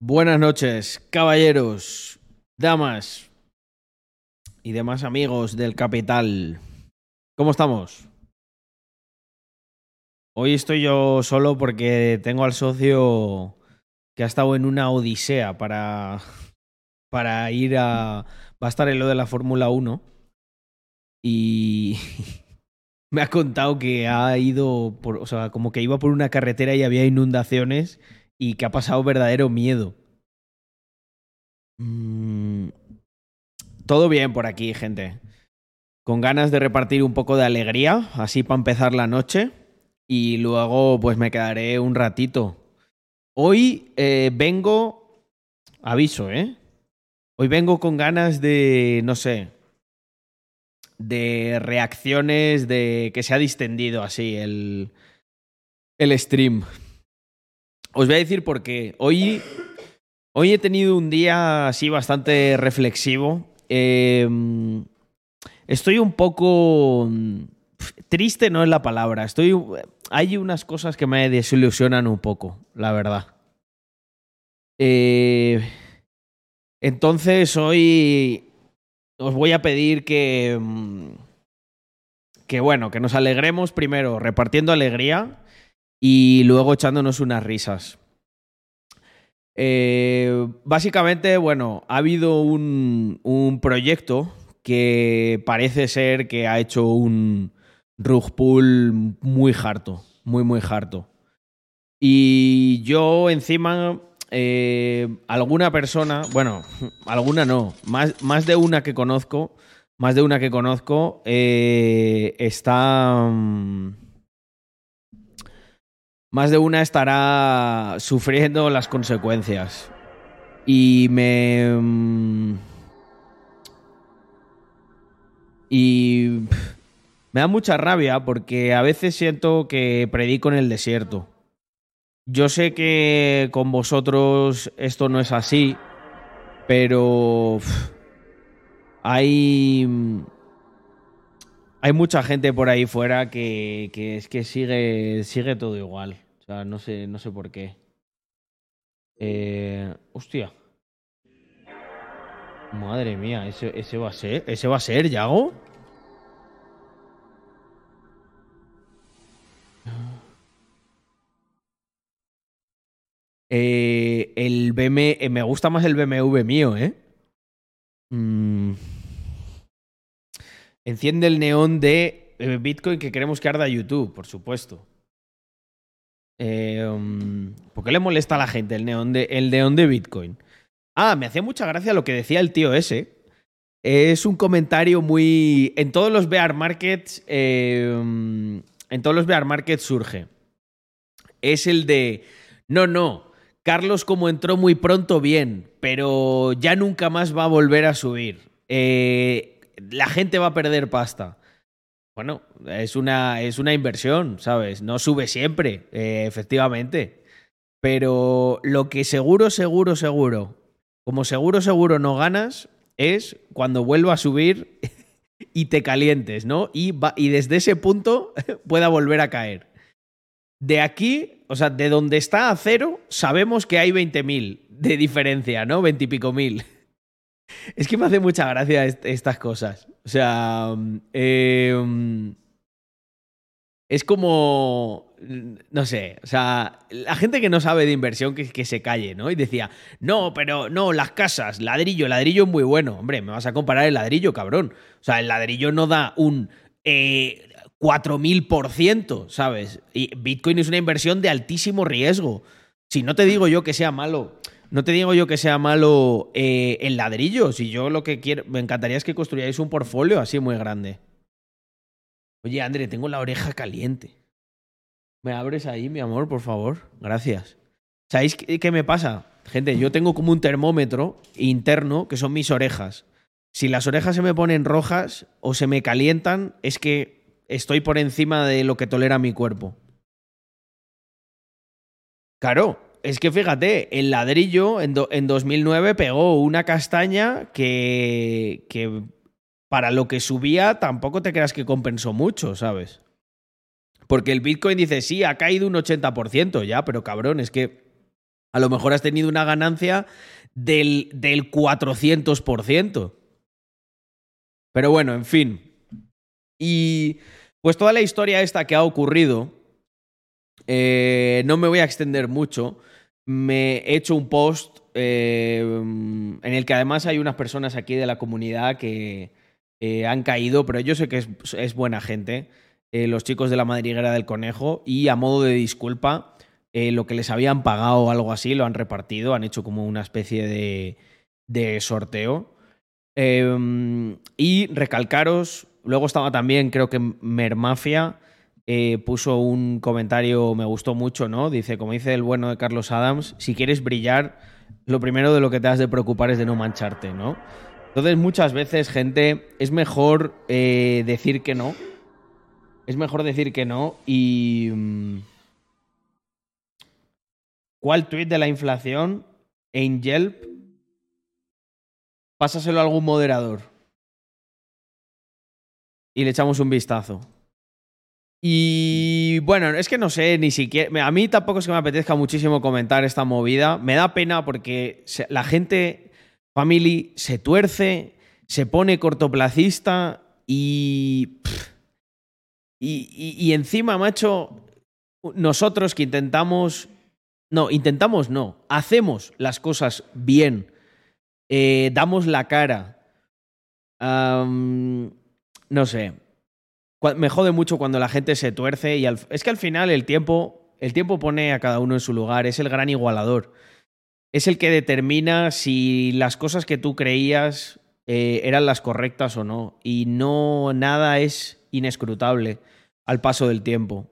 Buenas noches, caballeros, damas y demás amigos del capital. ¿Cómo estamos? Hoy estoy yo solo porque tengo al socio que ha estado en una odisea para, para ir a... Va a estar en lo de la Fórmula 1 y me ha contado que ha ido por... O sea, como que iba por una carretera y había inundaciones y que ha pasado verdadero miedo. Mm, todo bien por aquí, gente. Con ganas de repartir un poco de alegría, así para empezar la noche. Y luego, pues me quedaré un ratito. Hoy eh, vengo. Aviso, ¿eh? Hoy vengo con ganas de. No sé. De reacciones de que se ha distendido así el. El stream. Os voy a decir por qué. Hoy, hoy he tenido un día así bastante reflexivo. Eh, estoy un poco triste, no es la palabra. Estoy, hay unas cosas que me desilusionan un poco, la verdad. Eh, entonces hoy os voy a pedir que, que bueno, que nos alegremos primero repartiendo alegría y luego echándonos unas risas. Eh, básicamente, bueno, ha habido un, un, proyecto que parece ser que ha hecho un rug pull muy harto, muy, muy harto. Y yo encima, eh, alguna persona, bueno, alguna no, más, más, de una que conozco, más de una que conozco, eh, está... más de una estará sufriendo las consecuencias. Y me... Y me da mucha rabia porque a veces siento que predico en el desierto. Yo sé que con vosotros esto no es así, pero hay hay mucha gente por ahí fuera que, es que sigue, sigue todo igual. O sea, no sé, no sé por qué. Eh, hostia. Madre mía, ese, ese va a ser. ¿Ese va a ser, Yago? Eh, el BMW. Eh, me gusta más el BMW mío, ¿eh? Mm. Enciende el neón de eh, Bitcoin que queremos que arda YouTube, por supuesto. Um, ¿Por qué le molesta a la gente el neón, de, Bitcoin? Ah, me hacía mucha gracia lo que decía el tío ese. Es un comentario muy. En todos los bear markets. Um, en todos los bear markets surge. Es el de. No, no. Carlos, como entró muy pronto, bien, pero ya nunca más va a volver a subir. Eh, la gente va a perder pasta. Bueno, es una, es una inversión, ¿sabes? No sube siempre, eh, efectivamente. Pero lo que seguro, seguro, seguro, como seguro, seguro no ganas, es cuando vuelva a subir y te calientes, ¿no? Y, va, y desde ese punto pueda volver a caer. De aquí, o sea, de donde está a cero, sabemos que hay 20.000 de diferencia, ¿no? 20 y pico mil. Es que me hace mucha gracia est estas cosas. O sea, eh, es como, no sé, o sea, la gente que no sabe de inversión que, que, se calle, ¿no? Y decía, no, pero no, las casas, ladrillo, ladrillo es muy bueno. Hombre, me vas a comparar el ladrillo, cabrón. O sea, el ladrillo no da un... Eh, 4000%, ¿sabes? Y Bitcoin es una inversión de altísimo riesgo. Si no te digo yo que sea malo, no te digo yo que sea malo eh, el ladrillo. Si yo lo que quiero, me encantaría es que construyáis un portfolio así muy grande. Oye, André, tengo la oreja caliente. ¿Me abres ahí, mi amor, por favor? Gracias. ¿Sabéis qué me pasa? Gente, yo tengo como un termómetro interno que son mis orejas. Si las orejas se me ponen rojas o se me calientan, es que estoy por encima de lo que tolera mi cuerpo. Claro, es que fíjate, el ladrillo en, do, en 2009 pegó una castaña que, que para lo que subía tampoco te creas que compensó mucho, ¿sabes? Porque el Bitcoin dice, sí, ha caído un 80%, ya, pero cabrón, es que A lo mejor has tenido una ganancia del, del 400%. Pero bueno, en fin. Y pues toda la historia esta que ha ocurrido, eh, no me voy a extender mucho. Me he hecho un post eh, en el que además hay unas personas aquí de la comunidad que eh, han caído, pero yo sé que es, buena gente, los chicos de la madriguera del conejo, y a modo de disculpa, lo que les habían pagado o algo así lo han repartido, han hecho como una especie de, de sorteo. y recalcaros Luego estaba también, creo que Mermafia eh, puso un comentario, me gustó mucho, ¿no? Dice, como dice el bueno de Carlos Adams, si quieres brillar, lo primero de lo que te has de preocupar es de no mancharte, ¿no? Entonces, muchas veces, gente, es mejor eh, decir que no. Es mejor decir que no y... Mm, ¿Cuál tweet de la inflación en Yelp? Pásaselo a algún moderador y le echamos un vistazo. Y bueno, es que no sé, ni siquiera. A mí tampoco es que me apetezca muchísimo comentar esta movida. Me da pena porque la gente, family, se tuerce, se pone cortoplacista y. Y, y, encima, macho, nosotros que intentamos. No, intentamos no. Hacemos las cosas bien. Eh, damos la cara no sé. Me jode mucho cuando la gente se tuerce y es que al final el tiempo, el tiempo pone a cada uno en su lugar, es el gran igualador. Es el que determina si las cosas que tú creías eh, eran las correctas o no. Y no nada es inescrutable al paso del tiempo.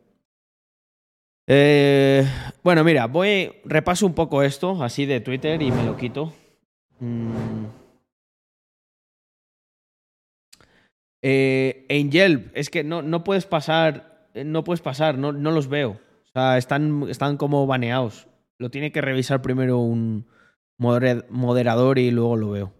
Eh, bueno, mira, voy, repaso un poco esto, así de Twitter, y me lo quito. Mm. Eh, Angel, es que no, no puedes pasar, eh, no puedes pasar, no, no los veo. O sea, están, están como baneados. Lo tiene que revisar primero un moderador y luego lo veo.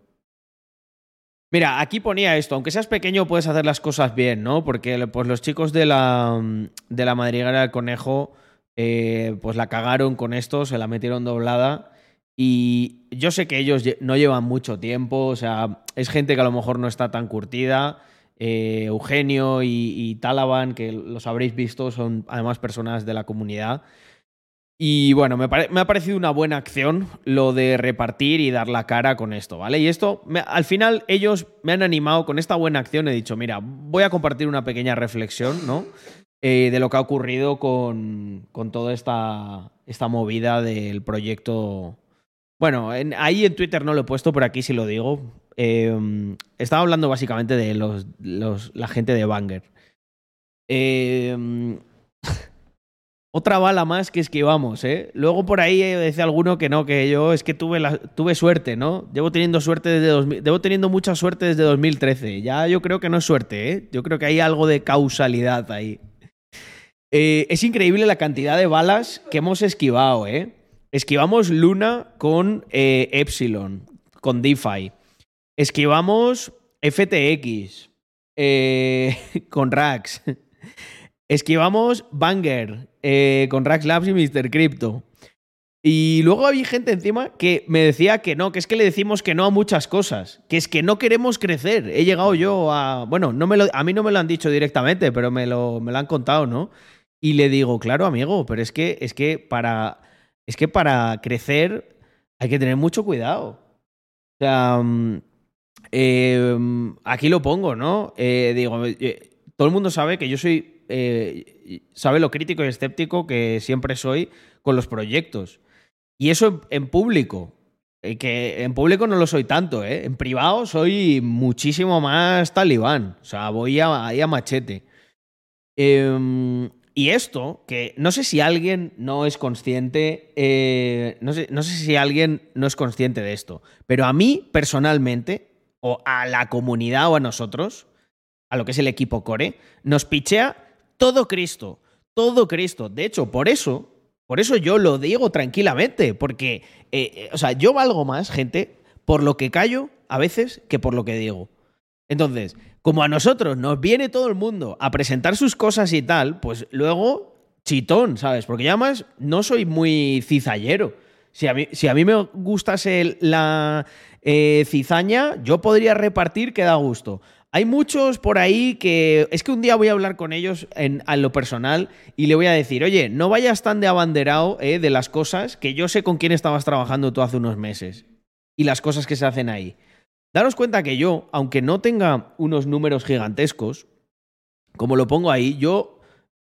Mira, aquí ponía esto, aunque seas pequeño puedes hacer las cosas bien, ¿no? Porque pues los chicos de la, de la madriguera del conejo eh, pues la cagaron con esto, se la metieron doblada y yo sé que ellos no llevan mucho tiempo, o sea, es gente que a lo mejor no está tan curtida eh, Eugenio y, Talaban, que los habréis visto, son además personas de la comunidad. Y bueno, me, ha parecido una buena acción lo de repartir y dar la cara con esto, ¿vale? Y esto, al final ellos me han animado con esta buena acción, he dicho, mira, voy a compartir una pequeña reflexión, ¿no? Eh, de lo que ha ocurrido con, con toda esta, esta movida del proyecto. Bueno, ahí en Twitter no lo he puesto, pero aquí sí lo digo. Em, estaba hablando básicamente de los, la gente de Banger. Em, otra bala más que esquivamos, ¿eh? Luego por ahí decía alguno que no, que yo es que tuve, la, tuve suerte, ¿no? Llevo teniendo suerte desde Llevo teniendo mucha suerte desde 2013. Ya yo creo que no es suerte, ¿eh? Yo creo que hay algo de causalidad ahí. Eh, es increíble la cantidad de balas que hemos esquivado, ¿eh? Esquivamos Luna con eh, Epsilon, con DeFi. Esquivamos FTX eh, con Rax. Esquivamos Banger eh, con Rax Labs y Mr. Crypto. Y luego había gente encima que me decía que no, que es que le decimos que no a muchas cosas, que es que no queremos crecer. He llegado yo a. Bueno, no me a mí no me lo han dicho directamente, pero me lo, me lo han contado, ¿no? Y le digo, claro, amigo, pero es que, es que para. Es que para crecer hay que tener mucho cuidado. O sea. Mm, Em, aquí lo pongo, ¿no? Eh, digo, eh, todo el mundo sabe que yo soy, eh, sabe lo crítico y escéptico que siempre soy con los proyectos. Y eso en, público, que en público no lo soy tanto, ¿eh? En privado soy muchísimo más talibán, o sea, voy ahí a machete. Em, y esto, que no sé si alguien no es consciente, no, sé, no sé si alguien no es consciente de esto, pero a mí personalmente, o a la comunidad o a nosotros, a lo que es el equipo core, nos pichea todo Cristo, todo Cristo. De hecho, por eso, por eso yo lo digo tranquilamente, porque, eh, eh, o sea, yo valgo más, gente, por lo que callo a veces que por lo que digo. Entonces, como a nosotros nos viene todo el mundo a presentar sus cosas y tal, pues luego chitón, ¿sabes? Porque ya más no soy muy cizallero. Si a mí, si a mí me gustase la eh, cizaña, yo podría repartir que da gusto. Hay muchos por ahí que. Es que un día voy a hablar con ellos en, lo personal y le voy a decir, oye, no vayas tan de abanderado eh, de las cosas que yo sé con quién estabas trabajando tú hace unos meses y las cosas que se hacen ahí. Daros cuenta que yo, aunque no tenga unos números gigantescos, como lo pongo ahí, yo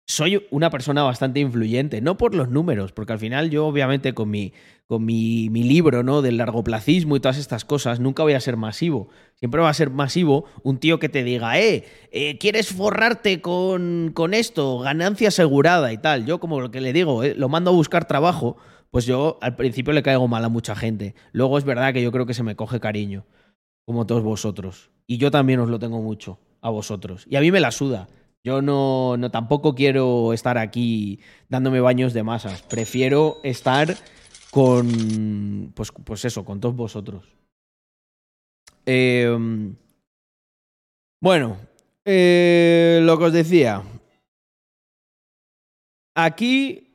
soy una persona bastante influyente, no por los números, porque al final yo obviamente con mi, con mi, mi, libro ¿no? del largoplacismo y todas estas cosas nunca voy a ser masivo. Siempre va a ser masivo un tío que te diga, eh, eh ¿quieres forrarte con, con, esto? Ganancia asegurada y tal. Yo como lo que le digo, eh, lo mando a buscar trabajo, pues yo al principio le caigo mal a mucha gente. Luego es verdad que yo creo que se me coge cariño, como todos vosotros. Y yo también os lo tengo mucho a vosotros. Y a mí me la suda. Yo no, no tampoco quiero estar aquí dándome baños de masas. Prefiero estar con. Pues, pues eso, con todos vosotros. Em, bueno, eh, lo que os decía. Aquí.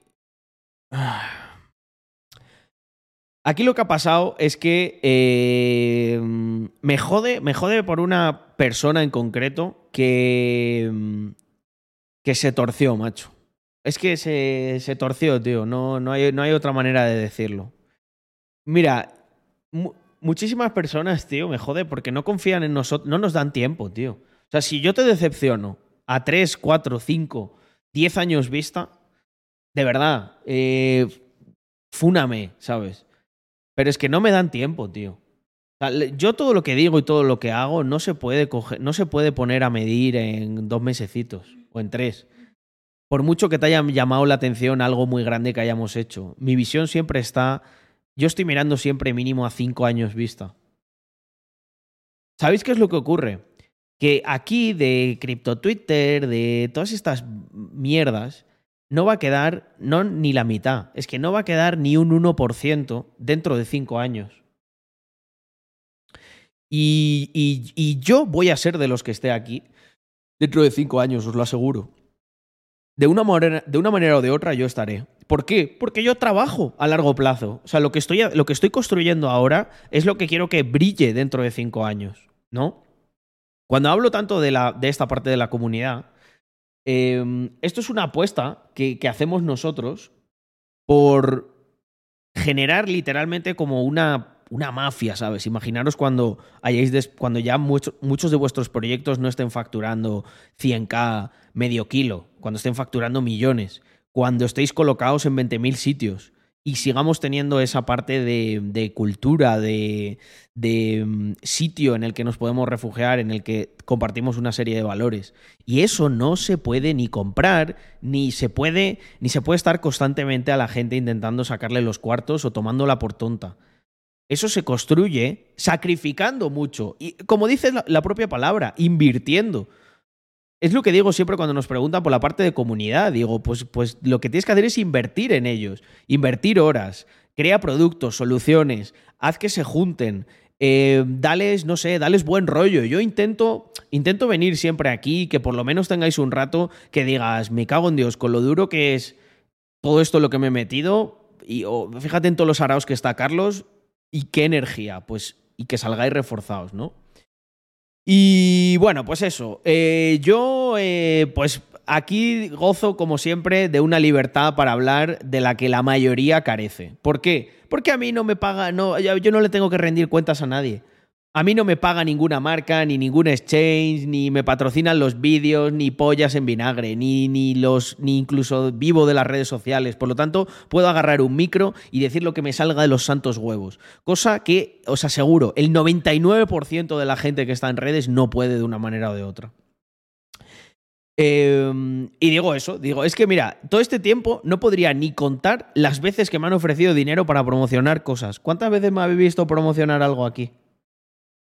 Aquí lo que ha pasado es que em, me jode, me jode por una persona en concreto que, em, que se torció, macho. Es que se, se torció, tío. No, no, hay, no hay otra manera de decirlo. Mira, muchísimas personas, tío, me jode porque no confían en nosotros, no nos dan tiempo, tío. O sea, si yo te decepciono a 3, 4, 5, 10 años vista, de verdad, eh, fúname, ¿sabes? Pero es que no me dan tiempo, tío. yo todo lo que digo y todo lo que hago no se puede no se puede poner a medir en dos mesecitos o en tres. Por mucho que te haya llamado la atención algo muy grande que hayamos hecho. Mi visión siempre está. Yo estoy mirando siempre mínimo a cinco años vista. ¿Sabéis qué es lo que ocurre? Que aquí de Crypto Twitter, de todas estas mierdas, no va a quedar no ni la mitad, es que no va a quedar ni un 1% dentro de cinco años. Y, y, yo voy a ser de los que esté aquí dentro de cinco años, os lo aseguro. De una, manera, de una manera o de otra yo estaré. ¿Por qué? Porque yo trabajo a largo plazo. O sea, lo que estoy, lo que estoy construyendo ahora es lo que quiero que brille dentro de cinco años, ¿no? Cuando hablo tanto de, la, de esta parte de la comunidad, Em, esto es una apuesta que, hacemos nosotros por generar literalmente como una, una mafia, ¿sabes? Imaginaros cuando, hayáis cuando ya muchos de vuestros proyectos no estén facturando 100k medio kilo, cuando estén facturando millones, cuando estéis colocados en 20.000 sitios, y sigamos teniendo esa parte de, cultura, de, mm, sitio en el que nos podemos refugiar, en el que compartimos una serie de valores. Y eso no se puede ni comprar, ni se puede, ni se puede estar constantemente a la gente intentando sacarle los cuartos o tomándola por tonta. Eso se construye sacrificando mucho. Y como dice la propia palabra, invirtiendo. Es lo que digo siempre cuando nos preguntan por la parte de comunidad. Digo, pues, pues lo que tienes que hacer es invertir en ellos, invertir horas, crea productos, soluciones, haz que se junten, eh, dales, no sé, dales buen rollo. Yo intento, intento venir siempre aquí, que por lo menos tengáis un rato que digas, me cago en Dios, con lo duro que es todo esto lo que me he metido, y fíjate en todos los araos que está Carlos, y qué energía, pues, y que salgáis reforzados, ¿no? Y bueno, pues eso. Eh, yo, eh, pues aquí gozo, como siempre, de una libertad para hablar de la que la mayoría carece. ¿Por qué? Porque a mí no me paga, no, yo no le tengo que rendir cuentas a nadie. A mí no me paga ninguna marca, ni ningún exchange, ni me patrocinan los vídeos, ni pollas en vinagre, ni, ni, los, ni incluso vivo de las redes sociales. Por lo tanto, puedo agarrar un micro y decir lo que me salga de los santos huevos. Cosa que, os aseguro, el 99% de la gente que está en redes no puede de una manera o de otra. Em, y digo eso, digo, es que mira, todo este tiempo no podría ni contar las veces que me han ofrecido dinero para promocionar cosas. ¿Cuántas veces me habéis visto promocionar algo aquí?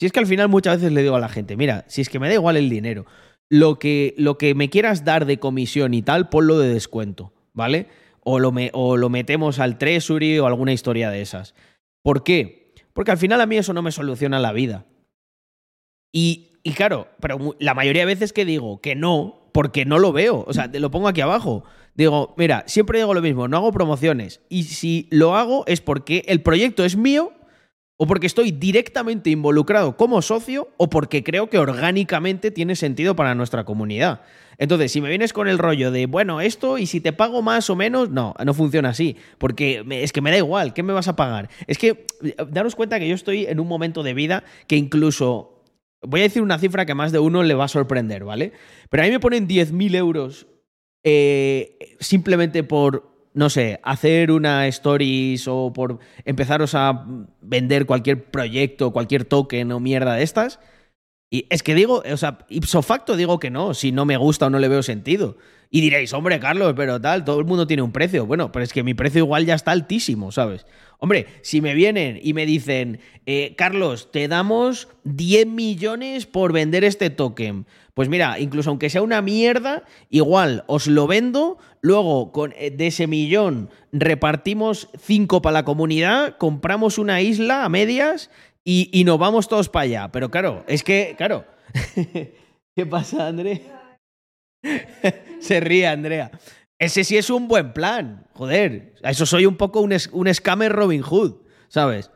Si es que al final muchas veces le digo a la gente, mira, si es que me da igual el dinero, lo que, lo que me quieras dar de comisión y tal, ponlo de descuento, ¿vale? O lo, o lo metemos al Treasury o alguna historia de esas. ¿Por qué? Porque al final a mí eso no me soluciona la vida. Y, y claro, pero la mayoría de veces que digo que no, porque no lo veo. O sea, te lo pongo aquí abajo. Digo, mira, siempre digo lo mismo, no hago promociones. Y si lo hago es porque el proyecto es mío o porque estoy directamente involucrado como socio o porque creo que orgánicamente tiene sentido para nuestra comunidad. Entonces, si me vienes con el rollo de, bueno, esto y si te pago más o menos, no, no funciona así, porque es que me da igual, ¿qué me vas a pagar? Es que daros cuenta que yo estoy en un momento de vida que incluso, voy a decir una cifra que más de uno le va a sorprender, ¿vale? Pero a mí me ponen 10.000 euros eh, simplemente por no sé, hacer una stories o por empezaros a vender cualquier proyecto, cualquier token o mierda de estas. Y es que digo, o sea, ipso facto digo que no, si no me gusta o no le veo sentido. Y diréis, hombre, Carlos, pero tal, todo el mundo tiene un precio. Bueno, pero es que mi precio igual ya está altísimo, ¿sabes? Hombre, si me vienen y me dicen, eh, Carlos, te damos 10 millones por vender este token. Pues mira, incluso aunque sea una mierda, igual os lo vendo, luego con, eh, de ese millón repartimos 5 para la comunidad, compramos una isla a medias y, y nos vamos todos para allá. Pero claro, es que, claro. ¿Qué pasa, André? Se ríe, Andrea. Ese sí es un buen plan. Joder, a eso soy un poco un, scammer Robin Hood, ¿sabes?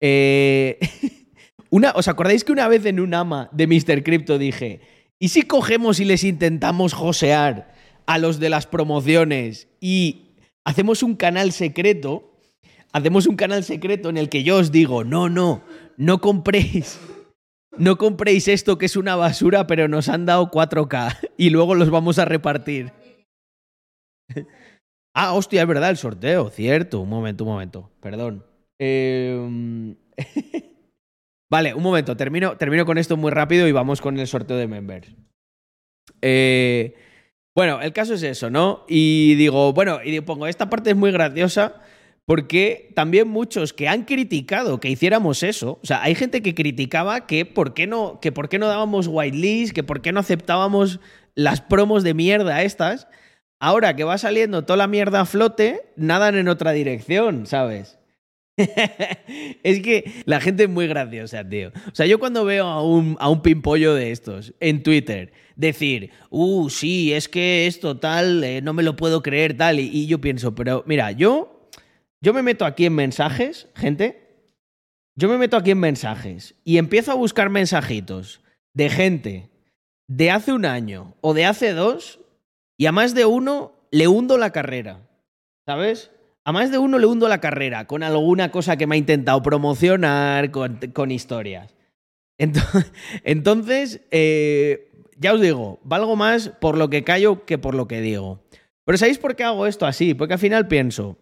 Eh, una, ¿Os acordáis que una vez en un ama de Mr. Crypto dije, ¿y si cogemos y les intentamos josear a los de las promociones y hacemos un canal secreto? Hacemos un canal secreto en el que yo os digo, no, no, no compréis no compréis esto que es una basura, pero nos han dado 4K y luego los vamos a repartir. ah, hostia, es verdad, el sorteo, cierto. Un momento, un momento, perdón. Em, vale, un momento, termino, termino con esto muy rápido y vamos con el sorteo de members. Eh, bueno, el caso es eso, ¿no? Y digo, bueno, y pongo, esta parte es muy graciosa porque también muchos que han criticado que hiciéramos eso, o sea, hay gente que criticaba que por qué no, que por qué no dábamos whitelist, que por qué no aceptábamos las promos de mierda estas. Ahora que va saliendo toda la mierda a flote, nadan en otra dirección, ¿sabes? es que la gente es muy graciosa, tío. O sea, yo cuando veo a un, a un pimpollo de estos en Twitter decir, uh, sí, es que esto tal, eh, no me lo puedo creer, tal, y yo pienso, pero mira, yo yo me meto aquí en mensajes, gente. Yo me meto aquí en mensajes y empiezo a buscar mensajitos de gente de hace un año o de hace dos y a más de uno le hundo la carrera. ¿Sabes? A más de uno le hundo la carrera con alguna cosa que me ha intentado promocionar, con, historias. Entonces, eh, ya os digo, valgo más por lo que callo que por lo que digo. Pero ¿sabéis por qué hago esto así? Porque al final pienso,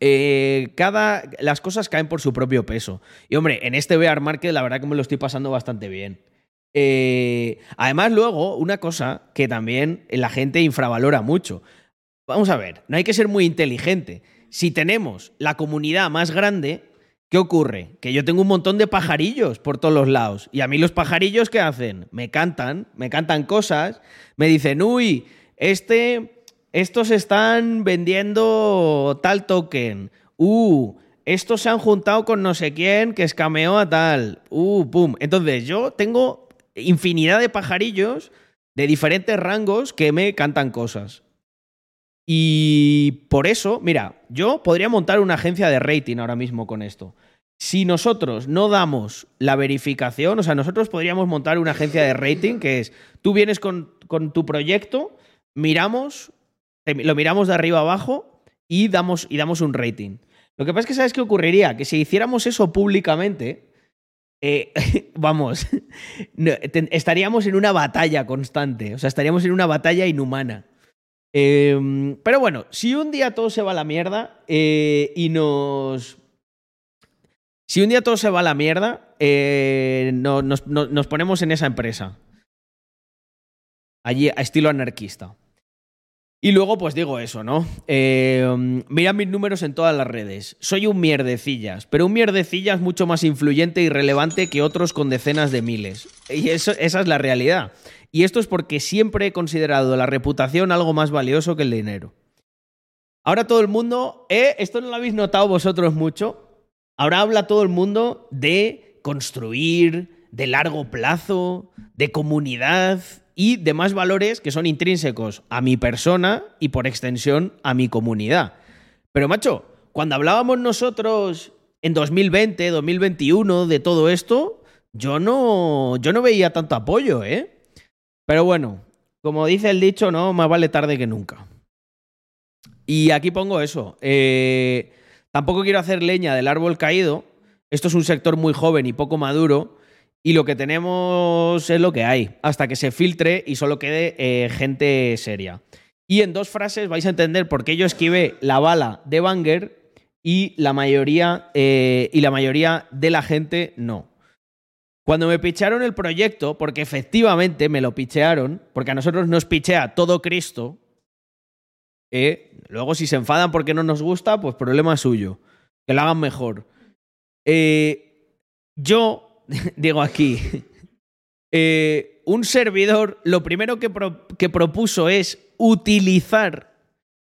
eh, cada, las cosas caen por su propio peso. Y hombre, en este bear market la verdad que me lo estoy pasando bastante bien. Eh, además, luego, una cosa que también la gente infravalora mucho. Vamos a ver, no hay que ser muy inteligente. Si tenemos la comunidad más grande, ¿qué ocurre? Que yo tengo un montón de pajarillos por todos los lados. Y a mí los pajarillos, ¿qué hacen? Me cantan, me cantan cosas, me dicen, uy, este estos están vendiendo tal token. Uh, estos se han juntado con no sé quién que escameó a tal. Uh, pum. Entonces yo tengo infinidad de pajarillos de diferentes rangos que me cantan cosas. Y por eso, mira, yo podría montar una agencia de rating ahora mismo con esto. Si nosotros no damos la verificación, o sea, nosotros podríamos montar una agencia de rating que es, tú vienes con, con tu proyecto, miramos lo miramos de arriba abajo y damos, y damos un rating. Lo que pasa es que, ¿sabes qué ocurriría? Que si hiciéramos eso públicamente, eh, vamos, estaríamos en una batalla constante, o sea, estaríamos en una batalla inhumana. Em, pero bueno, si un día todo se va a la mierda eh, y nos... Si un día todo se va a la mierda, eh, nos ponemos en esa empresa. Allí, a estilo anarquista. Y luego, pues digo eso, ¿no? Eh, mis números en todas las redes. Soy un mierdecillas, pero un mierdecillas mucho más influyente y relevante que otros con decenas de miles. Y eso, esa es la realidad. Y esto es porque siempre he considerado la reputación algo más valioso que el dinero. Ahora todo el mundo, ¿eh? Esto no lo habéis notado vosotros mucho. Ahora habla todo el mundo de construir, de largo plazo, de comunidad y demás valores que son intrínsecos a mi persona y por extensión a mi comunidad. Pero macho, cuando hablábamos nosotros en 2020, 2021 de todo esto, yo no, yo no veía tanto apoyo, ¿eh? Pero bueno, como dice el dicho, no, más vale tarde que nunca. Y aquí pongo eso. Eh, tampoco quiero hacer leña del árbol caído. Esto es un sector muy joven y poco maduro. Y lo que tenemos es lo que hay, hasta que se filtre y solo quede eh, gente seria. Y en dos frases vais a entender por qué yo esquivé la bala de Banger y la mayoría, eh, y la mayoría de la gente no. Cuando me pichearon el proyecto, porque efectivamente me lo pichearon, porque a nosotros nos pichea todo Cristo, eh, luego si se enfadan porque no nos gusta, pues problema suyo, que lo hagan mejor. Yo, digo aquí, un servidor lo primero que, que propuso es utilizar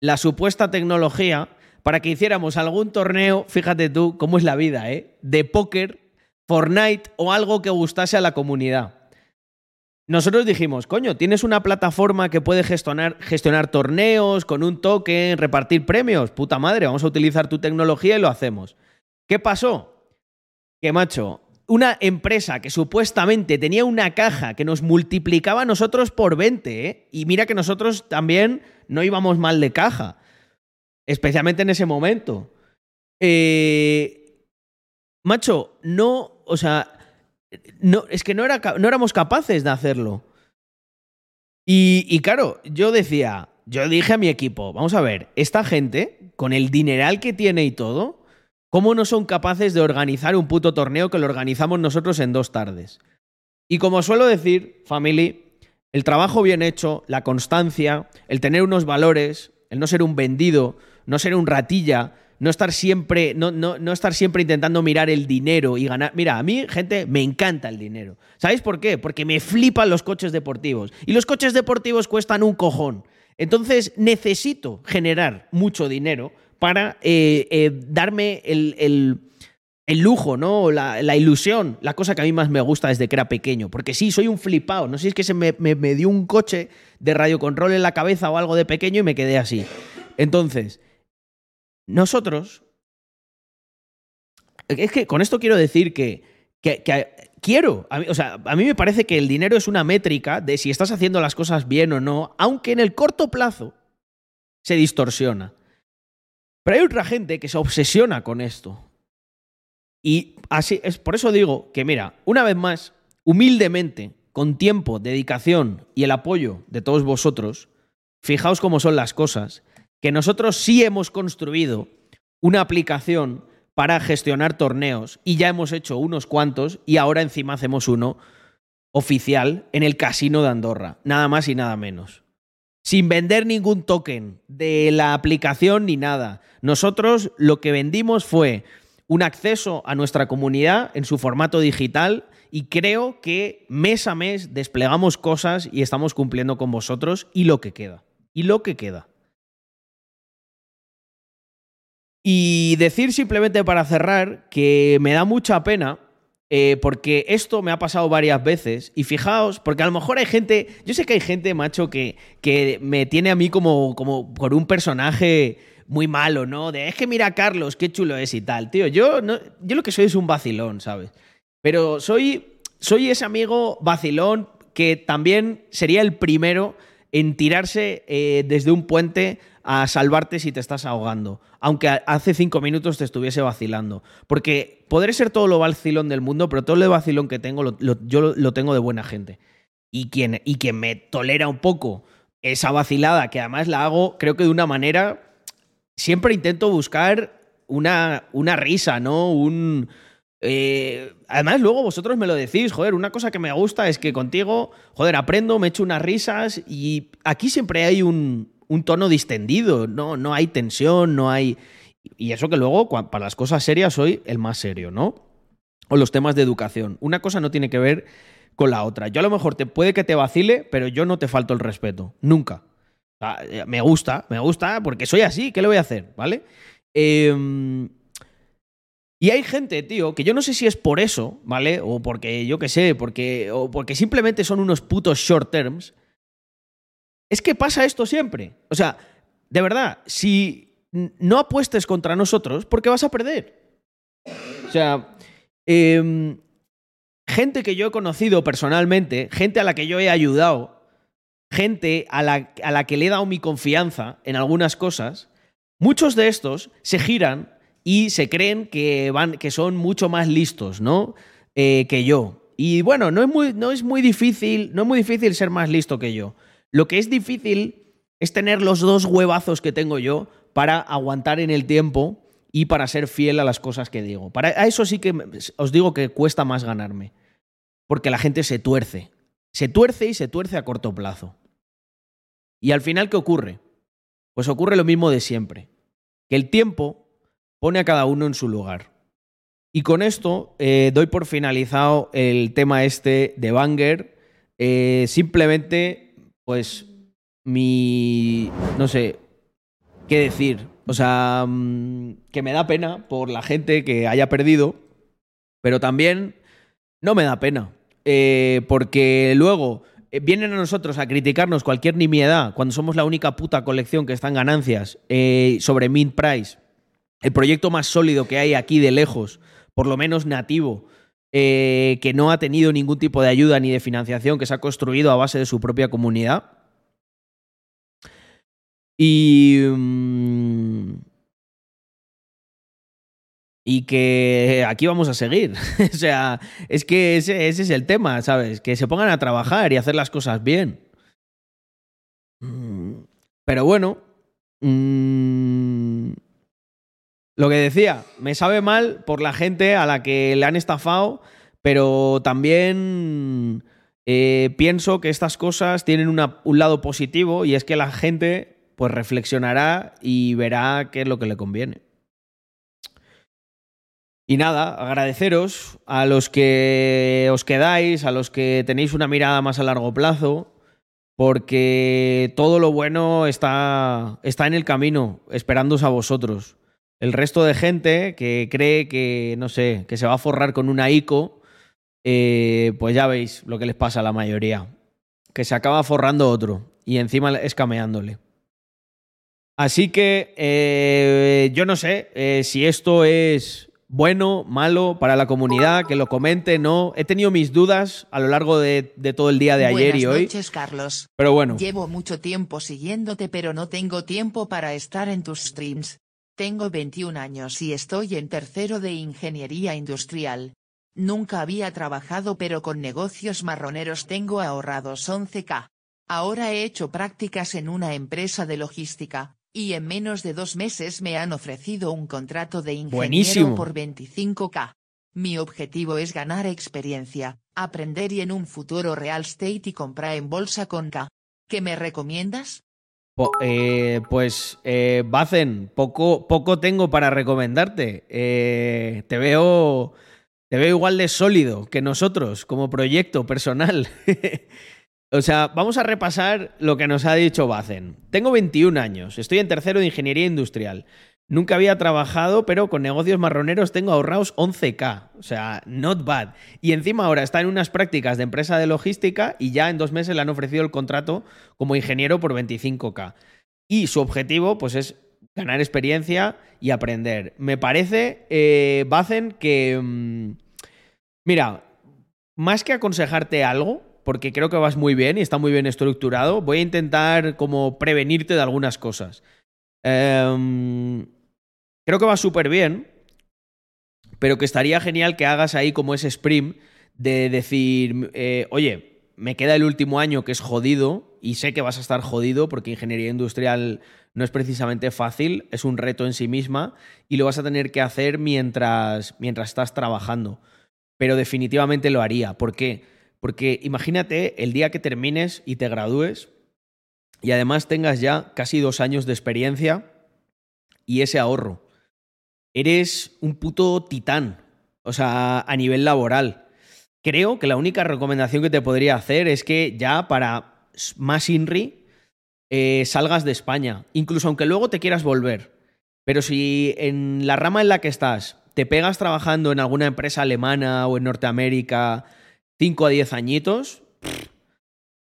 la supuesta tecnología para que hiciéramos algún torneo, fíjate tú cómo es la vida, ¿eh? De póker, Fortnite o algo que gustase a la comunidad. Nosotros dijimos, coño, tienes una plataforma que puede gestionar, gestionar torneos con un token, repartir premios. Puta madre, vamos a utilizar tu tecnología y lo hacemos. ¿Qué pasó? Que macho, una empresa que supuestamente tenía una caja que nos multiplicaba a nosotros por 20, ¿eh? y mira que nosotros también no íbamos mal de caja, especialmente en ese momento. Eh, macho, no, o sea, no, es que no, era, no éramos capaces de hacerlo. Y, y claro, yo decía, yo dije a mi equipo, vamos a ver, esta gente, con el dineral que tiene y todo, ¿Cómo no son capaces de organizar un puto torneo que lo organizamos nosotros en dos tardes? Y como suelo decir, family, el trabajo bien hecho, la constancia, el tener unos valores, el no ser un vendido, no ser un ratilla, no estar siempre, no, no, no, estar siempre intentando mirar el dinero y ganar. Mira, a mí, gente, me encanta el dinero. ¿Sabéis por qué? Porque me flipan los coches deportivos. Y los coches deportivos cuestan un cojón. Entonces necesito generar mucho dinero para eh, eh, darme el, lujo, ¿no? La, la, ilusión, la cosa que a mí más me gusta desde que era pequeño. Porque sí, soy un flipado. No sé si es que se me, dio un coche de radiocontrol en la cabeza o algo de pequeño y me quedé así. Entonces, nosotros. Es que con esto quiero decir que, que, quiero. o sea, a mí me parece que el dinero es una métrica de si estás haciendo las cosas bien o no, aunque en el corto plazo se distorsiona. Pero hay otra gente que se obsesiona con esto. Y así es por eso digo que mira, una vez más, humildemente, con tiempo, dedicación y el apoyo de todos vosotros, fijaos cómo son las cosas, que nosotros sí hemos construido una aplicación para gestionar torneos y ya hemos hecho unos cuantos y ahora encima hacemos uno oficial en el casino de Andorra, nada más y nada menos sin vender ningún token de la aplicación ni nada. Nosotros lo que vendimos fue un acceso a nuestra comunidad en su formato digital y creo que mes a mes desplegamos cosas y estamos cumpliendo con vosotros y lo que queda. Y lo que queda. Y decir simplemente para cerrar que me da mucha pena eh, porque esto me ha pasado varias veces. Y fijaos, porque a lo mejor hay gente. Yo sé que hay gente, macho, que, que me tiene a mí como, como por un personaje muy malo, ¿no? De es que mira a Carlos, qué chulo es y tal. Tío, yo, no, yo lo que soy es un vacilón, ¿sabes? Pero soy, soy ese amigo vacilón que también sería el primero en tirarse eh, desde un puente a salvarte si te estás ahogando, aunque hace cinco minutos te estuviese vacilando. Porque podré ser todo lo vacilón del mundo, pero todo lo vacilón que tengo yo lo tengo de buena gente. Y quien, y quien me tolera un poco esa vacilada, que además la hago, creo que de una manera, siempre intento buscar una, una risa, ¿no? Un... Eh, además, luego vosotros me lo decís, joder, una cosa que me gusta es que contigo, joder, aprendo, me echo unas risas y aquí siempre hay un, un tono distendido, no, no hay tensión, no hay... Y eso que luego, para las cosas serias, soy el más serio, ¿no? O los temas de educación. Una cosa no tiene que ver con la otra. Yo a lo mejor te puede que te vacile, pero yo no te falto el respeto. Nunca. Eh, me gusta, me gusta porque soy así. ¿Qué le voy a hacer? ¿Vale? Em, Y hay gente, tío, que yo no sé si es por eso, ¿vale? O porque, yo qué sé, porque, o porque simplemente son unos putos short terms. Es que pasa esto siempre. O sea, de verdad, si no apuestes contra nosotros, ¿por qué vas a perder? O sea, em, gente que yo he conocido personalmente, gente a la que yo he ayudado, gente a la, a la que le he dado mi confianza en algunas cosas, muchos de estos se giran y se creen que, van, que son mucho más listos, ¿no? Eh, que yo. Y bueno, no es, muy, no es muy difícil, no es muy difícil ser más listo que yo. Lo que es difícil es tener los dos huevazos que tengo yo para aguantar en el tiempo y para ser fiel a las cosas que digo. Para a eso sí que os digo que cuesta más ganarme. Porque la gente se tuerce. Se tuerce y se tuerce a corto plazo. Y al final, ¿qué ocurre? Pues ocurre lo mismo de siempre. Que el tiempo pone a cada uno en su lugar. Y con esto eh, doy por finalizado el tema este de Banger. Eh, simplemente, pues, mi. No sé qué decir. O sea, mm, que me da pena por la gente que haya perdido, pero también no me da pena. Eh, porque luego vienen a nosotros a criticarnos cualquier nimiedad cuando somos la única puta colección que está en ganancias sobre Mint Price el proyecto más sólido que hay aquí de lejos, por lo menos nativo, eh, que no ha tenido ningún tipo de ayuda ni de financiación, que se ha construido a base de su propia comunidad. Y. Mm, y que aquí vamos a seguir. o sea, es que ese, es el tema, ¿sabes? Que se pongan a trabajar y hacer las cosas bien. Mm, pero bueno. Mmm, lo que decía, me sabe mal por la gente a la que le han estafado, pero también eh, pienso que estas cosas tienen un lado positivo y es que la gente pues reflexionará y verá qué es lo que le conviene. Y nada, agradeceros a los que os quedáis, a los que tenéis una mirada más a largo plazo, porque todo lo bueno está, está en el camino, esperándoos a vosotros. El resto de gente que cree que, no sé, que se va a forrar con una ICO, eh, pues ya veis lo que les pasa a la mayoría. Que se acaba forrando otro y encima escameándole. Así que eh, yo no sé eh, si esto es bueno, malo para la comunidad, que lo comente, no. He tenido mis dudas a lo largo de, todo el día de ayer y hoy. Noches, Carlos. Pero bueno. Llevo mucho tiempo siguiéndote, pero no tengo tiempo para estar en tus streams. Tengo 21 años y estoy en tercero de Ingeniería Industrial. Nunca había trabajado pero con negocios marroneros tengo ahorrados 11k. Ahora he hecho prácticas en una empresa de logística, y en menos de dos meses me han ofrecido un contrato de ingeniero por 25k. Mi objetivo es ganar experiencia, aprender y en un futuro real estate y comprar en bolsa con K. ¿Qué me recomiendas? Eh, pues, eh, Bacen, poco, poco tengo para recomendarte. Eh, te veo. Te veo igual de sólido que nosotros como proyecto personal. o sea, vamos a repasar lo que nos ha dicho Bacen. Tengo 21 años, estoy en tercero de ingeniería industrial. Nunca había trabajado, pero con negocios marroneros tengo ahorrados 11k. O sea, not bad. Y encima ahora está en unas prácticas de empresa de logística y ya en dos meses le han ofrecido el contrato como ingeniero por 25k. Y su objetivo, pues, es ganar experiencia y aprender. Me parece, eh, Bacen, que... Mm, mira, más que aconsejarte algo, porque creo que vas muy bien y está muy bien estructurado, voy a intentar como prevenirte de algunas cosas. Eh, Creo que va súper bien, pero que estaría genial que hagas ahí como ese sprint de decir, eh, oye, me queda el último año que es jodido y sé que vas a estar jodido porque ingeniería industrial no es precisamente fácil, es un reto en sí misma y lo vas a tener que hacer mientras, mientras estás trabajando. Pero definitivamente lo haría. ¿Por qué? Porque imagínate el día que termines y te gradúes y además tengas ya casi dos años de experiencia y ese ahorro eres un puto titán, o sea, a nivel laboral. Creo que la única recomendación que te podría hacer es que ya para más INRI eh, salgas de España, incluso aunque luego te quieras volver. Pero si en la rama en la que estás te pegas trabajando en alguna empresa alemana o en Norteamérica 5 a 10 añitos,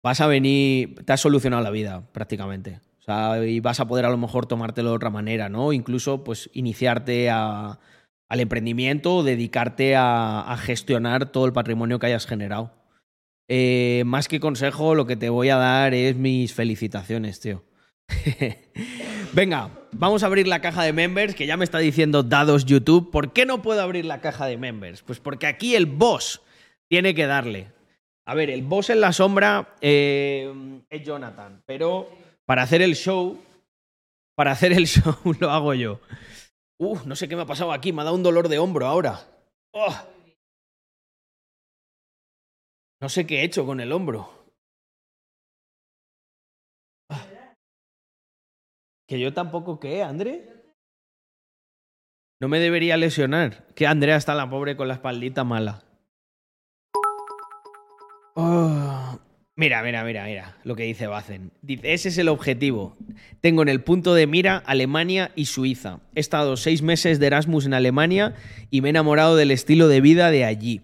vas a venir, te has solucionado la vida prácticamente. O sea, y vas a poder a lo mejor tomártelo de otra manera, ¿no? Incluso, pues, iniciarte al emprendimiento o dedicarte a, a, gestionar todo el patrimonio que hayas generado. Eh, más que consejo, lo que te voy a dar es mis felicitaciones, tío. Venga, vamos a abrir la caja de members, que ya me está diciendo dados YouTube. ¿Por qué no puedo abrir la caja de members? Pues porque aquí el boss tiene que darle. A ver, el boss en la sombra eh, es Jonathan, pero para hacer el show, para hacer el show lo hago yo. Uf, no sé qué me ha pasado aquí, me ha dado un dolor de hombro ahora. Oh. No sé qué he hecho con el hombro. Ah. Que yo tampoco qué, André. No me debería lesionar. Que Andrea está la pobre con la espaldita mala. Oh. Mira, mira, mira, mira lo que dice Bacen. Dice, ese es el objetivo. Tengo en el punto de mira Alemania y Suiza. He estado seis meses de Erasmus en Alemania y me he enamorado del estilo de vida de allí.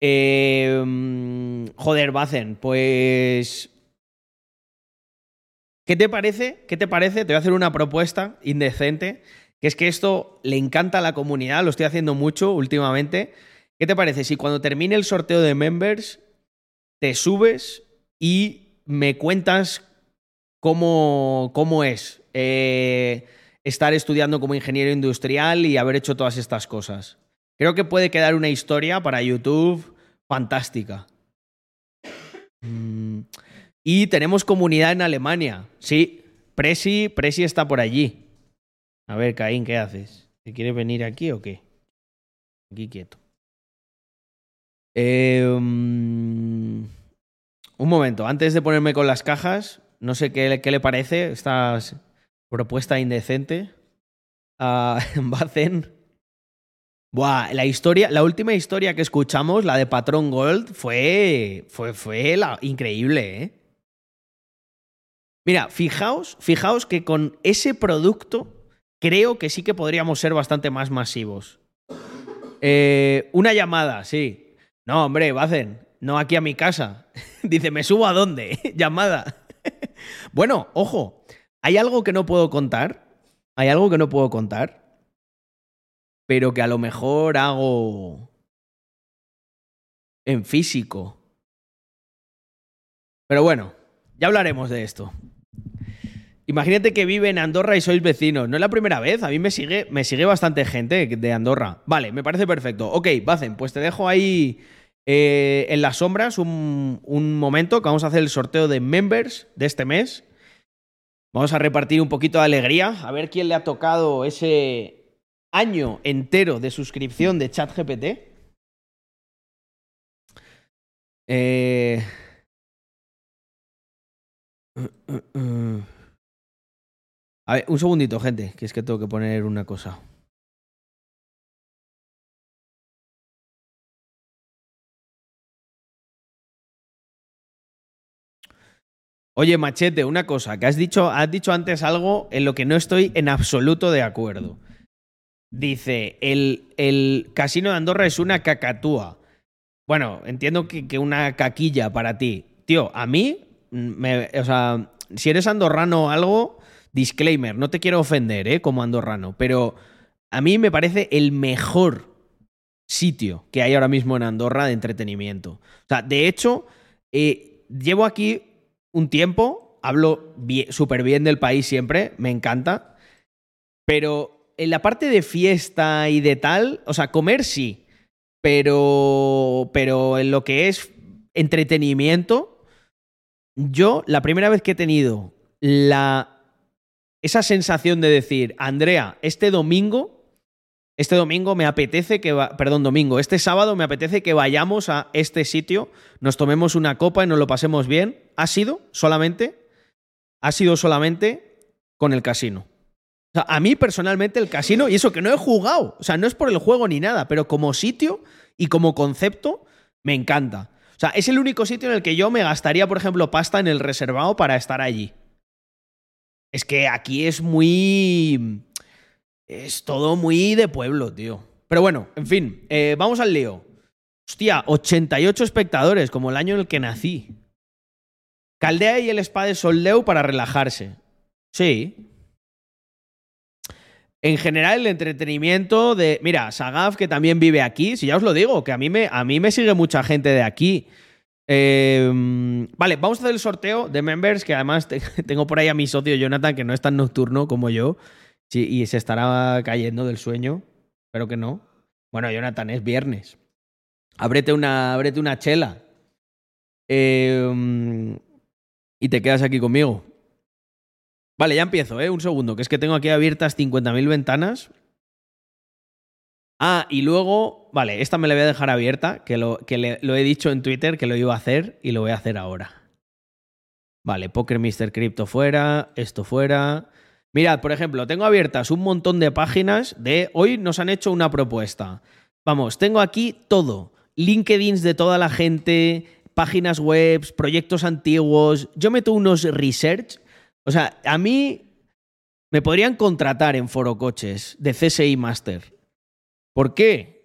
Eh, joder, Bacen, pues... ¿Qué te parece? ¿Qué te parece? Te voy a hacer una propuesta indecente, que es que esto le encanta a la comunidad, lo estoy haciendo mucho últimamente. ¿Qué te parece si cuando termine el sorteo de members te subes y me cuentas cómo, cómo es eh, estar estudiando como ingeniero industrial y haber hecho todas estas cosas? Creo que puede quedar una historia para YouTube fantástica. Mm. Y tenemos comunidad en Alemania. Sí, Presi, Presi está por allí. A ver, Caín, ¿qué haces? ¿Te quieres venir aquí o qué? Aquí quieto. Eh, un momento, antes de ponerme con las cajas, no sé qué, le parece esta propuesta indecente. Uh, Bacen. Buah, la historia, la última historia que escuchamos, la de Patrón Gold, fue, fue, fue la, increíble, ¿eh? Mira, fijaos, fijaos que con ese producto creo que sí que podríamos ser bastante más masivos. Eh, una llamada, sí. No, hombre, Bacen, no aquí a mi casa. Dice, ¿me subo a dónde? llamada. bueno, ojo, hay algo que no puedo contar. Hay algo que no puedo contar pero que a lo mejor hago en físico. Pero bueno, ya hablaremos de esto. Imagínate que vive en Andorra y sois vecinos. No es la primera vez, a mí me sigue, me sigue bastante gente de Andorra. Vale, me parece perfecto. Ok, Bacen, pues te dejo ahí eh, en las sombras un, momento que vamos a hacer el sorteo de members de este mes. Vamos a repartir un poquito de alegría, a ver quién le ha tocado ese, año entero de suscripción de ChatGPT. Eh... A ver, un segundito, gente, que es que tengo que poner una cosa. Oye, Machete, una cosa, que has dicho, has dicho antes algo en lo que no estoy en absoluto de acuerdo. Dice, el, el, casino de Andorra es una cacatúa. Bueno, entiendo que, que una caquilla para ti. Tío, a mí, me, o sea, si eres andorrano o algo, disclaimer, no te quiero ofender, ¿eh? Como andorrano, pero a mí me parece el mejor sitio que hay ahora mismo en Andorra de entretenimiento. O sea, de hecho, eh, llevo aquí un tiempo, hablo súper bien del país siempre, me encanta, pero en la parte de fiesta y de tal, o sea, comer sí, pero, pero en lo que es entretenimiento, yo la primera vez que he tenido la, esa sensación de decir, Andrea, este domingo, este domingo me apetece que, perdón, domingo, este sábado me apetece que vayamos a este sitio, nos tomemos una copa y nos lo pasemos bien, ha sido solamente, ha sido solamente con el casino a mí personalmente el casino, y eso que no he jugado, o sea, no es por el juego ni nada, pero como sitio y como concepto, me encanta. O sea, es el único sitio en el que yo me gastaría, por ejemplo, pasta en el reservado para estar allí. Es que aquí es muy... Es todo muy de pueblo, tío. Pero bueno, en fin, eh, vamos al lío. Hostia, 88 espectadores, como el año en el que nací. Caldea y el spa de Soldeu para relajarse. Sí. En general, el entretenimiento de. Mira, Sagaf, que también vive aquí, si ya os lo digo, que a mí me, a mí me sigue mucha gente de aquí. Eh, vale, vamos a hacer el sorteo de members, que además tengo por ahí a mi socio Jonathan, que no es tan nocturno como yo, y se estará cayendo del sueño. Espero que no. Bueno, Jonathan, es viernes. Ábrete una, ábrete una chela. Eh, y te quedas aquí conmigo. Vale, ya empiezo, ¿eh? Un segundo, que es que tengo aquí abiertas 50.000 ventanas. Ah, y luego, vale, esta me la voy a dejar abierta, que, lo, que lo he dicho en Twitter que lo iba a hacer y lo voy a hacer ahora. Vale, Poker Mr. Crypto fuera, esto fuera. Mirad, por ejemplo, tengo abiertas un montón de páginas de hoy nos han hecho una propuesta. Vamos, tengo aquí todo. LinkedIn de toda la gente, páginas web, proyectos antiguos. Yo meto unos research. O sea, a mí me podrían contratar en Foro Coches de CSI Master. ¿Por qué?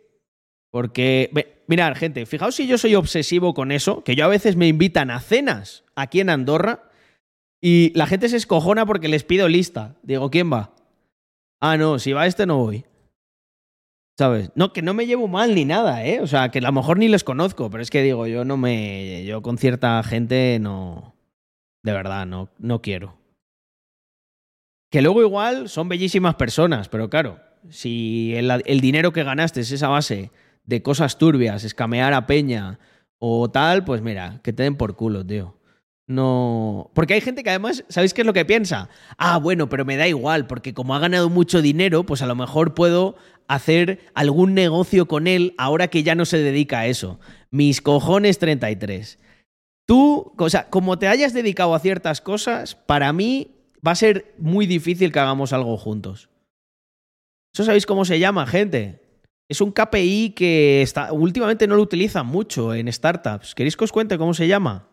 Porque, mirad, gente, fijaos si yo soy obsesivo con eso, que yo a veces me invitan a cenas aquí en Andorra y la gente se escojona porque les pido lista. Digo, ¿quién va? Ah, no, si va este no voy. ¿Sabes? No, que no me llevo mal ni nada, ¿eh? O sea, que a lo mejor ni les conozco, pero es que digo, yo no me. Yo con cierta gente no. De verdad, no, no quiero. Que luego igual son bellísimas personas, pero claro, si el, el dinero que ganaste es esa base de cosas turbias, escamear a Peña o tal, pues mira, que te den por culo, tío. No. Porque hay gente que además, ¿sabéis qué es lo que piensa? Ah, bueno, pero me da igual, porque como ha ganado mucho dinero, pues a lo mejor puedo hacer algún negocio con él ahora que ya no se dedica a eso. Mis cojones 33. Tú, o sea, como te hayas dedicado a ciertas cosas, para mí va a ser muy difícil que hagamos algo juntos. ¿Eso sabéis cómo se llama, gente? Es un KPI que está, últimamente no lo utilizan mucho en startups. ¿Queréis que os cuente cómo se llama?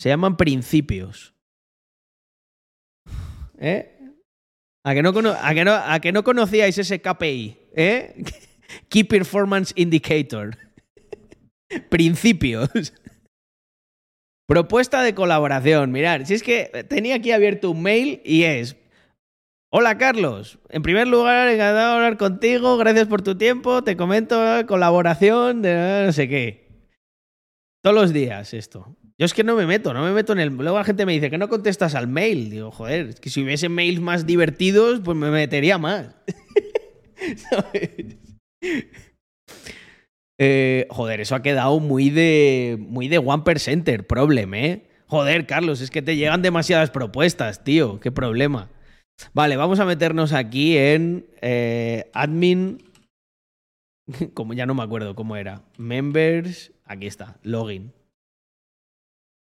Se llaman principios. ¿Eh? ¿A que no, a que no, conocíais ese KPI? ¿Eh? Key Performance Indicator. principios. Propuesta de colaboración. Mirad, si es que tenía aquí abierto un mail y es. Hola Carlos, en primer lugar, encantado de hablar contigo, gracias por tu tiempo, te comento colaboración de no sé qué. Todos los días esto. Yo es que no me meto, no me meto en el. Luego la gente me dice que no contestas al mail. Digo, joder, es que si hubiese mails más divertidos, pues me metería más. Eh, joder, eso ha quedado muy de. muy de one percenter problem, ¿eh? Joder, Carlos, es que te llegan demasiadas propuestas, tío. Qué problema. Vale, vamos a meternos aquí en eh, admin. Como ya no me acuerdo cómo era. Members. Aquí está, login.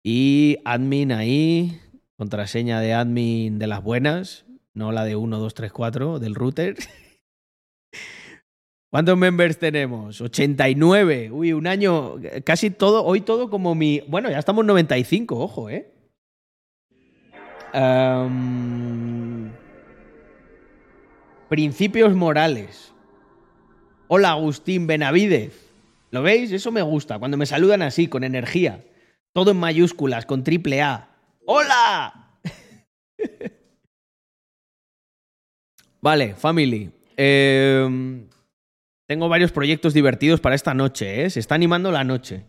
Y admin ahí, contraseña de admin de las buenas, no la de 1, 2, 3, 4 del router. ¿Cuántos members tenemos? 89. Uy, un año, casi todo, hoy todo como mi... Bueno, ya estamos 95, ojo, ¿eh? Principios morales. Hola, Agustín Benavidez. ¿Lo veis? Eso me gusta, cuando me saludan así, con energía. Todo en mayúsculas, con triple A. ¡Hola! vale, family. Em, tengo varios proyectos divertidos para esta noche, ¿eh? Se está animando la noche.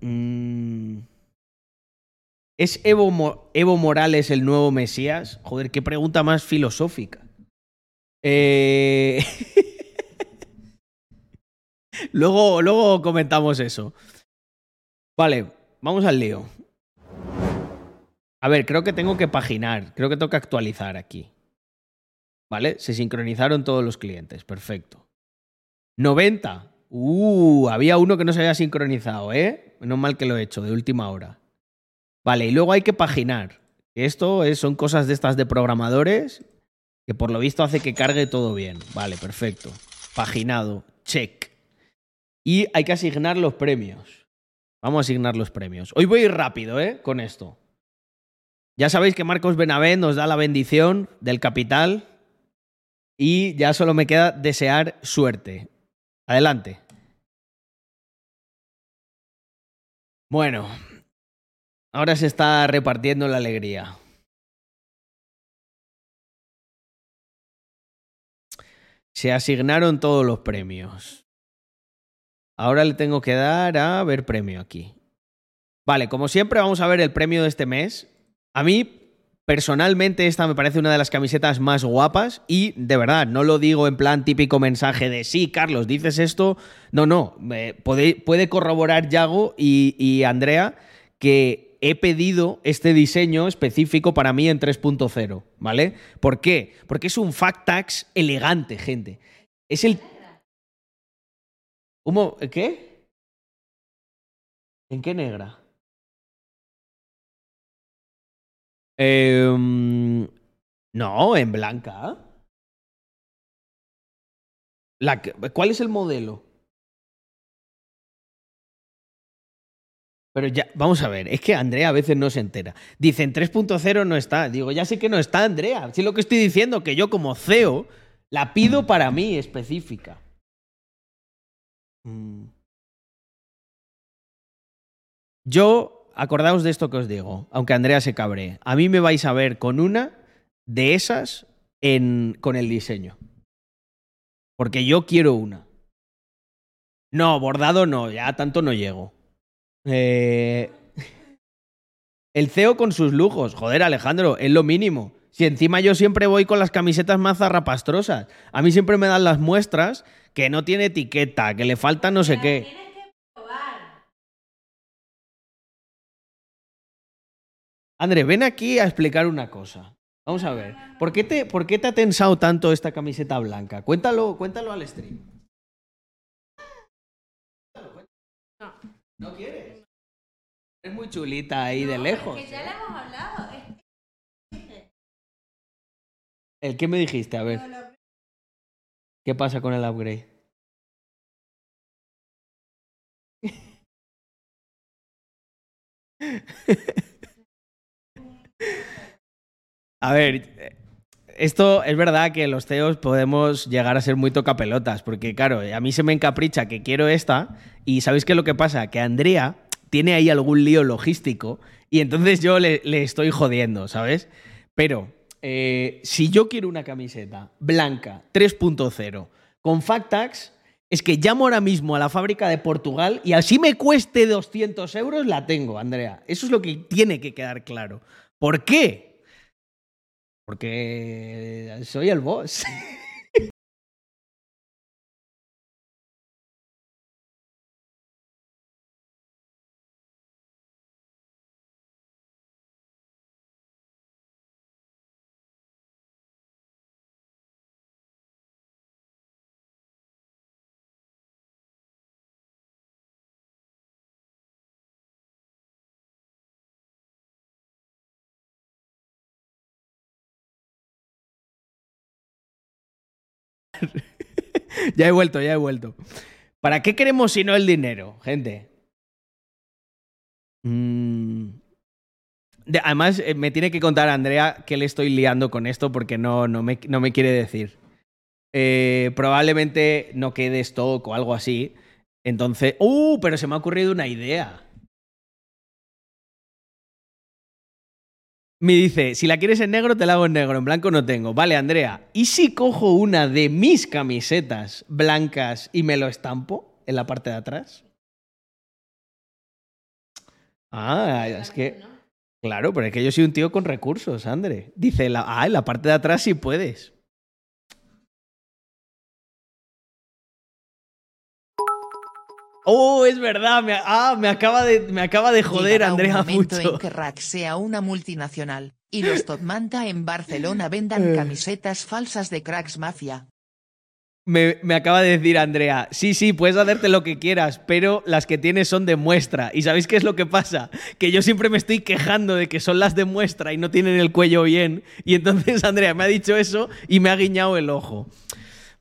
Mm. ¿Es Evo, Evo, Morales el nuevo Mesías? Joder, qué pregunta más filosófica. Eh... luego, luego comentamos eso. Vale, vamos al lío. A ver, creo que tengo que paginar, creo que tengo que actualizar aquí. ¿Vale? Se sincronizaron todos los clientes, perfecto. 90. Uh, había uno que no se había sincronizado, ¿eh? Menos mal que lo he hecho, de última hora. Vale, y luego hay que paginar. Esto es, son cosas de estas de programadores que por lo visto hace que cargue todo bien. Vale, perfecto. Paginado, check. Y hay que asignar los premios. Vamos a asignar los premios. Hoy voy rápido, ¿eh? Con esto. Ya sabéis que Marcos Benavent nos da la bendición del capital Y ya solo me queda desear suerte. Adelante. Bueno, ahora se está repartiendo la alegría. Se asignaron todos los premios. Ahora le tengo que dar a ver premio aquí. Vale, como siempre vamos a ver el premio de este mes. A mí Personalmente esta me parece una de las camisetas más guapas y de verdad, no lo digo en plan típico mensaje de sí, Carlos, dices esto. No, no, puede, puede, corroborar Yago y, y Andrea que he pedido este diseño específico para mí en 3.0, ¿vale? ¿Por qué? Porque es un fact tax elegante, gente. Es el... ¿Qué? ¿En qué negra? Em, no, en blanca. La ¿Cuál es el modelo? Pero ya, vamos a ver, es que Andrea a veces no se entera. Dicen 3.0 no está. Digo, ya sé que no está Andrea. Si lo que estoy diciendo, que yo como CEO la pido para mí específica. Mm. Yo acordaos de esto que os digo, aunque Andrea se cabre. A mí me vais a ver con una de esas en, con el diseño. Porque yo quiero una. No, bordado no, ya tanto no llego. Eh... El CEO con sus lujos. Joder, Alejandro, es lo mínimo. Si encima yo siempre voy con las camisetas más zarrapastrosas. A mí siempre me dan las muestras que no tiene etiqueta, que le falta no sé qué. André, ven aquí a explicar una cosa. Vamos a ver. ¿Por qué te, por qué te ha tensado tanto esta camiseta blanca? Cuéntalo, cuéntalo al stream. No. ¿No quieres? Es muy chulita ahí de lejos. Que ya le hemos hablado. ¿El qué me dijiste? A ver. ¿Qué pasa con el upgrade? A ver, esto es verdad que los CEOs podemos llegar a ser muy tocapelotas, porque claro, a mí se me encapricha que quiero esta, y ¿sabéis qué es lo que pasa? Que Andrea tiene ahí algún lío logístico, y entonces yo le, estoy jodiendo, ¿sabes? Pero eh, si yo quiero una camiseta blanca 3.0 con Factax, es que llamo ahora mismo a la fábrica de Portugal y así me cueste 200 euros, la tengo, Andrea. Eso es lo que tiene que quedar claro. ¿Por qué? Porque soy el boss. ya he vuelto, ya he vuelto. ¿Para qué queremos si no el dinero, gente? Mm. además, eh, me tiene que contar Andrea que le estoy liando con esto porque no, no, me, no me quiere decir. Eh, probablemente no quede stock o algo así. Entonces, ¡uh! Pero se me ha ocurrido una idea. Me dice, si la quieres en negro, te la hago en negro, en blanco no tengo. Vale, Andrea, ¿y si cojo una de mis camisetas blancas y me lo estampo en la parte de atrás? Ah, es que... Claro, pero es que yo soy un tío con recursos, André. Dice, ah, en la parte de atrás sí puedes. Oh, es verdad. Me, ah, me acaba de, me acaba de joder Andrea un momento en que Rack sea una multinacional y los Top Manta en Barcelona vendan eh. camisetas falsas de Cracks Mafia. Me, me, acaba de decir Andrea, sí, sí, puedes hacerte lo que quieras, pero las que tienes son de muestra. ¿Y sabéis qué es lo que pasa? Que yo siempre me estoy quejando de que son las de muestra y no tienen el cuello bien. Y entonces Andrea me ha dicho eso y me ha guiñado el ojo.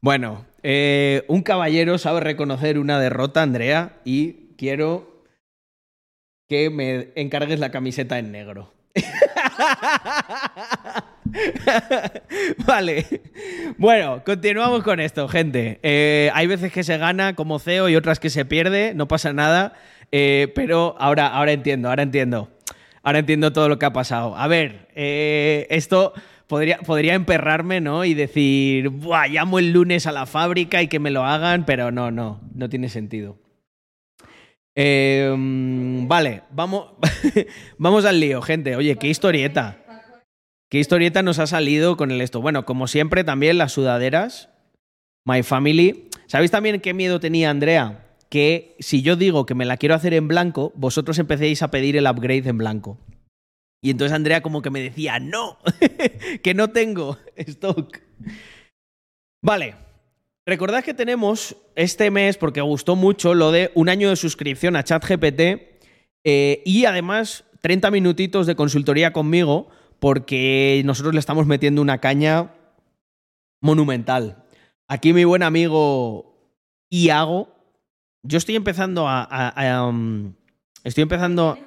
Bueno, eh, un caballero sabe reconocer una derrota, Andrea, y quiero que me encargues la camiseta en negro. vale. Bueno, continuamos con esto, gente. Eh, hay veces que se gana como CEO y otras que se pierde, no pasa nada. Eh, pero ahora, ahora entiendo, ahora entiendo. Ahora entiendo todo lo que ha pasado. A ver, esto podría, podría emperrarme, ¿no? Y decir, Buah, llamo el lunes a la fábrica y que me lo hagan, pero no, no, no tiene sentido. Eh, vale, vamos, vamos al lío, gente. Oye, qué historieta. ¿Qué historieta nos ha salido con el esto? Bueno, como siempre, también las sudaderas. My Family. ¿Sabéis también qué miedo tenía Andrea? Que si yo digo que me la quiero hacer en blanco, vosotros empecéis a pedir el upgrade en blanco. Y entonces Andrea como que me decía, no, que no tengo stock. Vale, recordad que tenemos este mes, porque gustó mucho, lo de un año de suscripción a ChatGPT eh, y además 30 minutitos de consultoría conmigo, porque nosotros le estamos metiendo una caña monumental. Aquí mi buen amigo Iago, yo estoy empezando a... um, estoy empezando...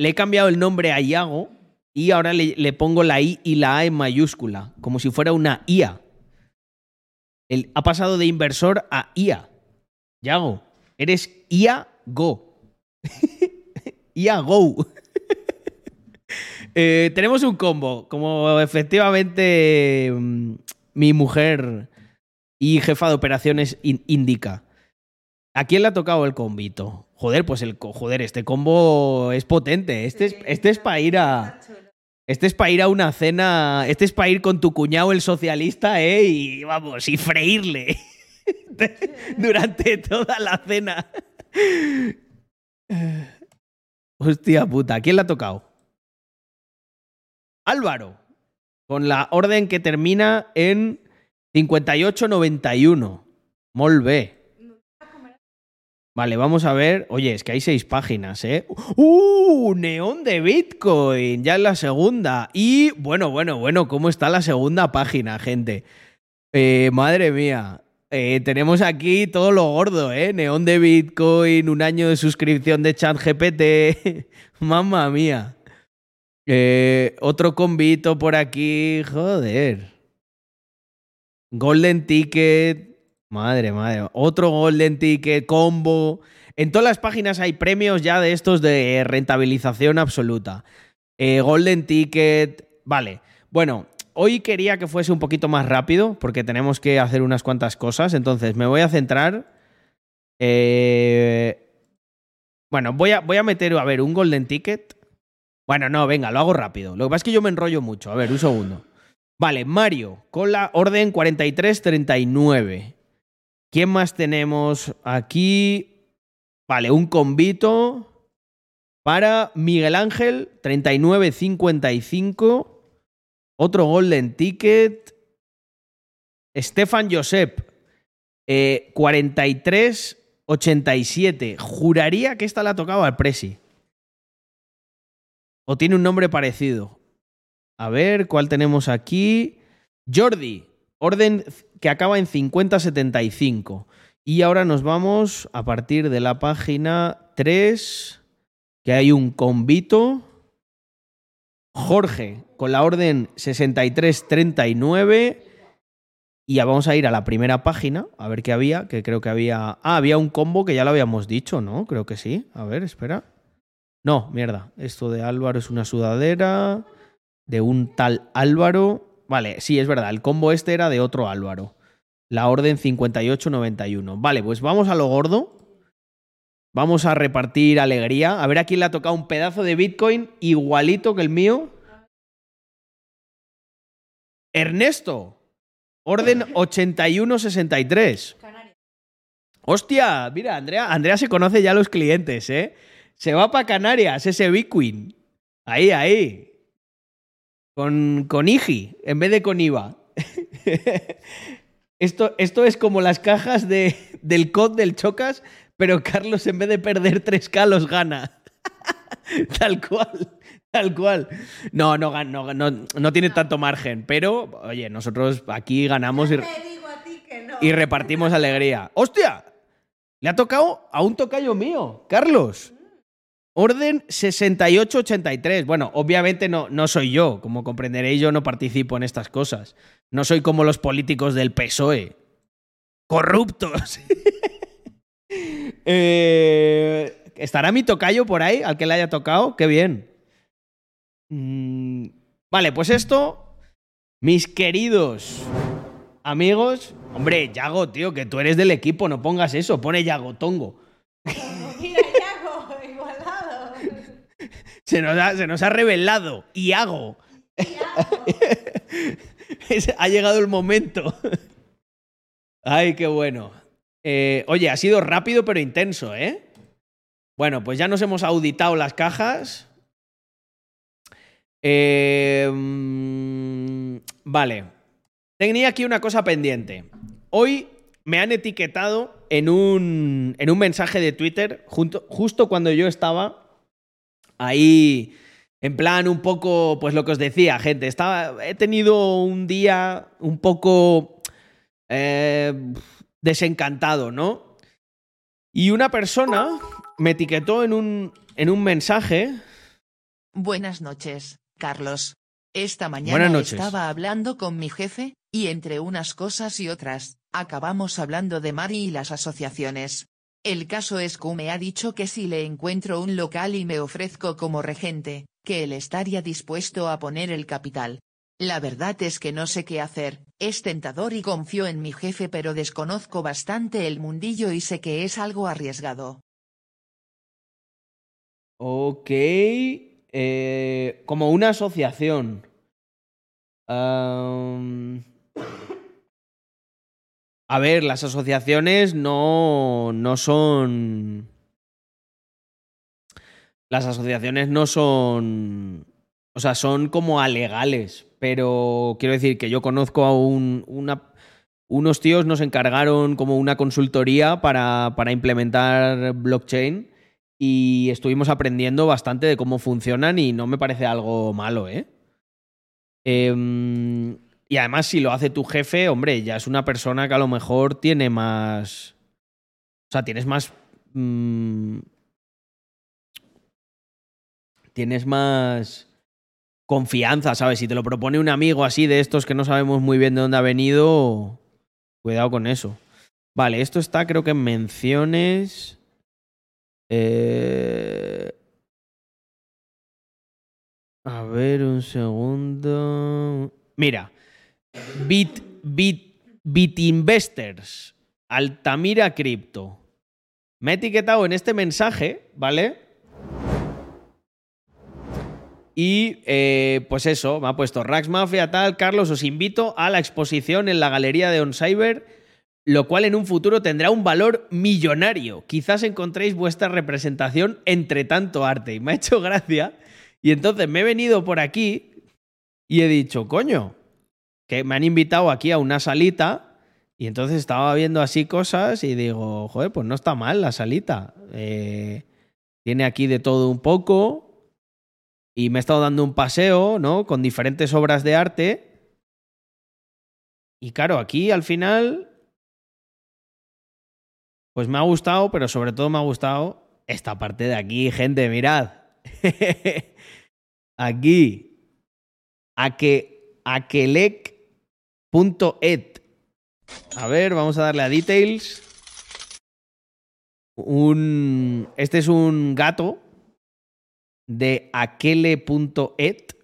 le he cambiado el nombre a Iago y ahora le, pongo la I y la A en mayúscula, como si fuera una IA. Él ha pasado de inversor a IA. Yago, eres IA Go. IA Go. Eh, tenemos un combo, como efectivamente mm, mi mujer y jefa de operaciones in- indica. ¿A quién le ha tocado el combito? Joder, pues el joder, este combo es potente. Este es, este es para ir a. Este es para ir a una cena. Este es para ir con tu cuñado el socialista, ¿eh? Y vamos, y freírle. Durante toda la cena. Hostia puta, ¿a quién le ha tocado? Álvaro. Con la orden que termina en 5891. Molt bé. Vale, vamos a ver. Oye, es que hay seis páginas, ¿eh? ¡Uh! Neón de Bitcoin. Ya en la segunda. Y bueno, bueno, bueno, ¿cómo está la segunda página, gente? Eh, madre mía. Eh, tenemos aquí todo lo gordo, ¿eh? Neón de Bitcoin, un año de suscripción de ChatGPT. Mamma mía. Eh, otro convito por aquí. Joder. Golden Ticket. Madre, madre. Otro Golden Ticket, combo. En todas las páginas hay premios ya de estos de rentabilización absoluta. Eh, Golden Ticket. Vale. Bueno, hoy quería que fuese un poquito más rápido porque tenemos que hacer unas cuantas cosas. Entonces me voy a centrar. Eh, Bueno, voy a, voy a meter, a ver, un Golden Ticket. Bueno, no, venga, lo hago rápido. Lo que pasa es que yo me enrollo mucho. A ver, un segundo. Vale, Mario, con la orden 4339. ¿Quién más tenemos aquí? Vale, un convito para Miguel Ángel, 3955. Otro Golden Ticket. Stefan Josep, eh, 4387. Juraría que esta la tocaba al Presi. O tiene un nombre parecido. A ver, ¿cuál tenemos aquí? Jordi, orden que acaba en 5075. Y ahora nos vamos a partir de la página 3, que hay un convito. Jorge, con la orden 6339. Y ya vamos a ir a la primera página, a ver qué había, que creo que había... Ah, había un combo que ya lo habíamos dicho, ¿no? Creo que sí. A ver, espera. No, mierda. Esto de Álvaro es una sudadera de un tal Álvaro. Vale, sí, es verdad. El combo este era de otro Álvaro. La orden 5891. Vale, pues vamos a lo gordo. Vamos a repartir alegría. A ver a quién le ha tocado un pedazo de Bitcoin igualito que el mío. Ernesto. Orden 8163. Hostia, mira, Andrea, Andrea se conoce ya a los clientes, ¿eh? Se va para Canarias, ese Bitcoin. Ahí, ahí. Con, con IGI, en vez de con IVA. esto, esto es como las cajas de, del COD del Chocas, pero Carlos en vez de perder 3K los gana. tal cual, tal cual. No, no, no, no, no tiene tanto margen, pero oye, nosotros aquí ganamos y, y repartimos alegría. ¡Hostia! Le ha tocado a un tocayo mío, Carlos. Orden 6883. Bueno, obviamente no, no soy yo. Como comprenderéis, yo no participo en estas cosas. No soy como los políticos del PSOE. Corruptos. Eh, ¿Estará mi tocayo por ahí? Al que le haya tocado. Qué bien. Mm, vale, pues esto, mis queridos amigos. Hombre, Yago, tío, que tú eres del equipo, no pongas eso. Pone Yago Tongo. Mira, Yago, igualado. Se nos ha, se nos ha revelado. Iago. Es- ha llegado el momento. Ay, qué bueno. Eh, oye, ha sido rápido pero intenso, ¿eh? Bueno, pues ya nos hemos auditado las cajas. Mm, vale. Tenía aquí una cosa pendiente. Hoy me han etiquetado en un, en un mensaje de Twitter, junto- justo cuando yo estaba ahí, en plan un poco, pues lo que os decía, gente, estaba, he tenido un día un poco eh, desencantado, ¿no? Y una persona me etiquetó en un, en un mensaje. Buenas noches, Carlos. Esta mañana estaba hablando con mi jefe, y entre unas cosas y otras, acabamos hablando de Mari y las asociaciones. El caso es que me ha dicho que si le encuentro un local y me ofrezco como regente, que él estaría dispuesto a poner el capital. La verdad es que no sé qué hacer, es tentador y confío en mi jefe pero desconozco bastante el mundillo y sé que es algo arriesgado. Ok. eh, como una asociación. Am, a ver, las asociaciones no, no son. Las asociaciones no son. O sea, son como alegales. Pero quiero decir que yo conozco a un, unos tíos nos encargaron como una consultoría para, para implementar blockchain y estuvimos aprendiendo bastante de cómo funcionan y no me parece algo malo, ¿eh? Em, y además, si lo hace tu jefe, hombre, ya es una persona que a lo mejor tiene más. O sea, tienes más. mm, tienes más confianza, ¿sabes? Si te lo propone un amigo así de estos que no sabemos muy bien de dónde ha venido, cuidado con eso. Vale, esto está creo que en menciones. Eh, A ver, un segundo. Mira, Bit, Bit, Bitinvestors, Altamira Crypto. Me ha etiquetado en este mensaje, ¿vale? Y eh, pues eso, me ha puesto Rax Mafia tal, Carlos, os invito a la exposición en la galería de OnCyber, lo cual en un futuro tendrá un valor millonario. Quizás encontréis vuestra representación entre tanto arte. Y me ha hecho gracia. Y entonces me he venido por aquí y he dicho, coño, que me han invitado aquí a una salita. Y entonces estaba viendo así cosas y digo, joder, pues no está mal la salita. Eh, tiene aquí de todo un poco. Y me he estado dando un paseo, ¿no? Con diferentes obras de arte. Y claro, aquí al final, pues me ha gustado, pero sobre todo me ha gustado esta parte de aquí, gente, mirad. aquí. A que, aquelec.et. A ver, vamos a darle a details. Un, este es un gato de aquele.et.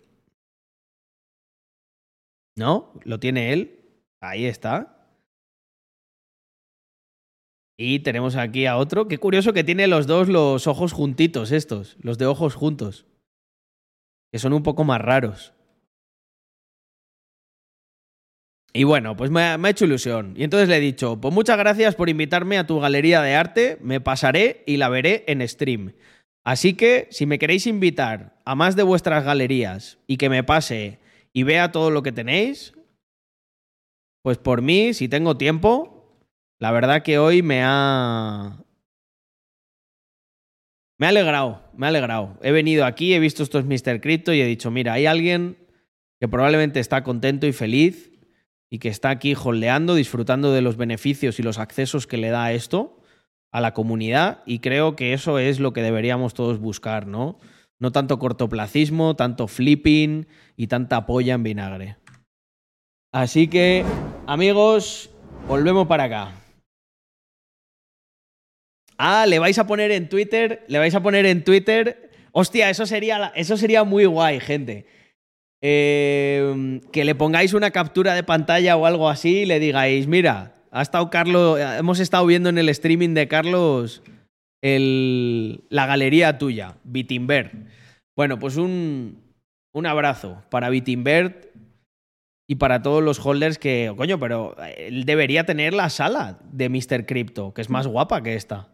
¿No? Lo tiene él. Ahí está. Y tenemos aquí a otro. Qué curioso que tiene los dos los ojos juntitos, estos. Los de ojos juntos. Que son un poco más raros. Y bueno, pues me ha, hecho ilusión. Y entonces le he dicho, pues muchas gracias por invitarme a tu galería de arte. Me pasaré y la veré en stream. Así que si me queréis invitar a más de vuestras galerías y que me pase y vea todo lo que tenéis, pues por mí, si tengo tiempo, la verdad que hoy me ha... Me ha alegrado, me ha alegrado. He venido aquí, he visto estos Mr. Crypto y he dicho, mira, hay alguien que probablemente está contento y feliz y que está aquí holdeando, disfrutando de los beneficios y los accesos que le da esto. a la comunidad y creo que eso es lo que deberíamos todos buscar, ¿no? No tanto cortoplacismo, tanto flipping y tanta polla en vinagre. Así que, amigos, volvemos para acá. Ah, le vais a poner en Twitter, le vais a poner en Twitter. Hostia, eso sería, eso sería muy guay, gente. Eh, que le pongáis una captura de pantalla o algo así y le digáis, mira, ha estado Carlos, hemos estado viendo en el streaming de Carlos la galería tuya, Bitinbert. Bueno, pues un, un abrazo para Bitinbert y para todos los holders que, coño, pero él debería tener la sala de Mr. Crypto, que es más guapa que esta.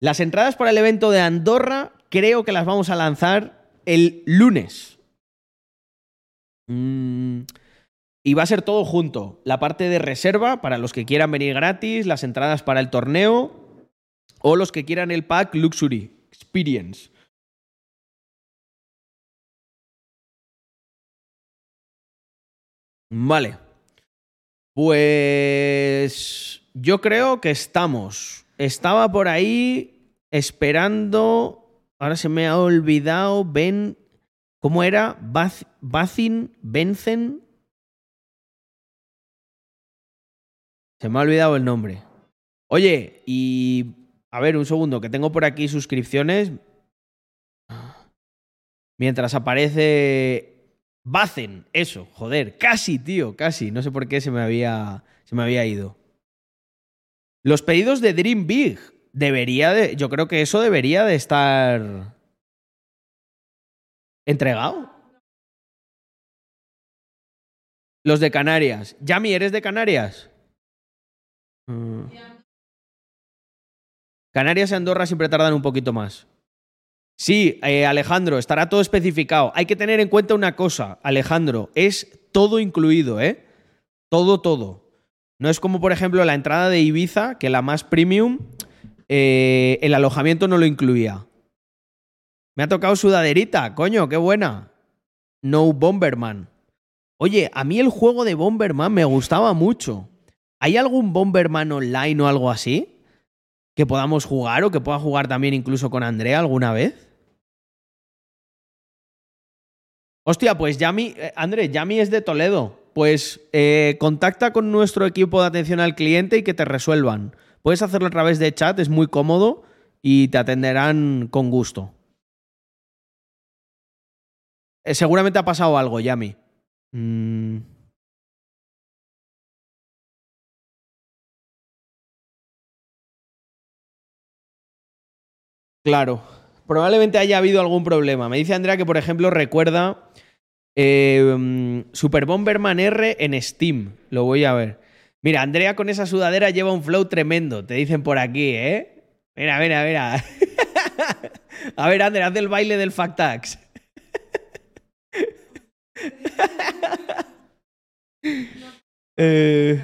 Las entradas para el evento de Andorra creo que las vamos a lanzar el lunes. Mm, y va a ser todo junto. La parte de reserva para los que quieran venir gratis, las entradas para el torneo o los que quieran el pack Luxury Experience. Vale. Pues yo creo que estamos. Estaba por ahí esperando. Ahora se me ha olvidado. Ben. ¿Cómo era? Baz- Bazin. Se me ha olvidado el nombre. Oye, y. A ver, un segundo, que tengo por aquí suscripciones. Mientras aparece. Bazen, eso, joder, casi, tío, casi. No sé por qué se me había, se me había ido. Los pedidos de Dream Big. Debería de. Yo creo que eso debería de estar. ¿Entregado? Los de Canarias. Yami, ¿eres de Canarias? Mm. Canarias y Andorra siempre tardan un poquito más. Sí, eh, Alejandro, estará todo especificado. Hay que tener en cuenta una cosa, Alejandro, es todo incluido, ¿eh? Todo, todo. No es como, por ejemplo, la entrada de Ibiza, que la más premium, eh, el alojamiento no lo incluía. Me ha tocado sudaderita, coño, qué buena. No Bomberman. Oye, a mí el juego de Bomberman me gustaba mucho. ¿Hay algún Bomberman online o algo así? Que podamos jugar o que pueda jugar también incluso con Andrea alguna vez. Hostia, pues Yami, eh, André, Yami es de Toledo. Pues eh, contacta con nuestro equipo de atención al cliente y que te resuelvan. Puedes hacerlo a través de chat, es muy cómodo y te atenderán con gusto. Eh, seguramente ha pasado algo, Yami. Mm. Claro, probablemente haya habido algún problema. Me dice Andrea que, por ejemplo, recuerda eh, mm, Super Bomberman R en Steam. Lo voy a ver. Mira, Andrea con esa sudadera lleva un flow tremendo. Te dicen por aquí, ¿eh? Mira, mira, mira. A ver, Andrea, haz el baile del Factax. eh...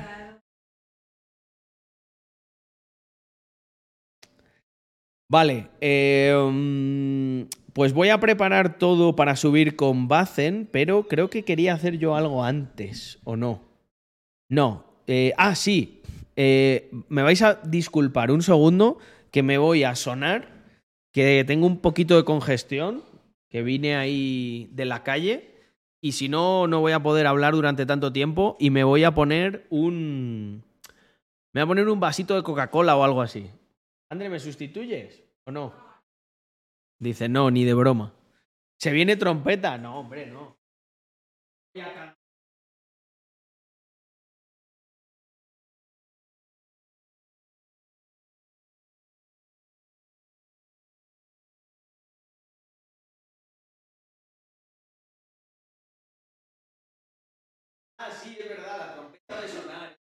Vale, mm, pues voy a preparar todo para subir con Bazen, pero creo que quería hacer yo algo antes, ¿o no? No. Eh, ah, sí. eh, me vais a disculpar un segundo que me voy a sonar, que tengo un poquito de congestión, que vine ahí de la calle, y si no, no voy a poder hablar durante tanto tiempo, y me voy a poner un... Me voy a poner un vasito de Coca-Cola o algo así. André, ¿me sustituyes o no? Dice, no, ni de broma. ¿Se viene trompeta? No, hombre, no. Ah, sí, es verdad, la trompeta de sonar.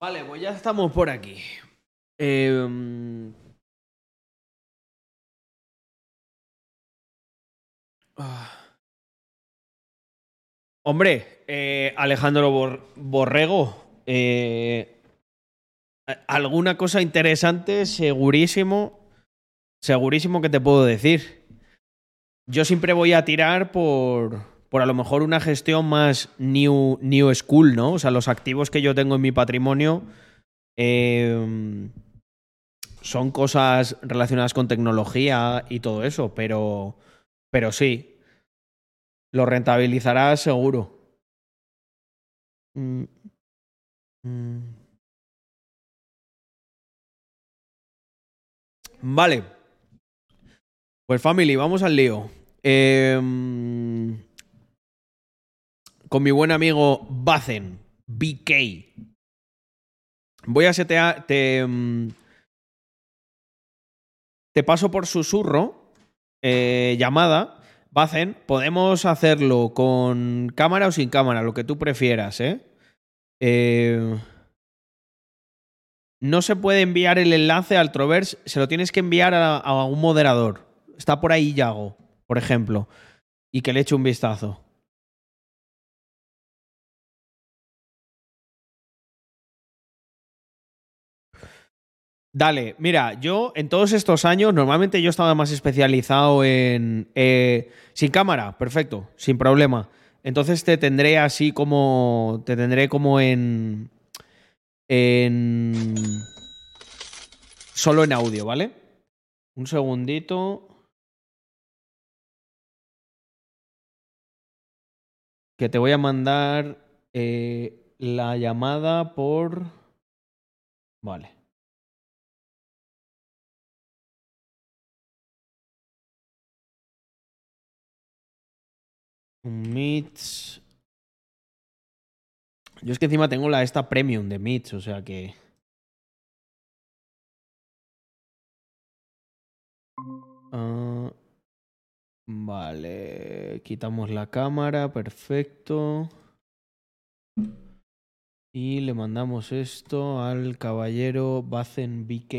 Vale, pues ya estamos por aquí. Ah. Hombre, eh, Alejandro Bor- Borrego, eh, alguna cosa interesante, segurísimo, segurísimo que te puedo decir. Yo siempre voy a tirar por, por a lo mejor una gestión más new, new school, ¿no? O sea, los activos que yo tengo en mi patrimonio eh, son cosas relacionadas con tecnología y todo eso, pero, pero sí, lo rentabilizarás seguro. Mm, mm. Vale. Pues family, vamos al lío. Em, con mi buen amigo Bacen, BK. Voy a setear. Te, mm, te paso por susurro. eh, llamada. Bacen, podemos hacerlo con cámara o sin cámara, lo que tú prefieras, ¿eh? Eh, no se puede enviar el enlace al Troverse, se lo tienes que enviar a, a un moderador. Está por ahí Yago, por ejemplo, y que le eche un vistazo. Dale, mira, yo en todos estos años, normalmente yo estaba más especializado en... eh, sin cámara, perfecto, sin problema. Entonces te tendré así como... Te tendré como en... En... Solo en audio, ¿vale? Un segundito. Que te voy a mandar eh, la llamada por... Vale. Un Meets. Yo es que encima tengo la esta premium de Meets, o sea que. Ah, vale. Quitamos la cámara, perfecto. Y le mandamos esto al caballero Bazen BK.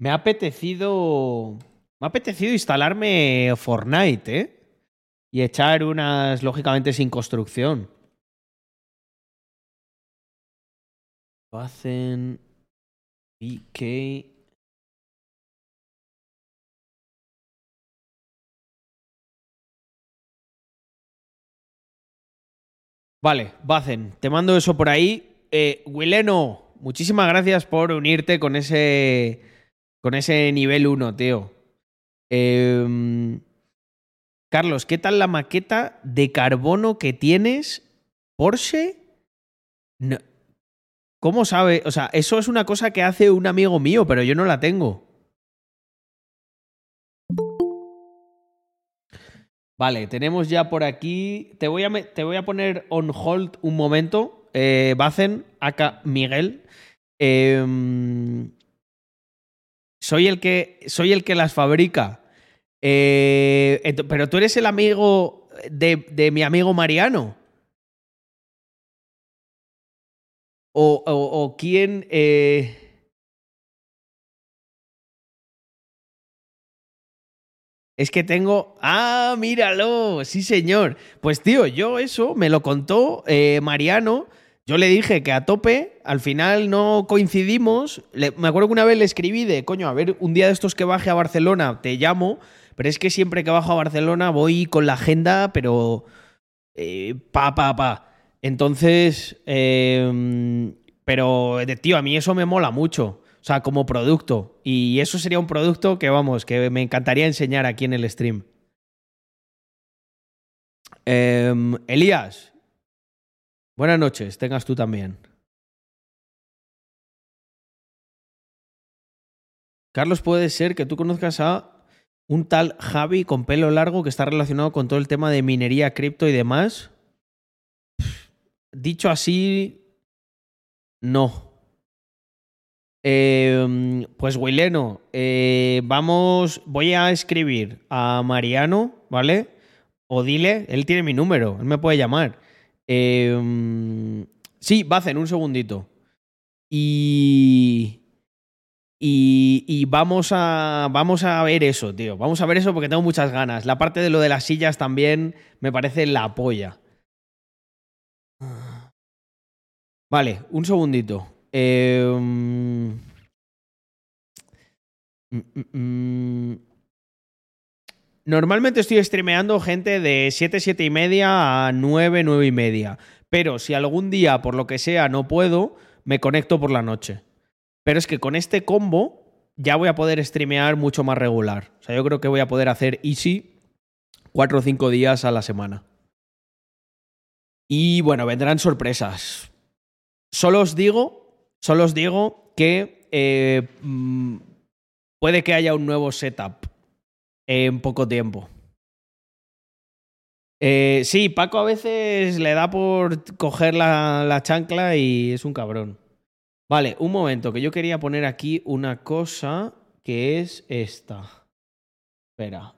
Me ha apetecido. Me ha apetecido instalarme Fortnite, ¿eh? Y echar unas, lógicamente, sin construcción. Bazen BK. Vale, Bazen, te mando eso por ahí. Eh, Wileno, muchísimas gracias por unirte con ese, con ese nivel 1, tío. Em, Carlos, ¿qué tal la maqueta de carbono que tienes? Porsche. ¿Cómo sabe? O sea, eso es una cosa que hace un amigo mío, pero yo no la tengo. Vale, tenemos ya por aquí. Te voy a, te voy a poner on hold un momento. Eh, Bacen, acá Miguel. Em, soy el que. Soy el que las fabrica. Eh, pero tú eres el amigo de, de mi amigo Mariano. O, o- o quién. eh, Es que tengo. ¡Ah, míralo! Sí, señor. Pues, tío, yo eso me lo contó eh, Mariano. Yo le dije que a tope, al final no coincidimos. Le- me acuerdo que una vez le escribí de, coño, a ver, un día de estos que baje a Barcelona, te llamo. Pero es que siempre que bajo a Barcelona voy con la agenda, pero. eh, pa, pa, pa. Entonces. eh, pero, tío, a mí eso me mola mucho. O sea, como producto. Y eso sería un producto que, vamos, que me encantaría enseñar aquí en el stream. Em, Elías, buenas noches, tengas tú también. Carlos, puede ser que tú conozcas a un tal Javi con pelo largo que está relacionado con todo el tema de minería, cripto y demás. Dicho así, no. Eh, pues Wileno, eh, vamos, voy a escribir a Mariano, ¿vale? O dile, él tiene mi número, él me puede llamar. Eh, sí, Bacen, un segundito. Y, y, vamos, a, vamos a ver eso, tío. Vamos a ver eso porque tengo muchas ganas. La parte de lo de las sillas también me parece la polla. Vale, un segundito. Eh. Normalmente estoy streameando gente de 7, 7 y media a 9, 9 y media. Pero si algún día, por lo que sea, no puedo, me conecto por la noche. Pero es que con este combo ya voy a poder streamear mucho más regular. O sea, yo creo que voy a poder hacer easy 4 o 5 días a la semana. Y bueno, vendrán sorpresas. Solo os digo, solo os digo que eh, mm, puede que haya un nuevo setup en poco tiempo. Eh, sí, Paco a veces le da por coger la, la chancla y es un cabrón. Vale, un momento, que yo quería poner aquí una cosa que es esta. Espera.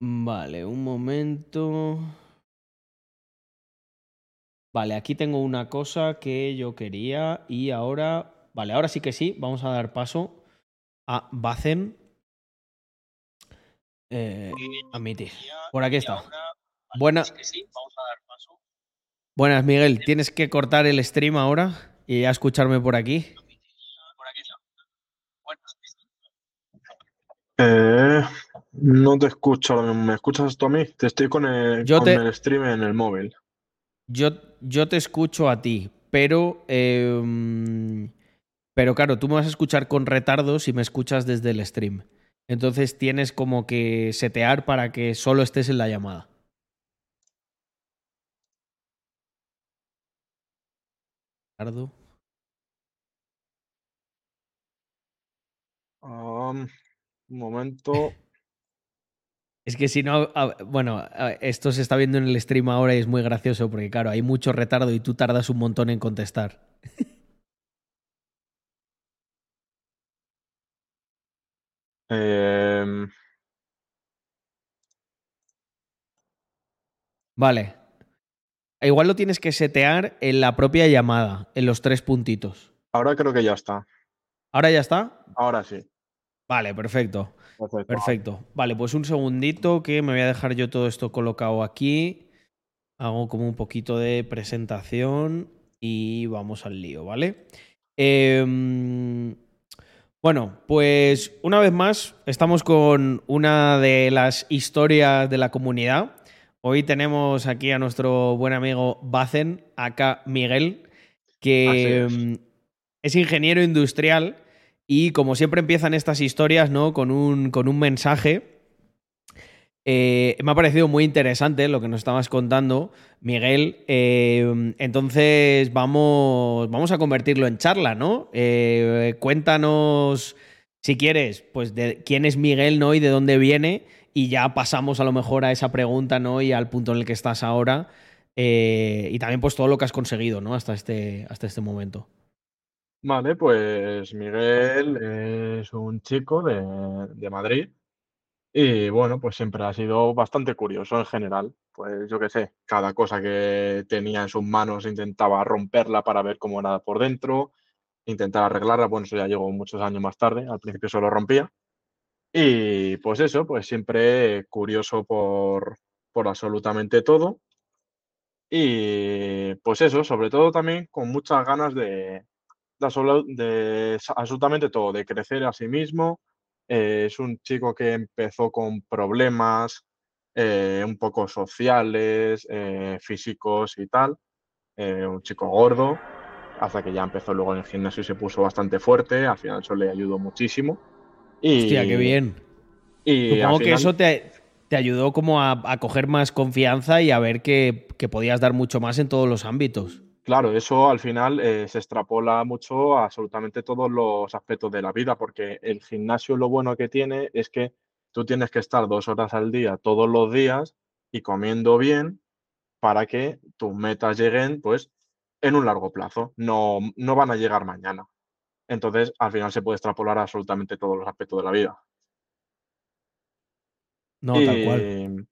Vale, un momento. Vale, aquí tengo una cosa que yo quería y ahora... Vale, ahora sí que sí, vamos a dar paso a Bacen. Eh, admitir. Por aquí está. Buena- Buenas, Miguel. Tienes que cortar el stream ahora y ya escucharme por aquí. Eh, no te escucho. ¿Me escuchas tú a mí? Te estoy con el, Yo con te- el stream en el móvil. Yo, yo te escucho a ti, pero. mm, pero claro, tú me vas a escuchar con retardo si me escuchas desde el stream. Entonces tienes como que setear para que solo estés en la llamada. Retardo. Un momento. Es que si no, bueno, esto se está viendo en el stream ahora y es muy gracioso porque claro, hay mucho retardo y tú tardas un montón en contestar. Em, Vale. Igual lo tienes que setear en la propia llamada, en los tres puntitos. ahora creo que ya está. ¿Ahora ya está? Ahora sí. Vale, perfecto. Perfecto. Perfecto. Vale, pues un segundito que me voy a dejar yo todo esto colocado aquí. Hago como un poquito de presentación y vamos al lío, ¿vale? Em, bueno, pues una vez más estamos con una de las historias de la comunidad. Hoy tenemos aquí a nuestro buen amigo Bacen, acá Miguel, que es. em, es ingeniero industrial y como siempre empiezan estas historias, ¿no? Con un, con un mensaje. Eh, me ha parecido muy interesante lo que nos estabas contando, Miguel. Eh, entonces vamos, vamos a convertirlo en charla, ¿no? Eh, cuéntanos, si quieres, pues de quién es Miguel, ¿no? Y de dónde viene. Y ya pasamos a lo mejor a esa pregunta, ¿no? Y al punto en el que estás ahora. Y también pues todo lo que has conseguido, ¿no? Hasta este, hasta este momento. Vale, pues Miguel es un chico de, de Madrid y bueno, pues siempre ha sido bastante curioso en general. Pues yo qué sé, cada cosa que tenía en sus manos intentaba romperla para ver cómo era por dentro, intentaba arreglarla. Bueno, eso ya llegó muchos años más tarde, al principio solo rompía. Y pues eso, pues siempre curioso por, por absolutamente todo. Y pues eso, sobre todo también con muchas ganas de, de, absolutamente todo, de crecer a sí mismo. Eh, es un chico que empezó con problemas eh, un poco sociales, eh, físicos y tal. Un chico gordo, hasta que ya empezó luego en el gimnasio y se puso bastante fuerte. Al final eso le ayudó muchísimo. Y, Hostia, qué bien. y Supongo que eso te, te ayudó como a, a coger más confianza y a ver que, que podías dar mucho más en todos los ámbitos. Claro, eso al final eh, se extrapola mucho a absolutamente todos los aspectos de la vida, porque el gimnasio lo bueno que tiene es que tú tienes que estar dos horas al día todos los días y comiendo bien para que tus metas lleguen pues en un largo plazo, no, no van a llegar mañana. Entonces, al final se puede extrapolar a absolutamente todos los aspectos de la vida. No, tal cual.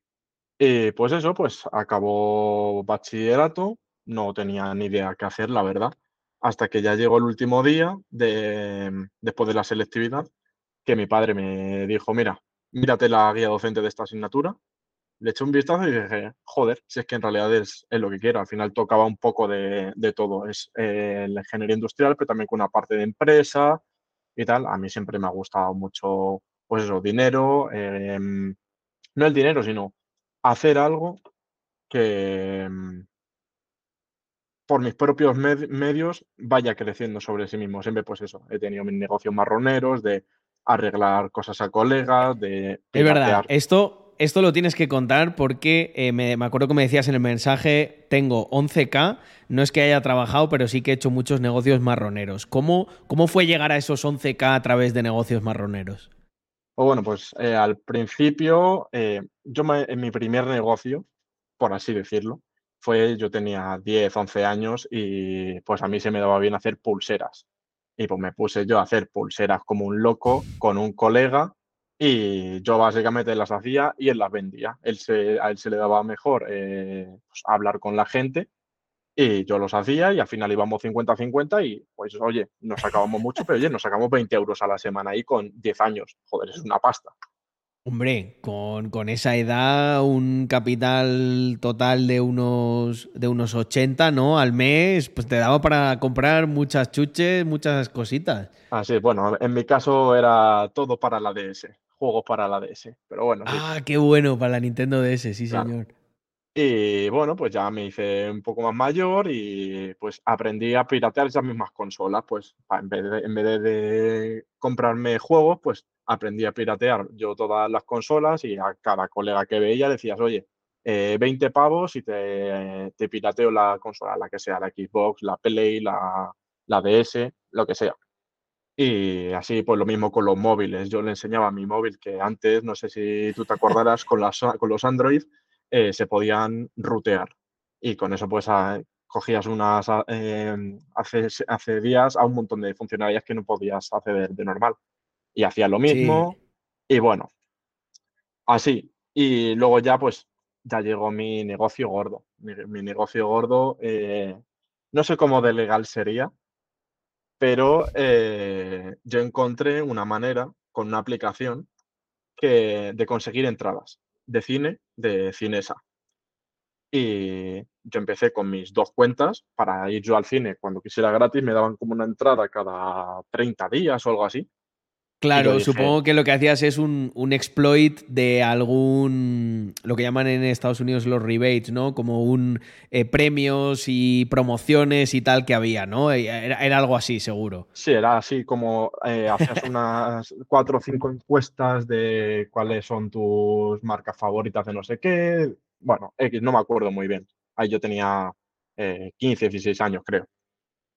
Y, y pues eso, pues acabó bachillerato, no tenía ni idea qué hacer, la verdad, hasta que ya llegó el último día de, después de la selectividad, que mi padre me dijo, mira, mírate la guía docente de esta asignatura. Le eché un vistazo y dije, joder, si es que en realidad es, es lo que quiero. Al final tocaba un poco de, de todo. Es eh, la ingeniería industrial, pero también con una parte de empresa y tal. A mí siempre me ha gustado mucho, pues eso, dinero. eh, no el dinero, sino hacer algo que, por mis propios med- medios vaya creciendo sobre sí mismo. Siempre, pues eso, he tenido mis negocios marroneros de arreglar cosas a colegas, de Es verdad, esto, esto lo tienes que contar porque eh, me, me acuerdo que me decías en el mensaje, tengo 11K, no es que haya trabajado, pero sí que he hecho muchos negocios marroneros. ¿Cómo, cómo fue llegar a esos 11K a través de negocios marroneros? O bueno, pues eh, al principio, eh, yo me- en mi primer negocio, por así decirlo, fue, yo tenía 10, 11 años y pues a mí se me daba bien hacer pulseras. Y pues me puse yo a hacer pulseras como un loco con un colega y yo básicamente las hacía y él las vendía. Él se, a él se le daba mejor eh, pues, hablar con la gente y yo los hacía y al final íbamos 50-50 y pues oye, nos sacábamos mucho, pero oye, nos sacamos 20 euros a la semana ahí con 10 años. Joder, es una pasta. Hombre, con, con esa edad, un capital total de unos, de unos 80, ¿no? Al mes, pues te daba para comprar muchas chuches, muchas cositas. Así, bueno, en mi caso era todo para la DS, juegos para la DS, pero bueno, sí, Ah, qué bueno para la Nintendo DS, sí, claro. señor. Y bueno, pues ya me hice un poco más mayor y pues aprendí a piratear esas mismas consolas, pues en vez de, en vez de, comprarme juegos, pues aprendí a piratear yo todas las consolas y a cada colega que veía decías, oye, eh, 20 pavos y te, te pirateo la consola, la que sea, la Xbox, la Play, la, la DS, lo que sea. Y así, pues lo mismo con los móviles. Yo le enseñaba mi móvil que antes, no sé si tú te acordarás, con, las, con los Android eh, se podían rutear. Y con eso, pues, ah, cogías unas, eh, hace, accedías a un montón de funcionalidades que no podías acceder de normal. Y hacía lo Sí. mismo. Y bueno, así. Y luego ya, pues, ya llegó mi negocio gordo. Mi, mi negocio gordo, eh, no sé cómo de legal sería, pero eh, yo encontré una manera con una aplicación que, de conseguir entradas de cine de Cinesa. Y yo empecé con mis dos cuentas para ir yo al cine cuando quisiera gratis, me daban como una entrada cada 30 días o algo así. Claro, dije, supongo que lo que hacías es un, un exploit de algún, lo que llaman en Estados Unidos los rebates, ¿no? Como un eh, premios y promociones y tal que había, ¿no? Eh, Era, era algo así, seguro. Sí, era así como eh, hacías unas cuatro o cinco encuestas de cuáles son tus marcas favoritas de no sé qué. Bueno, X, no me acuerdo muy bien. Ahí yo tenía eh, 15, 16 años, creo.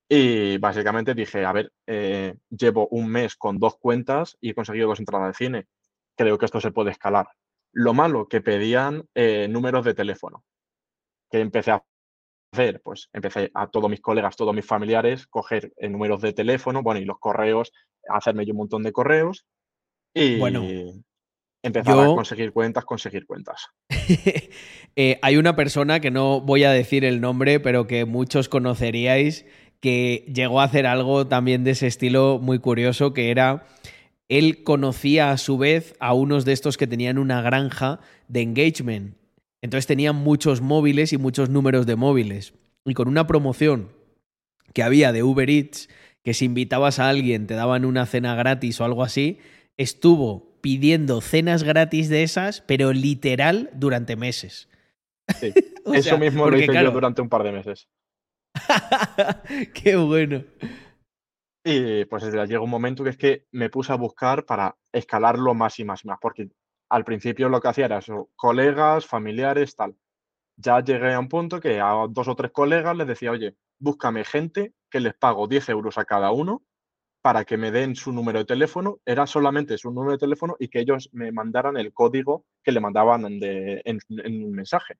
Y básicamente dije, a ver, eh, llevo un mes con dos cuentas y he conseguido dos entradas de cine. Creo que esto se puede escalar. Lo malo, que pedían eh, números de teléfono. Que empecé a hacer? Pues empecé a todos mis colegas, todos mis familiares, coger eh, números de teléfono, bueno, y los correos, hacerme yo un montón de correos y Bueno, empezar a conseguir cuentas, conseguir cuentas. Hay una persona que no voy a decir el nombre, pero que muchos conoceríais, que llegó a hacer algo también de ese estilo muy curioso, que era, él conocía a su vez a unos de estos que tenían una granja de engagement. Entonces tenían muchos móviles y muchos números de móviles. Y con una promoción que había de Uber Eats, que si invitabas a alguien te daban una cena gratis o algo así, estuvo pidiendo cenas gratis de esas, pero literal durante meses. Sí, O eso mismo lo hice yo durante un par de meses. qué bueno. Y pues desde ahí llegó un momento que es que me puse a buscar para escalarlo más y más y más, porque al principio lo que hacía era eso, colegas, familiares, tal. Ya llegué a un punto que a dos o tres colegas les decía, oye, búscame gente que les pago 10 euros a cada uno para que me den su número de teléfono, era solamente su número de teléfono y que ellos me mandaran el código que le mandaban en, de- en- en un mensaje.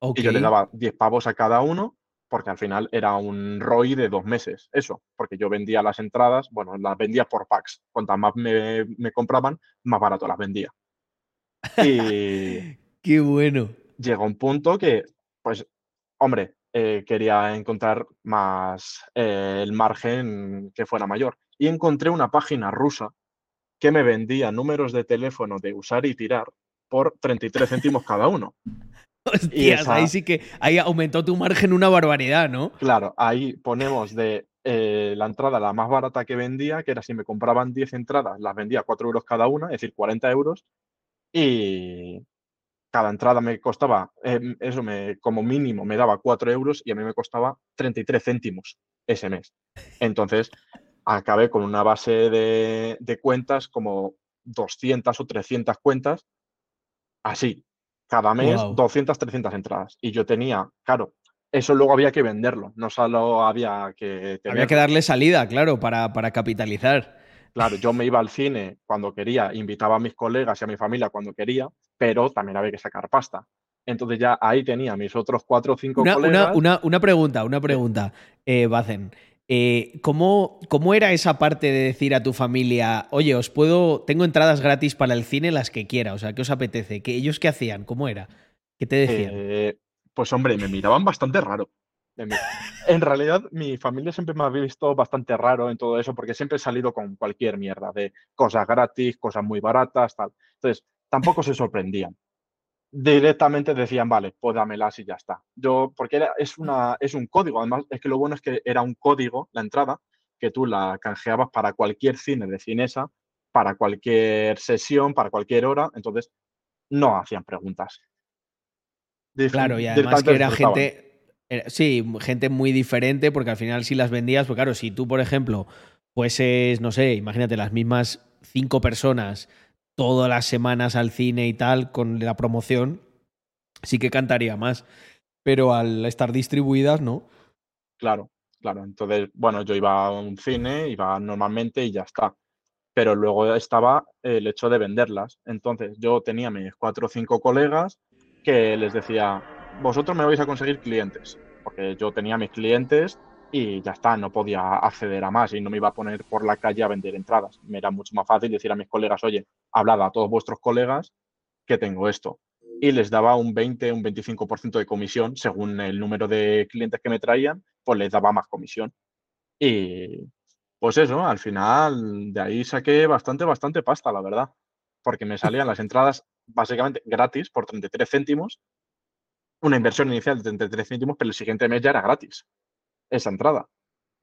Ok. Y yo le daba 10 pavos a cada uno, porque al final era un ROI de dos meses, eso, porque yo vendía las entradas, bueno, las vendía por packs. Cuantas más me, me compraban, más barato las vendía. Y Qué bueno. llegó un punto que, pues, hombre, eh, quería encontrar más eh, el margen que fuera mayor. Y encontré una página rusa que me vendía números de teléfono de usar y tirar por 33 céntimos cada uno. Hostias, esa- ahí sí que ahí aumentó tu margen una barbaridad, ¿no? Claro, ahí ponemos de eh, la entrada la más barata que vendía, que era si me compraban 10 entradas, las vendía a 4 euros cada una, es decir, 40 euros. Y cada entrada me costaba, eh, eso me, como mínimo me daba 4 euros y a mí me costaba 33 céntimos ese mes. Entonces, acabé con una base de, de cuentas como 200 o 300 cuentas, así, cada mes Guau. 200, 300 entradas. Y yo tenía, claro, eso luego había que venderlo, no solo había que Había tenerlo. que darle salida, claro, para, para capitalizar. Claro, yo me iba al cine cuando quería, invitaba a mis colegas y a mi familia cuando quería, pero también había que sacar pasta. Entonces ya ahí tenía mis otros cuatro o cinco Una, una, colegas. una, una pregunta, una pregunta, eh, Bacen. Eh, ¿cómo, ¿Cómo era esa parte de decir a tu familia, oye, os puedo, tengo entradas gratis para el cine las que quiera? O sea, ¿qué os apetece? ¿Qué, ¿Ellos qué hacían? ¿Cómo era? ¿Qué te decían? Eh, pues hombre, me miraban bastante raro. En realidad, mi familia siempre me ha visto bastante raro en todo eso, porque siempre he salido con cualquier mierda, de cosas gratis, cosas muy baratas, tal. Entonces, tampoco se sorprendían. Directamente decían, vale, pues dámelas y ya está. Yo, porque era, es, una, es un código, además, es que lo bueno es que era un código, la entrada, que tú la canjeabas para cualquier cine de Cinesa, para cualquier sesión, para cualquier hora, entonces no hacían preguntas. Dif- Claro, y además que era gente, era- sí, gente muy diferente, porque al final si las vendías, pues claro, si tú, por ejemplo, fueses, no sé, imagínate, las mismas cinco personas todas las semanas al cine y tal, con la promoción, sí que cantaría más. Pero al estar distribuidas, ¿no? Claro, claro. Entonces, bueno, yo iba a un cine, iba normalmente y ya está. Pero luego estaba el hecho de venderlas. Entonces, yo tenía mis cuatro o cinco colegas que les decía, vosotros me vais a conseguir clientes. Porque yo tenía mis clientes y ya está, no podía acceder a más y no me iba a poner por la calle a vender entradas. Me era mucho más fácil decir a mis colegas, oye, hablad a todos vuestros colegas que tengo esto. Y les daba un 20, un 25% de comisión según el número de clientes que me traían, pues les daba más comisión. Y pues eso, al final de ahí saqué bastante, bastante pasta, la verdad. Porque me salían las entradas básicamente gratis por 33 céntimos. Una inversión inicial de 33 céntimos, pero el siguiente mes ya era gratis esa entrada.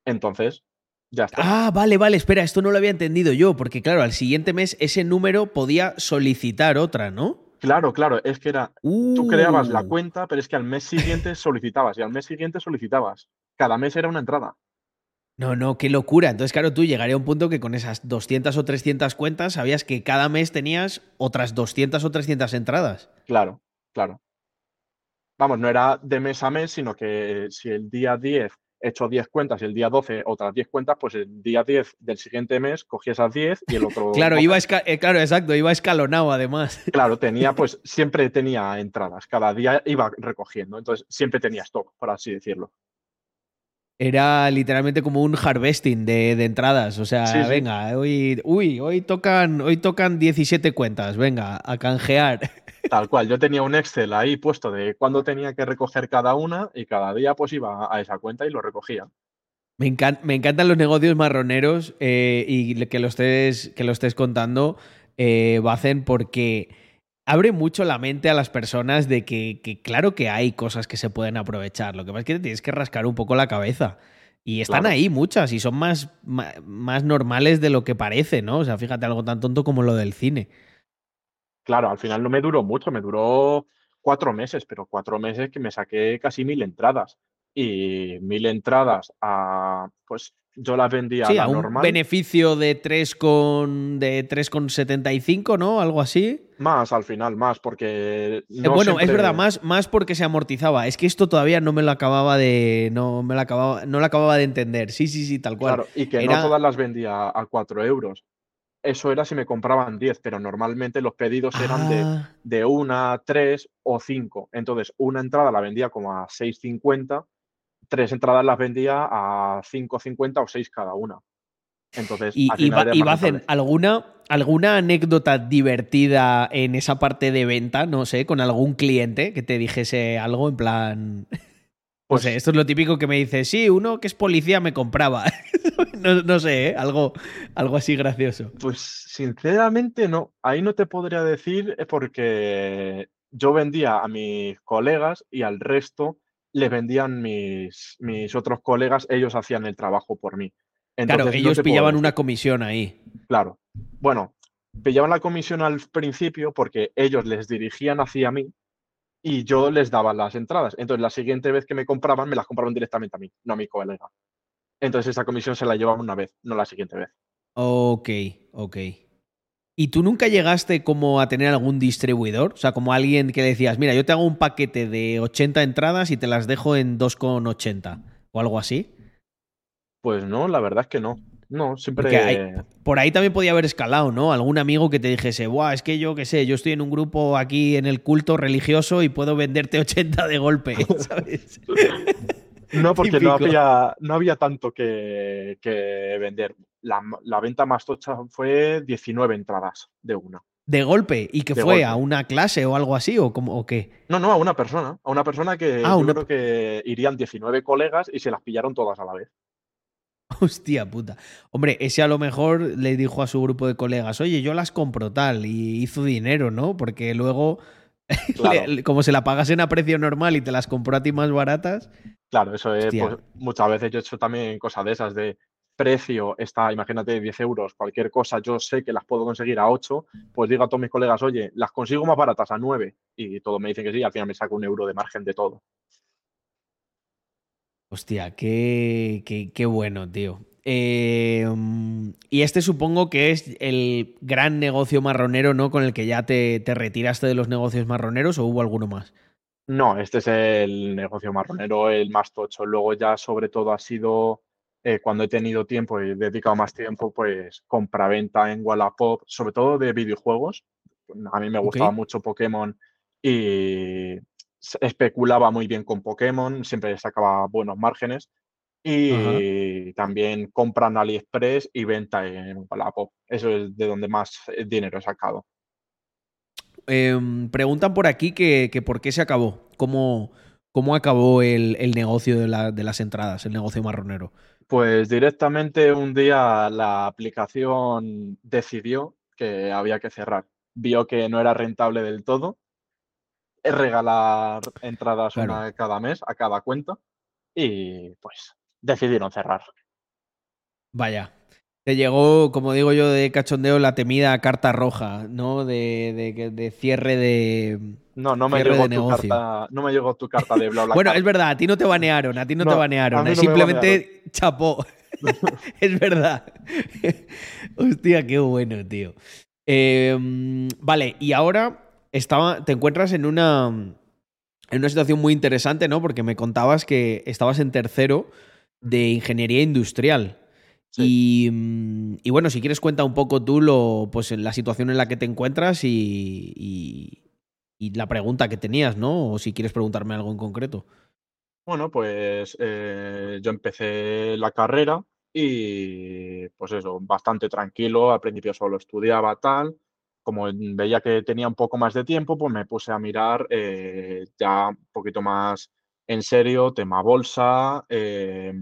Entonces, ya está. Ah, vale, vale, espera, esto no lo había entendido yo, porque claro, al siguiente mes ese número podía solicitar otra, ¿no? Claro, claro, es que era, tú creabas la Uh. cuenta, pero es que al mes siguiente solicitabas y al mes siguiente solicitabas. Cada mes era una entrada. No, no, qué locura. Entonces, claro, tú llegaría a un punto que con esas 200 o 300 cuentas sabías que cada mes tenías otras 200 o 300 entradas. Claro, claro. Vamos, no era de mes a mes, sino que si el día 10 he hecho 10 cuentas y el día 12 otras 10 cuentas, pues el día 10 del siguiente mes cogí esas 10 y el otro. Claro, 12. iba eh, claro, exacto, iba escalonado además. Claro, tenía, pues siempre tenía entradas. Cada día iba recogiendo. Entonces siempre tenía stock, por así decirlo. Era literalmente como un harvesting de, de entradas. O sea, Sí, sí. venga, hoy, uy, hoy tocan, hoy tocan 17 cuentas, venga, a canjear. Tal cual. Yo tenía un Excel ahí puesto de cuándo tenía que recoger cada una y cada día pues iba a esa cuenta y lo recogía. Me, encan- me encantan los negocios marroneros eh, y que lo estés, que lo estés contando, eh, Bacen, porque abre mucho la mente a las personas de que, que claro que hay cosas que se pueden aprovechar. Lo que pasa es que te tienes que rascar un poco la cabeza. Y están Claro. ahí muchas y son más, ma- más normales de lo que parece, ¿no? O sea, fíjate algo tan tonto como lo del cine. Claro, al final no me duró mucho, me duró cuatro meses, pero cuatro meses que me saqué casi mil entradas. Y mil entradas a, pues Yo las vendía Sí, a a la un normal. beneficio de 3 con, de 3,75, ¿no? Algo así. Más al final, más, porque. Eh, no bueno, es verdad, más, más porque se amortizaba. Es que esto todavía no me lo acababa de. No me lo acababa, no lo acababa de entender. Sí, sí, sí, tal cual. Claro, y que Era- no todas las vendía a 4 euros. Eso era si me compraban 10, pero normalmente los pedidos eran de, Ah, de una, tres o cinco. Entonces, una entrada la vendía como a 6,50, tres entradas las vendía a 5,50 o 6 cada una. Entonces, Y, y, era y rentable. ¿alguna, ¿alguna anécdota divertida en esa parte de venta? No sé, con algún cliente que te dijese algo en plan. Pues- esto es lo típico que me dice, sí, uno que es policía me compraba. no, no sé, ¿eh? algo, algo así gracioso. Pues sinceramente no, ahí no te podría decir eh, porque yo vendía a mis colegas y al resto les vendían mis, mis otros colegas, ellos hacían el trabajo por mí. Claro, Entonces, no ellos pillaban una comisión ahí. Claro. Bueno, pillaban la comisión al principio porque ellos les dirigían hacia mí y yo les daba las entradas. Entonces, la siguiente vez que me compraban, me las compraban directamente a mí, no a mi colega. Entonces, esa comisión se la llevaban una vez, no la siguiente vez. Ok, ok. ¿Y tú nunca llegaste como a tener algún distribuidor? O sea, como alguien que decías, mira, yo te hago un paquete de 80 entradas y te las dejo en 2,80 o algo así. Pues no, la verdad es que no. No, siempre. Hay- por ahí también podía haber escalado, ¿no? Algún amigo que te dijese, Buah, es que yo qué sé, yo estoy en un grupo aquí en el culto religioso y puedo venderte 80 de golpe, ¿sabes? No, porque no había, no había tanto que, que vender. La, la venta más tocha fue 19 entradas de una. De golpe. ¿Y que De fue? golpe. ¿A una clase o algo así? ¿O, cómo, o qué? No, no, a una persona. A una persona que Ah, yo una creo que irían 19 colegas y se las pillaron todas a la vez. Hostia puta. Hombre, ese a lo mejor le dijo a su grupo de colegas, oye, yo las compro tal, y hizo dinero, ¿no? Porque luego, Claro. le- como se la pagasen a precio normal y te las compró a ti más baratas. Claro, eso es, pues, muchas veces yo he hecho también cosas de esas de precio está, imagínate, 10 euros, cualquier cosa, yo sé que las puedo conseguir a 8, pues digo a todos mis colegas, oye, las consigo más baratas a 9 y todos me dicen que sí, y al final me saco un euro de margen de todo. Hostia, qué, qué, qué bueno, tío. Eh, mm, y este supongo que es el gran negocio marronero, ¿no? Con el que ya te, te retiraste de los negocios marroneros o hubo alguno más. No, este es el negocio marronero, el más tocho. Luego ya sobre todo ha sido eh, cuando he tenido tiempo y he dedicado más tiempo, pues compra-venta en Wallapop, sobre todo de videojuegos. A mí me gustaba mucho Pokémon y especulaba muy bien con Pokémon, siempre sacaba buenos márgenes. Y también compra en AliExpress y venta en Wallapop. Eso es de donde más eh, dinero he sacado. Em, preguntan por aquí que, que por qué se acabó. ¿Cómo, cómo acabó el, el negocio de, la- de las entradas, el negocio marronero? Pues directamente un día la aplicación decidió que había que cerrar. Vio que no era rentable del todo. Es regalar entradas Claro. una cada mes a cada cuenta y pues decidieron cerrar. Vaya. Te llegó, como digo yo, de cachondeo la temida carta roja, ¿no? De, de, cierre de. No, no me llegó tu carta, no me llegó tu carta de bla bla. Bueno, es verdad, a ti no te banearon, a ti no, te banearon. no me simplemente chapó. es verdad. Hostia, qué bueno, tío. Eh, vale, y ahora estaba, te encuentras en una, en una situación muy interesante, ¿no? Porque me contabas que estabas en tercero de ingeniería industrial. Y, mm, y bueno, si quieres cuenta un poco tú lo, pues, la situación en la que te encuentras y, y- y la pregunta que tenías, ¿no? O si quieres preguntarme algo en concreto. Bueno, pues eh, yo empecé la carrera y pues eso, bastante tranquilo. Al principio solo estudiaba tal. Como veía que tenía un poco más de tiempo, pues me puse a mirar eh, ya un poquito más en serio, tema bolsa, eh,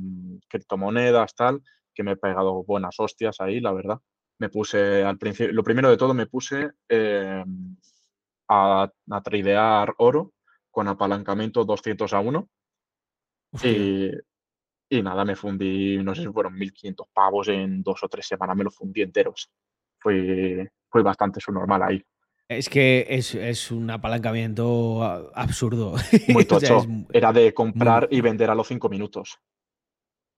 criptomonedas, tal, que me he pegado buenas hostias ahí, la verdad. Me puse al principio, lo primero de todo me puse eh, a, a tradear oro con apalancamiento 200 a 1. Hostia. Y, y nada, me fundí, no sé si fueron 1.500 pavos en dos o tres semanas, me los fundí enteros. Fue, fue bastante su normal ahí. Es que es, es un apalancamiento a- absurdo. Muy O sea, tocho. es Era de comprar y vender a los cinco minutos.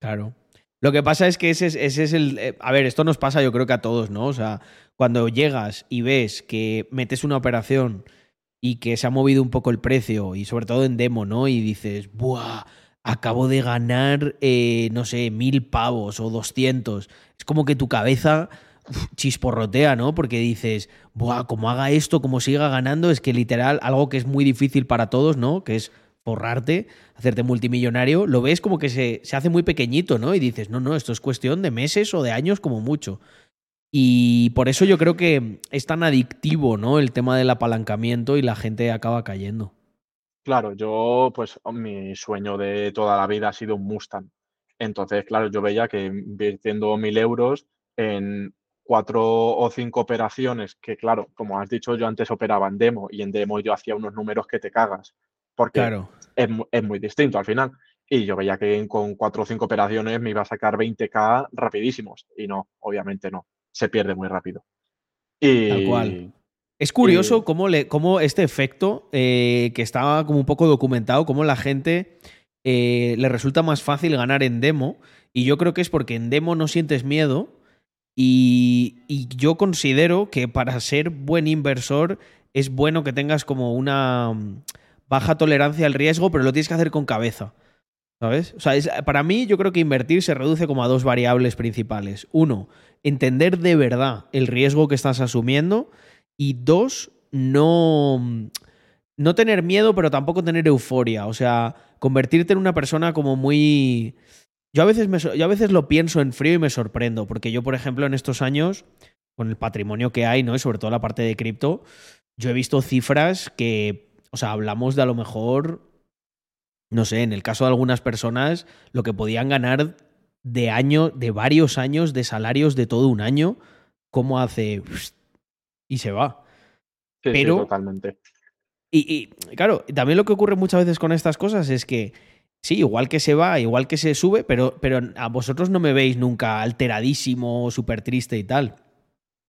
claro. Lo que pasa es que ese es, ese es el. eh, A ver, esto nos pasa yo creo que a todos, ¿no? O sea, cuando llegas y ves que metes una operación y que se ha movido un poco el precio, y sobre todo en demo, ¿no? Y dices, ¡buah! Acabo de ganar, eh, no sé, mil pavos o doscientos. Es como que tu cabeza chisporrotea, ¿no? Porque dices, ¡buah! Como haga esto, como siga ganando, es que literal, algo que es muy difícil para todos, ¿no? Que es forrarte, hacerte multimillonario, lo ves como que se, se hace muy pequeñito, ¿no? Y dices, no, no, esto es cuestión de meses o de años como mucho. Y por eso yo creo que es tan adictivo, ¿no? El tema del apalancamiento y la gente acaba cayendo. Claro, yo, pues mi sueño de toda la vida ha sido un Mustang. Entonces, claro, yo veía que invirtiendo mil euros en cuatro o cinco operaciones, que claro, como has dicho, yo antes operaba en demo y en demo yo hacía unos números que te cagas, porque Claro. es, es muy distinto al final. Y yo veía que con cuatro o cinco operaciones me iba a sacar 20k rapidísimos. Y no, obviamente no. Se pierde muy rápido. Y Tal cual. Es curioso cómo, le, cómo este efecto, eh, que estaba como un poco documentado, cómo la gente eh, le resulta más fácil ganar en demo. Y yo creo que es porque en demo no sientes miedo. Y, y yo considero que para ser buen inversor es bueno que tengas como una mm, baja tolerancia al riesgo, pero lo tienes que hacer con cabeza. ¿Sabes? O sea, para mí yo creo que invertir se reduce como a dos variables principales. Uno, entender de verdad el riesgo que estás asumiendo. Y dos, no, no tener miedo, pero tampoco tener euforia. O sea, convertirte en una persona como muy... Yo a veces, me yo a veces lo pienso en frío y me sorprendo, porque yo, por ejemplo, en estos años, con el patrimonio que hay, ¿no? Y sobre todo la parte de cripto, yo he visto cifras que, o sea, hablamos de a lo mejor, no sé, en el caso de algunas personas, lo que podían ganar de año, de varios años de salarios de todo un año, como hace y se va. sí, sí, pero- totalmente. Y, y, claro, también lo que ocurre muchas veces con estas cosas es que sí, igual que se va, igual que se sube, pero, pero a vosotros no me veis nunca alteradísimo, súper triste y tal.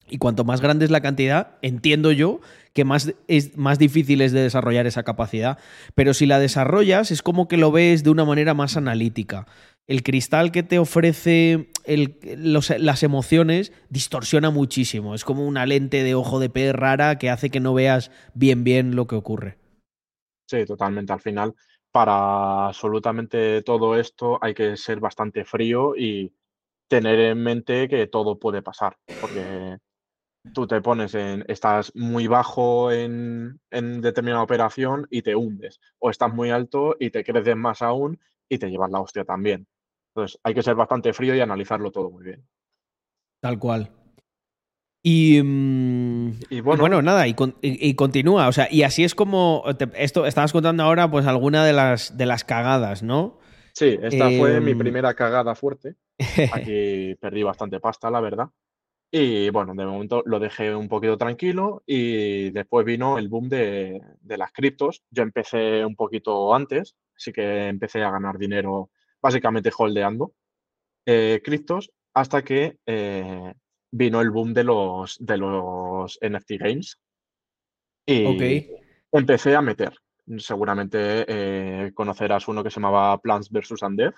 Y cuanto más grande es la cantidad, entiendo yo que más es más difícil es de desarrollar esa capacidad. Pero si la desarrollas, es como que lo ves de una manera más analítica. El cristal que te ofrece las emociones distorsiona muchísimo. Es como una lente de ojo de pez rara que hace que no veas bien bien lo que ocurre. Sí, totalmente. Al final, para absolutamente todo esto hay que ser bastante frío y tener en mente que todo puede pasar, porque tú te pones en, estás muy bajo en, en determinada operación y te hundes, o estás muy alto y te creces más aún y te llevas la hostia también. Entonces, hay que ser bastante frío y analizarlo todo muy bien. Tal cual. Y, mm, Y bueno, bueno, nada, y, con- y- y continúa. O sea, y así es como. te- esto estabas contando ahora, pues, alguna de las, de las cagadas, ¿no? sí, esta fue mi Em, primera cagada fuerte. Aquí perdí bastante pasta, la verdad. Y bueno, de momento lo dejé un poquito tranquilo y después vino el boom de, de las criptos. Yo empecé un poquito antes, así que empecé a ganar dinero básicamente holdeando eh, criptos hasta que eh, vino el boom de los, de los NFT games y empecé a meter. Seguramente eh, conocerás uno que se llamaba Plants vs. Undead.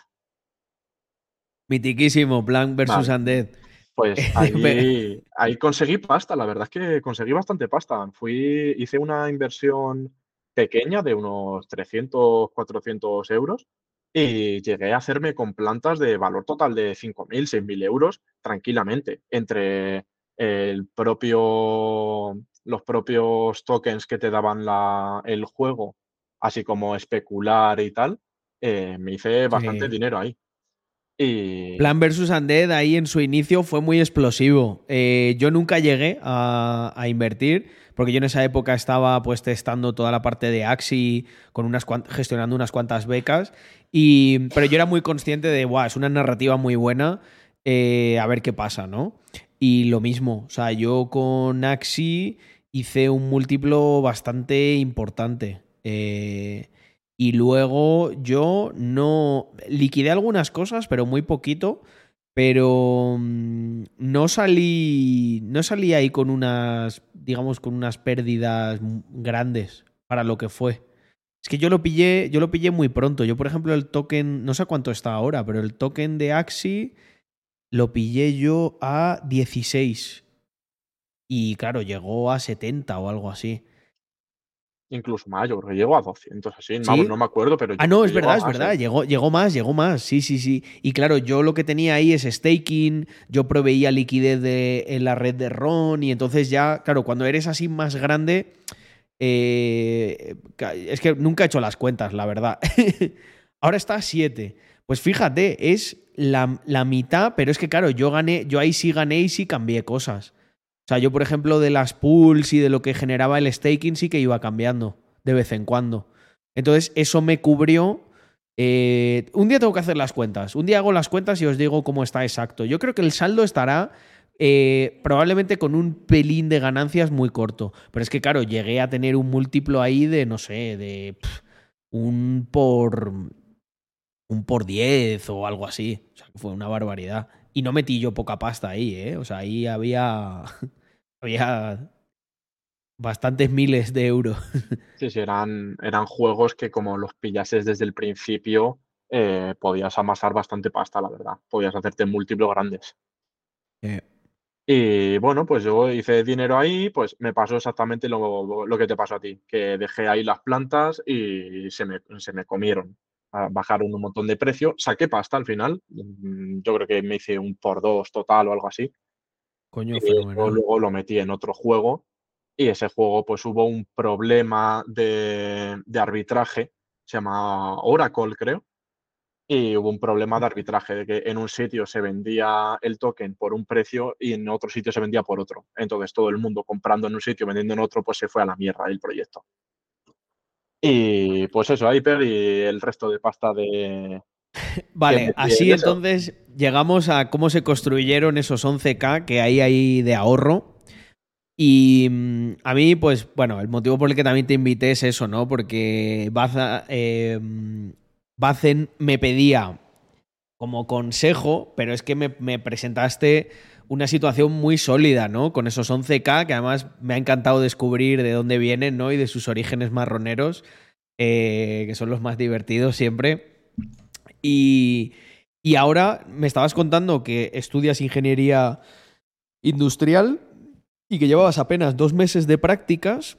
Mitiquísimo, Plan versus Vale. Undead. Pues ahí, ahí conseguí pasta, la verdad es que conseguí bastante pasta. Fui, hice una inversión pequeña de unos 300, 400 euros y llegué a hacerme con plantas de valor total de 5.000, 6.000 euros tranquilamente, entre el propio, los propios tokens que te daban la, el juego, así como especular y tal, eh, me hice bastante Sí. dinero ahí. Plan versus Undead ahí en su inicio fue muy explosivo. Eh, yo nunca llegué a, invertir, porque yo en esa época estaba pues testando toda la parte de Axi, con unas gestionando unas cuantas becas, y, pero yo era muy consciente de, guau, es una narrativa muy buena, eh, a ver qué pasa, ¿no? Y lo mismo, o sea, yo con Axi hice un múltiplo bastante importante. Eh, y luego yo no liquidé algunas cosas, pero muy poquito. Pero mm, no salí. No salí ahí con unas. digamos, con unas pérdidas grandes para lo que fue. Es que yo lo pillé, yo lo pillé muy pronto. Yo, por ejemplo, el token, no sé cuánto está ahora, pero el token de Axi lo pillé yo a 16. Y claro, llegó a 70 o algo así. Incluso más, yo creo que llegó a 200, así. ¿Sí? Vamos, no me acuerdo, pero. Ah, no, es verdad, es más, verdad. ¿eh? Llegó, llegó más, llegó más. Sí, sí, sí. Y claro, yo lo que tenía ahí es staking, yo proveía liquidez de, en la red de RON y entonces ya, claro, cuando eres así más grande, eh, es que nunca he hecho las cuentas, la verdad. Ahora está a 7. Pues fíjate, es la, la mitad, pero es que claro, yo gané, yo ahí sí gané y sí cambié cosas. O sea, yo, por ejemplo, de las pools y de lo que generaba el staking sí que iba cambiando de vez en cuando. Entonces, eso me cubrió. eh, un día tengo que hacer las cuentas. Un día hago las cuentas y os digo cómo está exacto. Yo creo que el saldo estará eh, probablemente con un pelín de ganancias muy corto. Pero es que, claro, llegué a tener un múltiplo ahí de, no sé, de un por. Un por 10 o algo así. O sea, fue una barbaridad. Y no metí yo poca pasta ahí, ¿eh? O sea, ahí había. había bastantes miles de euros. Sí, sí, eran, eran juegos que como los pillases desde el principio, eh, podías amasar bastante pasta, la verdad. Podías hacerte múltiplos grandes. Y bueno, pues yo hice dinero ahí, pues me pasó exactamente lo, lo que te pasó a ti, que dejé ahí las plantas y se me, se me comieron. Bajaron un montón de precio, saqué pasta al final, mm, yo creo que me hice un por dos total o algo así. Coño, Y fenomenal. luego lo metí en otro juego y ese juego pues hubo un problema de, de arbitraje, se llama Oracle creo, y hubo un problema de arbitraje, de que en un sitio se vendía el token por un precio y en otro sitio se vendía por otro. Entonces todo el mundo comprando en un sitio, vendiendo en otro, pues se fue a la mierda el proyecto. Y pues eso, ahí perdí el resto de pasta de... Vale, así eso. entonces llegamos a cómo se construyeron esos 11K que hay ahí de ahorro. Y mm, a mí, pues, bueno, el motivo por el que también te invité es eso, ¿no? Porque Baza, eh, mm, Bazen me pedía como consejo, pero es que me, me presentaste una situación muy sólida, ¿no? Con esos 11K, que además me ha encantado descubrir de dónde vienen, ¿no? Y de sus orígenes marroneros, eh, que son los más divertidos siempre. Y, y ahora me estabas contando que estudias ingeniería industrial y que llevabas apenas dos meses de prácticas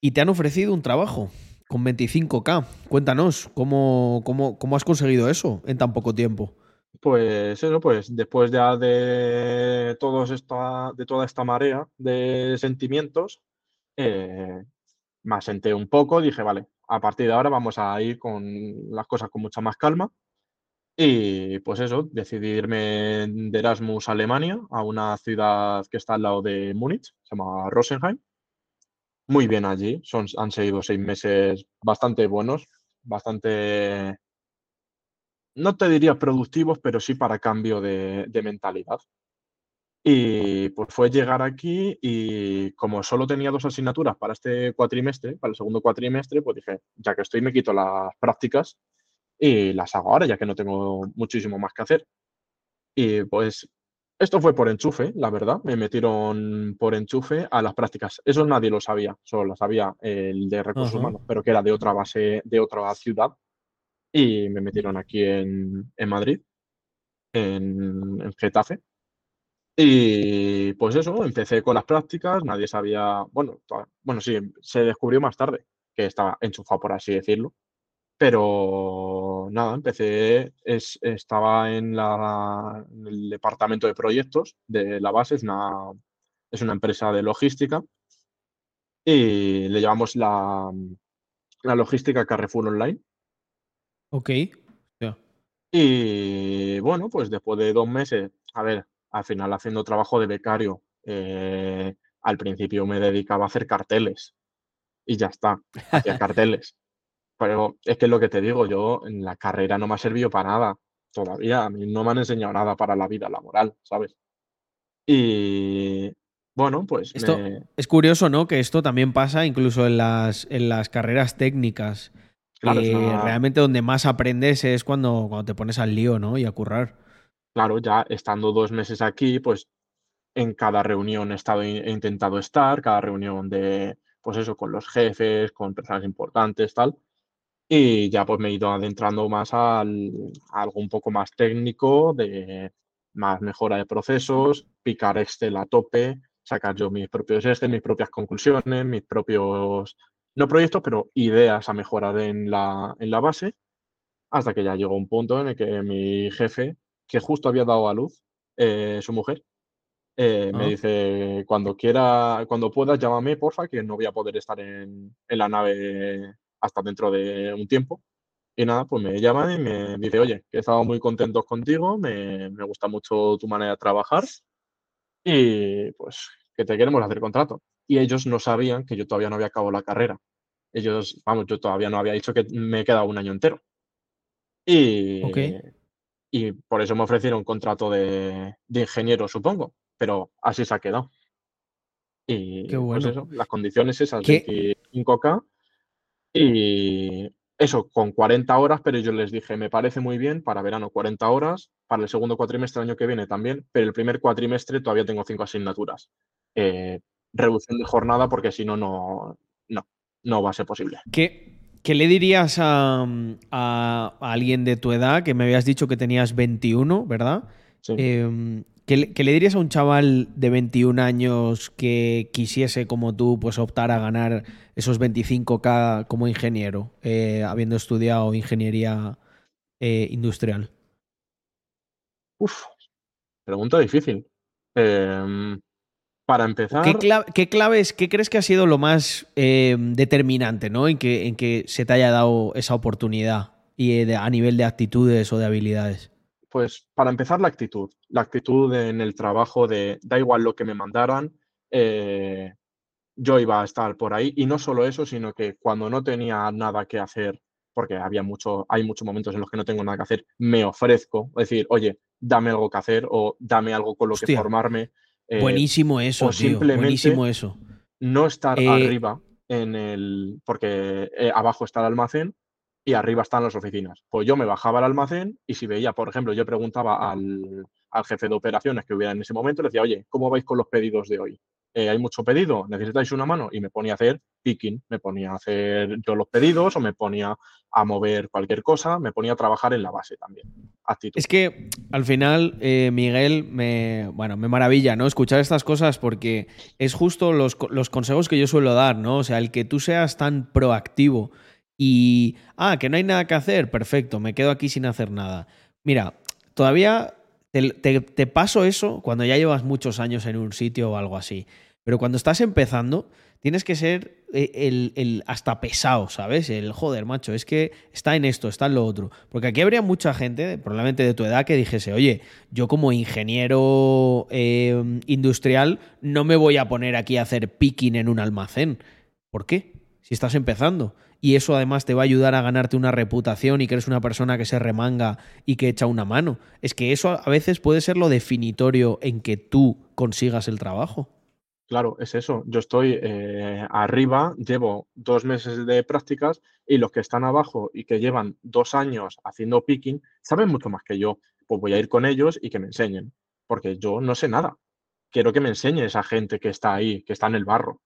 y te han ofrecido un trabajo con 25K. Cuéntanos, ¿cómo, cómo, cómo has conseguido eso en tan poco tiempo? Pues eso, pues después de, todos esta, de toda esta marea de sentimientos, eh, me asenté un poco, dije, vale, a partir de ahora vamos a ir con las cosas con mucha más calma. Y pues eso, decidí irme de Erasmus a Alemania, a una ciudad que está al lado de Múnich, se llama Rosenheim. Muy bien allí, son, han seguido seis meses bastante buenos, bastante, no te diría productivos, pero sí para cambio de, de mentalidad. Y pues fue llegar aquí y como solo tenía dos asignaturas para este cuatrimestre, para el segundo cuatrimestre, pues dije, ya que estoy, me quito las prácticas y las hago ahora, ya que no tengo muchísimo más que hacer. Y pues esto fue por enchufe, la verdad. Me metieron por enchufe a las prácticas. Eso nadie lo sabía, solo lo sabía el de recursos Ajá. humanos, pero que era de otra base, de otra ciudad. Y me metieron aquí en, en Madrid, en, Getafe. Y pues eso, empecé con las prácticas, nadie sabía, bueno, bueno, sí, se descubrió más tarde que estaba enchufado, por así decirlo. Pero nada, empecé, es, estaba en, la, el departamento de proyectos de la base, es una, es una empresa de logística y le llamamos la, la logística Carrefour Online. Ok. Ya. Y bueno, pues después de dos meses, a ver, al final haciendo trabajo de becario, eh, al principio me dedicaba a hacer carteles y ya está, hacía carteles. Pero es que es lo que te digo, yo en la carrera no me ha servido para nada, todavía, a mí no me han enseñado nada para la vida laboral, ¿sabes? Y bueno, pues Esto me- es curioso, ¿no? Que esto también pasa incluso en las, en las carreras técnicas. Claro, que una- realmente donde más aprendes es cuando, cuando te pones al lío, ¿no? Y a currar. claro, ya estando dos meses aquí, pues en cada reunión he estado, he intentado estar, cada reunión de, pues eso, con los jefes, con personas importantes, tal. Y ya pues me he ido adentrando más al, a algo un poco más técnico, de más mejora de procesos, picar Excel a tope, sacar yo mis propios Excel, mis propias conclusiones, mis propios, no proyectos, pero ideas a mejorar en la, en la base, hasta que ya llegó un punto en el que mi jefe, que justo había dado a luz, eh, su mujer, eh, me Ah. dice, cuando quiera, cuando puedas, llámame, porfa, que no voy a poder estar en, en la nave hasta dentro de un tiempo. Y nada, pues me llaman y me dice, oye, que he estado muy contentos contigo, me, me gusta mucho tu manera de trabajar y pues que te queremos hacer contrato. Y ellos no sabían que yo todavía no había acabado la carrera. Ellos, vamos, yo todavía no había dicho que me quedaba un año entero. Y, Ok. y por eso me ofrecieron un contrato de, de ingeniero, supongo, pero así se ha quedado. Y Qué pues bueno. eso, las condiciones esas, ¿Qué? 25K y eso, con 40 horas, pero yo les dije, me parece muy bien, para verano 40 horas, para el segundo cuatrimestre del año que viene también, pero el primer cuatrimestre todavía tengo cinco asignaturas. Eh, reducción de jornada porque si no, no, no, va a ser posible. ¿Qué, qué le dirías a, a- a alguien de tu edad, que me habías dicho que tenías 21, ¿verdad? Sí. Eh, ¿qué, le- qué le dirías a un chaval de 21 años que quisiese, como tú, pues optar a ganar esos 25K como ingeniero, eh, habiendo estudiado ingeniería eh, industrial? Uf, pregunta difícil. Em, para empezar, ¿Qué, cla- qué claves, qué crees que ha sido lo más eh, determinante ¿no? en, que, en que se te haya dado esa oportunidad y eh, de- a nivel de actitudes o de habilidades? Pues para empezar, la actitud. La actitud en el trabajo de da igual lo que me mandaran, eh, yo iba a estar por ahí. Y no solo eso, sino que cuando no tenía nada que hacer, porque había mucho, hay muchos momentos en los que no tengo nada que hacer, me ofrezco. Es decir, oye, dame algo que hacer o dame algo con lo que formarme. Eh, buenísimo eso, o tío. simplemente- Buenísimo eso. no estar Eh, arriba en el. porque eh, abajo está el almacén y arriba están las oficinas. Pues yo me bajaba al almacén y si veía, por ejemplo, yo preguntaba al, al jefe de operaciones que hubiera en ese momento, le decía, oye, ¿cómo vais con los pedidos de hoy? Eh, ¿Hay mucho pedido? ¿Necesitáis una mano? Y me ponía a hacer picking, me ponía a hacer yo los pedidos o me ponía a mover cualquier cosa, me ponía a trabajar en la base también. Es que al final, eh, Miguel, me, bueno, me maravilla, ¿no? Escuchar estas cosas porque es justo los, los consejos que yo suelo dar, ¿no? O sea, el que tú seas tan proactivo y, ah, que no hay nada que hacer, perfecto, me quedo aquí sin hacer nada. Mira, todavía te, te- te paso eso cuando ya llevas muchos años en un sitio o algo así. Pero cuando estás empezando, tienes que ser eh, el, hasta pesado, ¿sabes? El joder, macho, es que está en esto, está en lo otro. Porque aquí habría mucha gente, probablemente de tu edad, que dijese, oye, yo como ingeniero eh, industrial no me voy a poner aquí a hacer picking en un almacén. ¿Por qué? Si estás empezando. Y eso además te va a ayudar a ganarte una reputación y que eres una persona que se remanga y que echa una mano. Es que eso a veces puede ser lo definitorio en que tú consigas el trabajo. Claro, es eso. Yo estoy eh, arriba, llevo dos meses de prácticas y los que están abajo y que llevan dos años haciendo picking saben mucho más que yo. Pues voy a ir con ellos y que me enseñen, porque yo no sé nada. Quiero que me enseñe esa gente que está ahí, que está en el barro.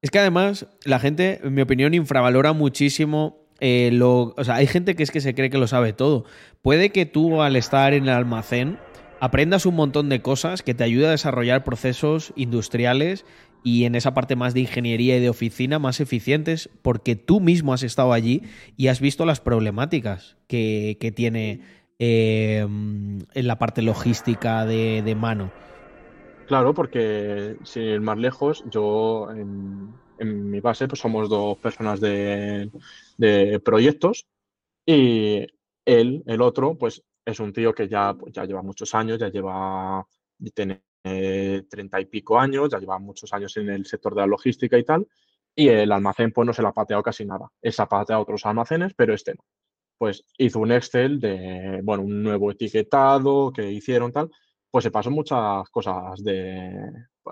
Es que además la gente, en mi opinión, infravalora muchísimo eh, lo... O sea, hay gente que es que se cree que lo sabe todo. Puede que tú al estar en el almacén aprendas un montón de cosas que te ayuda a desarrollar procesos industriales y en esa parte más de ingeniería y de oficina más eficientes porque tú mismo has estado allí y has visto las problemáticas que, que tiene eh, en la parte logística de, de mano. Claro, porque sin ir más lejos, yo en, en mi base pues somos dos personas de, de proyectos y él, el otro, pues es un tío que ya, pues, ya lleva muchos años, ya lleva, tiene eh, treinta y pico años, ya lleva muchos años en el sector de la logística y tal, y el almacén pues no se le ha pateado casi nada. Él se ha pateado otros almacenes, pero este no. Pues hizo un Excel de, bueno, un nuevo etiquetado que hicieron tal, pues se pasó muchas cosas de,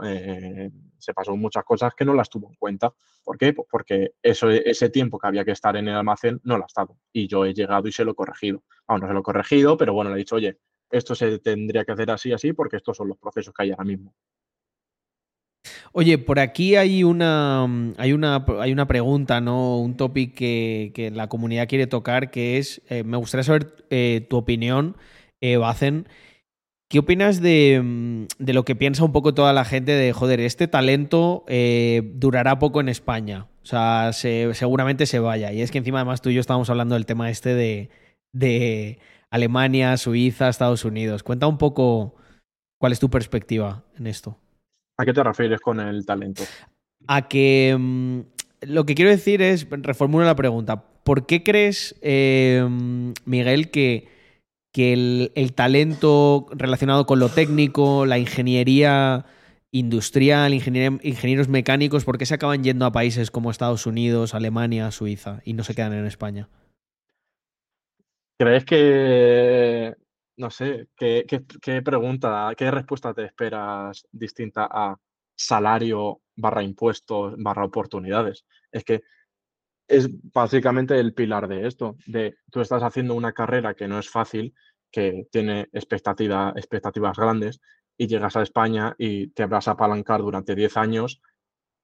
eh, se pasó muchas cosas que no las tuvo en cuenta. ¿Por qué? Pues porque eso, ese tiempo que había que estar en el almacén no lo ha estado. Y yo he llegado y se lo he corregido. Aún no se lo he corregido, pero bueno, le he dicho, oye, esto se tendría que hacer así, así, porque estos son los procesos que hay ahora mismo. Oye, por aquí hay una, hay una, hay una pregunta, ¿no? Un topic que, que la comunidad quiere tocar, que es, eh, me gustaría saber eh, tu opinión, eh, Bacen. ¿Qué opinas de, mm, de, lo que piensa un poco toda la gente de, joder, este talento eh, durará poco en España? O sea, se, seguramente se vaya. Y es que encima además tú y yo estábamos hablando del tema este de, de Alemania, Suiza, Estados Unidos. Cuenta un poco cuál es tu perspectiva en esto. ¿A qué te refieres con el talento? A que mm, lo que quiero decir es, reformulo la pregunta, ¿por qué crees, eh, Miguel, que, que el, el, talento relacionado con lo técnico, la ingeniería industrial, ingenieros mecánicos, ¿por qué se acaban yendo a países como Estados Unidos, Alemania, Suiza y no se quedan en España? ¿Crees que no sé, ¿qué, qué, qué pregunta, qué respuesta te esperas distinta a salario barra impuestos barra oportunidades? Es que es básicamente el pilar de esto, de tú estás haciendo una carrera que no es fácil, que tiene expectativa, expectativas grandes y llegas a España y te vas a apalancar durante 10 años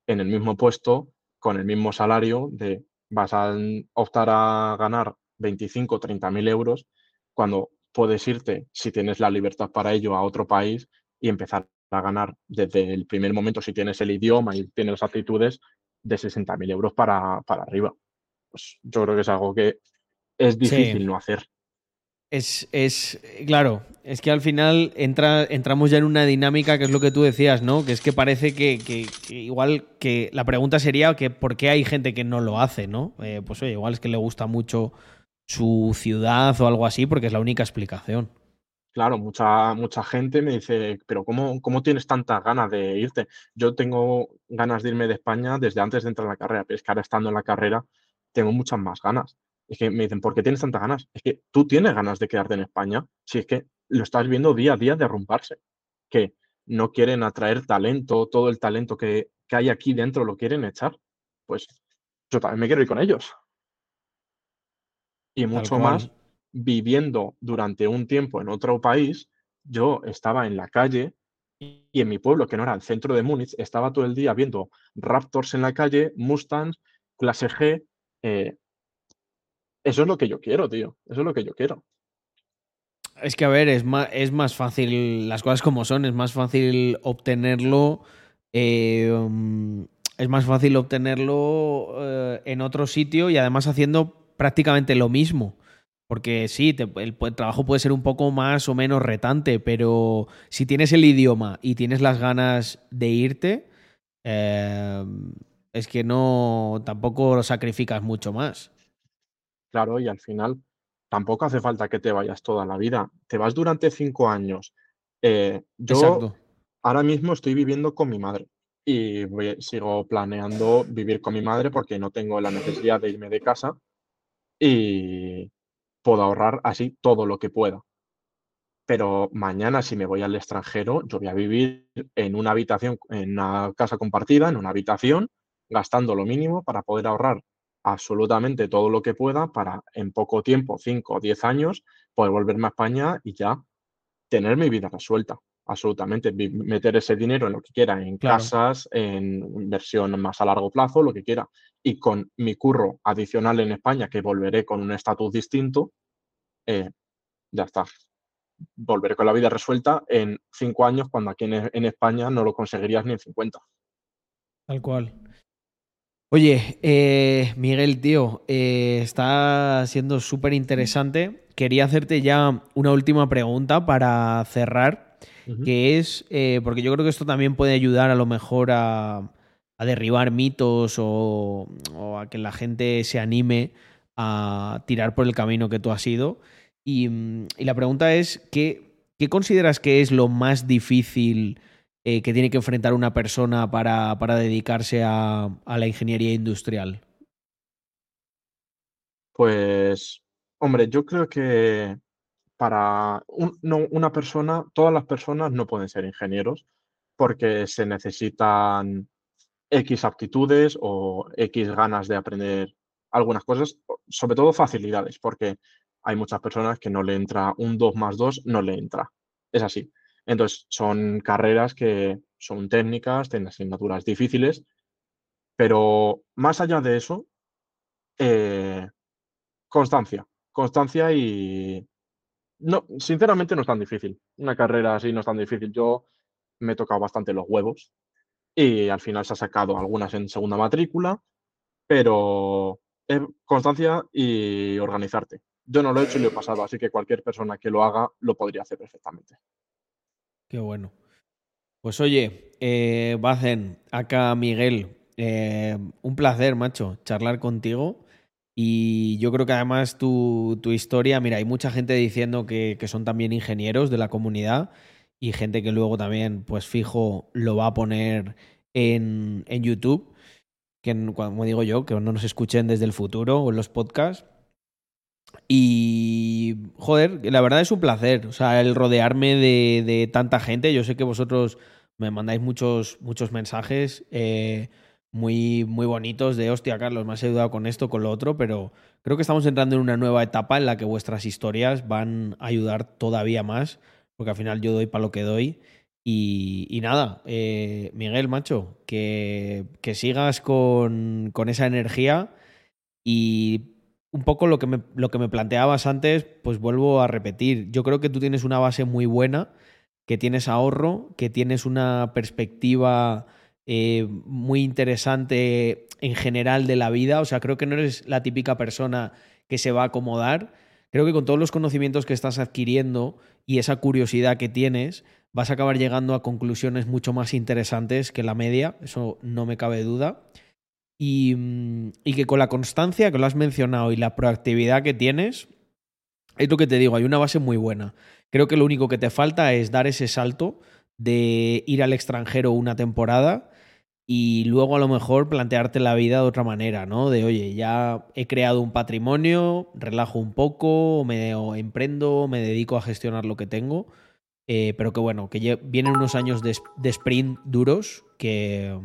en el mismo puesto, con el mismo salario, de vas a optar a ganar 25 o 30 mil euros, cuando puedes irte, si tienes la libertad para ello, a otro país y empezar a ganar desde el primer momento, si tienes el idioma y tienes las actitudes, de 60.000 euros para, para arriba. Pues yo creo que es algo que es difícil sí. no hacer. Es, es, claro, es que al final entra, entramos ya en una dinámica que es lo que tú decías, ¿no? Que es que parece que, que, que igual que la pregunta sería que por qué hay gente que no lo hace, ¿no? Eh, pues oye, igual es que le gusta mucho su ciudad o algo así, porque es la única explicación. Claro, mucha, mucha gente me dice, pero ¿cómo, ¿cómo tienes tantas ganas de irte? Yo tengo ganas de irme de España desde antes de entrar en la carrera, pero es que ahora estando en la carrera tengo muchas más ganas. Es que me dicen, ¿por qué tienes tantas ganas? Es que tú tienes ganas de quedarte en España, si es que lo estás viendo día a día derrumbarse, que no quieren atraer talento, todo el talento que, que hay aquí dentro lo quieren echar. Pues yo también me quiero ir con ellos y mucho más viviendo durante un tiempo en otro país. Yo estaba en la calle y en mi pueblo, que no era el centro de Múnich, estaba todo el día viendo Raptors en la calle, Mustangs, clase G. Eh, eso es lo que yo quiero, tío. Eso es lo que yo quiero. Es que, a ver, es más, es más fácil, las cosas como son, es más fácil obtenerlo. Eh, um, es más fácil obtenerlo eh, en otro sitio y además haciendo prácticamente lo mismo. Porque sí, te, el, el, trabajo puede ser un poco más o menos retante, pero si tienes el idioma y tienes las ganas de irte, eh, es que no tampoco lo sacrificas mucho más. Claro, y al final tampoco hace falta que te vayas toda la vida. Te vas durante cinco años. Eh, yo Exacto. ahora mismo estoy viviendo con mi madre y voy, sigo planeando vivir con mi madre porque no tengo la necesidad de irme de casa y puedo ahorrar así todo lo que pueda. Pero mañana, si me voy al extranjero, yo voy a vivir en una habitación, en una casa compartida, en una habitación, gastando lo mínimo para poder ahorrar absolutamente todo lo que pueda para en poco tiempo, 5 o 10 años, poder volverme a España y ya tener mi vida resuelta. Absolutamente, meter ese dinero en lo que quiera, en claro. casas, en inversión más a largo plazo, lo que quiera. Y con mi curro adicional en España, que volveré con un estatus distinto, eh, ya está. Volveré con la vida resuelta en cinco años, cuando aquí en, en España no lo conseguirías ni en 50. Tal cual. Oye, eh, Miguel, tío, eh, está siendo súper interesante. Quería hacerte ya una última pregunta para cerrar uh -huh. que es, eh, porque yo creo que esto también puede ayudar a lo mejor a, a derribar mitos o, o, a que la gente se anime a tirar por el camino que tú has ido. Y, y la pregunta es, ¿qué, ¿qué, consideras que es lo más difícil eh, que tiene que enfrentar una persona para, para dedicarse a, a la ingeniería industrial? Pues, hombre, yo creo que para una persona, todas las personas no pueden ser ingenieros porque se necesitan X aptitudes o X ganas de aprender algunas cosas, sobre todo facilidades, porque hay muchas personas que no le entra un 2 más 2, no le entra. Es así. Entonces, son carreras que son técnicas, tienen asignaturas difíciles, pero más allá de eso, eh, constancia, constancia y... No, sinceramente no es tan difícil. Una carrera así no es tan difícil. Yo me he tocado bastante los huevos y al final se ha sacado algunas en segunda matrícula, pero es constancia y organizarte. Yo no lo he hecho y lo he pasado, así que cualquier persona que lo haga lo podría hacer perfectamente. Qué bueno. Pues oye, eh, Bacen, acá Miguel, eh, un placer, macho, charlar contigo. Y yo creo que además tu, tu historia, mira, hay mucha gente diciendo que, que, son también ingenieros de la comunidad y gente que luego también, pues fijo, lo va a poner en, en YouTube. Que, como digo yo, que no nos escuchen desde el futuro o en los podcasts. Y, joder, la verdad es un placer. O sea, el rodearme de, de tanta gente. Yo sé que vosotros me mandáis muchos, muchos mensajes. Eh, muy, muy bonitos de, hostia, Carlos, me has ayudado con esto, con lo otro, pero creo que estamos entrando en una nueva etapa en la que vuestras historias van a ayudar todavía más, porque al final yo doy para lo que doy. Y, nada, eh, Miguel, macho, que, que sigas con, con, esa energía y un poco lo que, me, lo que me planteabas antes, pues vuelvo a repetir. Yo creo que tú tienes una base muy buena, que tienes ahorro, que tienes una perspectiva eh, muy interesante en general de la vida. O sea, creo que no eres la típica persona que se va a acomodar. Creo que con todos los conocimientos que estás adquiriendo y esa curiosidad que tienes, vas a acabar llegando a conclusiones mucho más interesantes que la media, eso no me cabe duda. Y, y, que con la constancia que lo has mencionado y la proactividad que tienes, es lo que te digo, hay una base muy buena. Creo que lo único que te falta es dar ese salto de ir al extranjero una temporada y luego a lo mejor plantearte la vida de otra manera, ¿no? De, oye, ya he creado un patrimonio, relajo un poco, me emprendo, me dedico a gestionar lo que tengo, eh, pero que bueno, que vienen unos años de, de sprint duros que,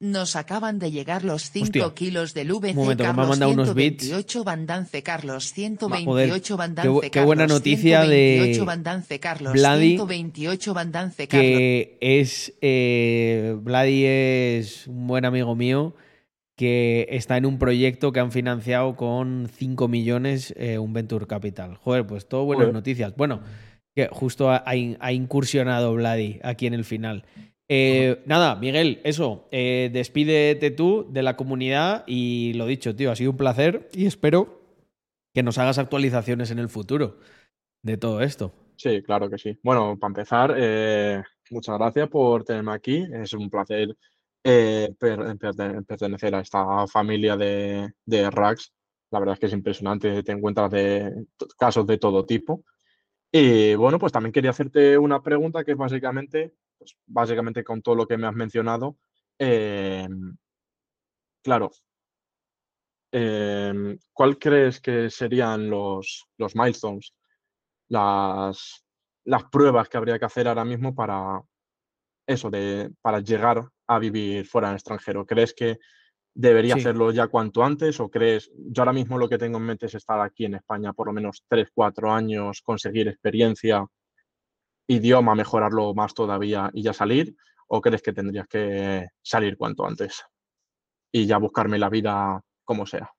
nos acaban de llegar los 5 kilos del VC momento, Carlos me unos 128 Bandance Carlos 128 Bandance qué, qué, buena noticia de Bandance Carlos Vladi, 128 Bandance Carlos que es eh, Vladi es un buen amigo mío que está en un proyecto que han financiado con 5 millones eh, un Venture Capital. Joder, pues todo buenas Joder. noticias. Bueno, que justo ha, ha incursionado Vladi aquí en el final. Eh, nada, Miguel, eso, eh, despídete tú de la comunidad y lo dicho, tío, ha sido un placer y espero que nos hagas actualizaciones en el futuro de todo esto. Sí, claro que sí. Bueno, para empezar, eh, muchas gracias por tenerme aquí. Es un placer pertenecer a esta familia de racks. La verdad es que es impresionante, te encuentras de casos de todo tipo. Y bueno, pues también quería hacerte una pregunta que es básicamente, pues básicamente con todo lo que me has mencionado, eh, claro, eh, ¿cuál crees que serían los, los milestones, las, las pruebas que habría que hacer ahora mismo para eso, de, para llegar a vivir fuera del extranjero? ¿Crees que debería sí. hacerlo ya cuanto antes o crees, yo ahora mismo lo que tengo en mente es estar aquí en España por lo menos 3, 4 años, conseguir experiencia, idioma, mejorarlo más todavía y ya salir? ¿O crees que tendrías que salir cuanto antes y ya buscarme la vida como sea?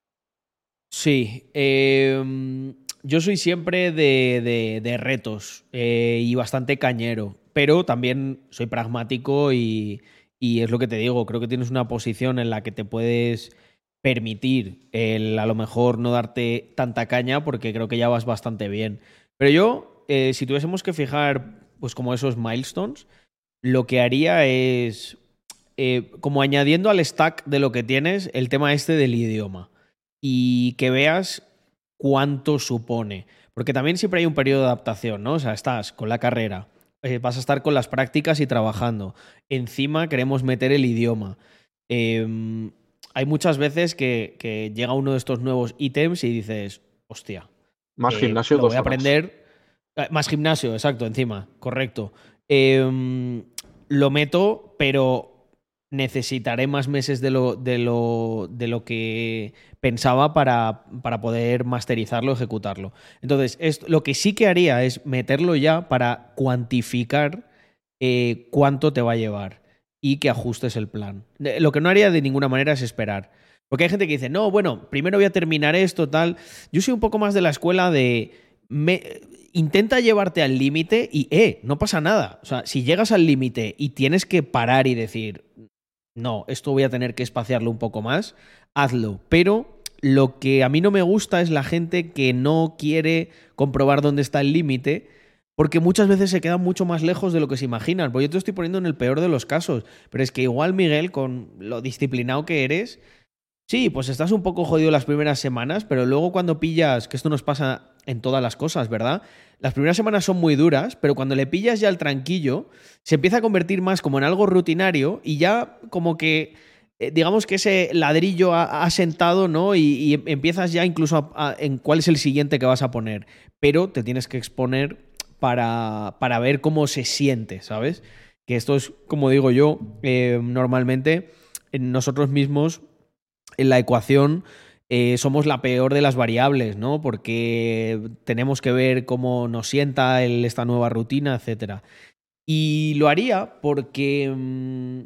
Sí, eh, yo soy siempre de, de, de retos eh, y bastante cañero, pero también soy pragmático y, y es lo que te digo, creo que tienes una posición en la que te puedes permitir el a lo mejor no darte tanta caña porque creo que ya vas bastante bien. Pero yo, eh, si tuviésemos que fijar pues como esos milestones, lo que haría es eh, como añadiendo al stack de lo que tienes el tema este del idioma y que veas cuánto supone. Porque también siempre hay un periodo de adaptación, ¿no? O sea, estás con la carrera, eh, vas a estar con las prácticas y trabajando. Encima queremos meter el idioma. Eh, hay muchas veces que, que, llega uno de estos nuevos ítems y dices, hostia. Más eh, gimnasio, lo dos voy a aprender. Eh, Más gimnasio, exacto, encima, correcto. Eh, lo meto, pero necesitaré más meses de lo, de lo, de lo que pensaba para, para, poder masterizarlo, ejecutarlo. Entonces, esto, lo que sí que haría es meterlo ya para cuantificar eh, cuánto te va a llevar y que ajustes el plan. Lo que no haría de ninguna manera es esperar. Porque hay gente que dice, no, bueno, primero voy a terminar esto, tal. Yo soy un poco más de la escuela de. Intenta llevarte al límite y, eh, no pasa nada. O sea, si llegas al límite y tienes que parar y decir, no, esto voy a tener que espaciarlo un poco más, hazlo. Pero lo que a mí no me gusta es la gente que no quiere comprobar dónde está el límite. Porque muchas veces se quedan mucho más lejos de lo que se imaginan. Porque yo te estoy poniendo en el peor de los casos. Pero es que igual, Miguel, con lo disciplinado que eres, sí, pues estás un poco jodido las primeras semanas, pero luego cuando pillas, que esto nos pasa en todas las cosas, ¿verdad? Las primeras semanas son muy duras, pero cuando le pillas ya el tranquillo, se empieza a convertir más como en algo rutinario y ya como que, eh, digamos que ese ladrillo ha, sentado, ¿no? Y, y empiezas ya incluso a- en cuál es el siguiente que vas a poner, pero te tienes que exponer para, para ver cómo se siente, ¿sabes? Que esto es, como digo yo, eh, normalmente en nosotros mismos en la ecuación eh, somos la peor de las variables, ¿no? Porque tenemos que ver cómo nos sienta el- esta nueva rutina, etc. Y lo haría porque mm,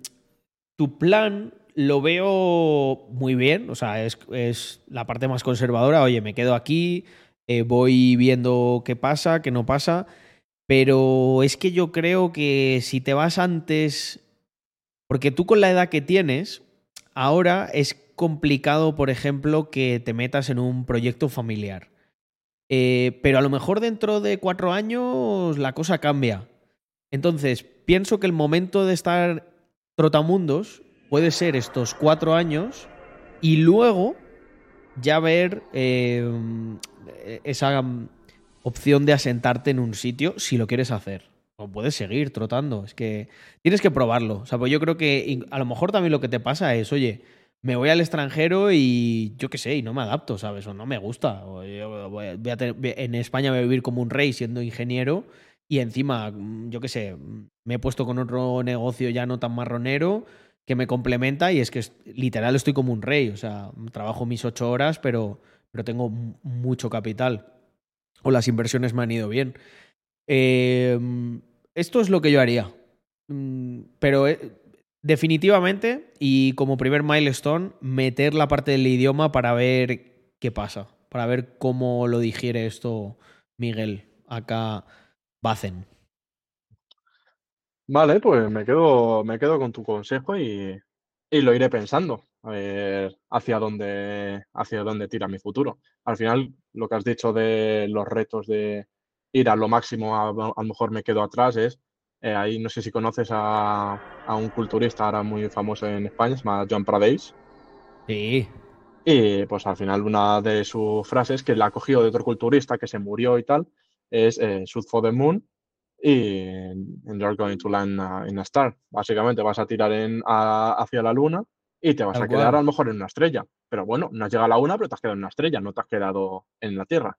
tu plan lo veo muy bien, o sea, es, la parte más conservadora, oye, me quedo aquí, eh, voy viendo qué pasa, qué no pasa, pero es que yo creo que si te vas antes, porque tú con la edad que tienes, ahora es complicado, por ejemplo, que te metas en un proyecto familiar. Eh, pero a lo mejor dentro de cuatro años la cosa cambia. Entonces, pienso que el momento de estar trotamundos puede ser estos cuatro años y luego ya ver eh, esa opción de asentarte en un sitio si lo quieres hacer. O puedes seguir trotando. Es que tienes que probarlo. O sea, pues yo creo que a lo mejor también lo que te pasa es, oye, me voy al extranjero y yo qué sé, y no me adapto, ¿sabes? O no me gusta. Voy a- tener- en España voy a vivir como un rey siendo ingeniero y encima, mm, yo qué sé, mm, me he puesto con otro negocio ya no tan marronero que me complementa y es que literal estoy como un rey. O sea, trabajo mis ocho horas, pero, pero tengo mucho capital. O las inversiones me han ido bien. Eh, esto es lo que yo haría. Mm, Pero eh, definitivamente, y como primer milestone, meter la parte del idioma para ver qué pasa. Para ver cómo lo digiere esto Miguel, acá Bacen. Vale, pues me quedo, me quedo con tu consejo y, y lo iré pensando, a ver hacia dónde, hacia dónde tira mi futuro. Al final, lo que has dicho de los retos de ir a lo máximo, a, a lo mejor me quedo atrás, es, eh, ahí no sé si conoces a, a un culturista ahora muy famoso en España, se llama Joan Pradeis, Sí, y pues al final una de sus frases que la ha cogido de otro culturista que se murió y tal, es eh, shoot for the moon y and you're going to land in a star. Básicamente vas a tirar en, a- hacia la luna y te vas a quedar cual. a lo mejor en una estrella. Pero bueno, no has llegado a la una, pero te has quedado en una estrella, no te has quedado en la Tierra.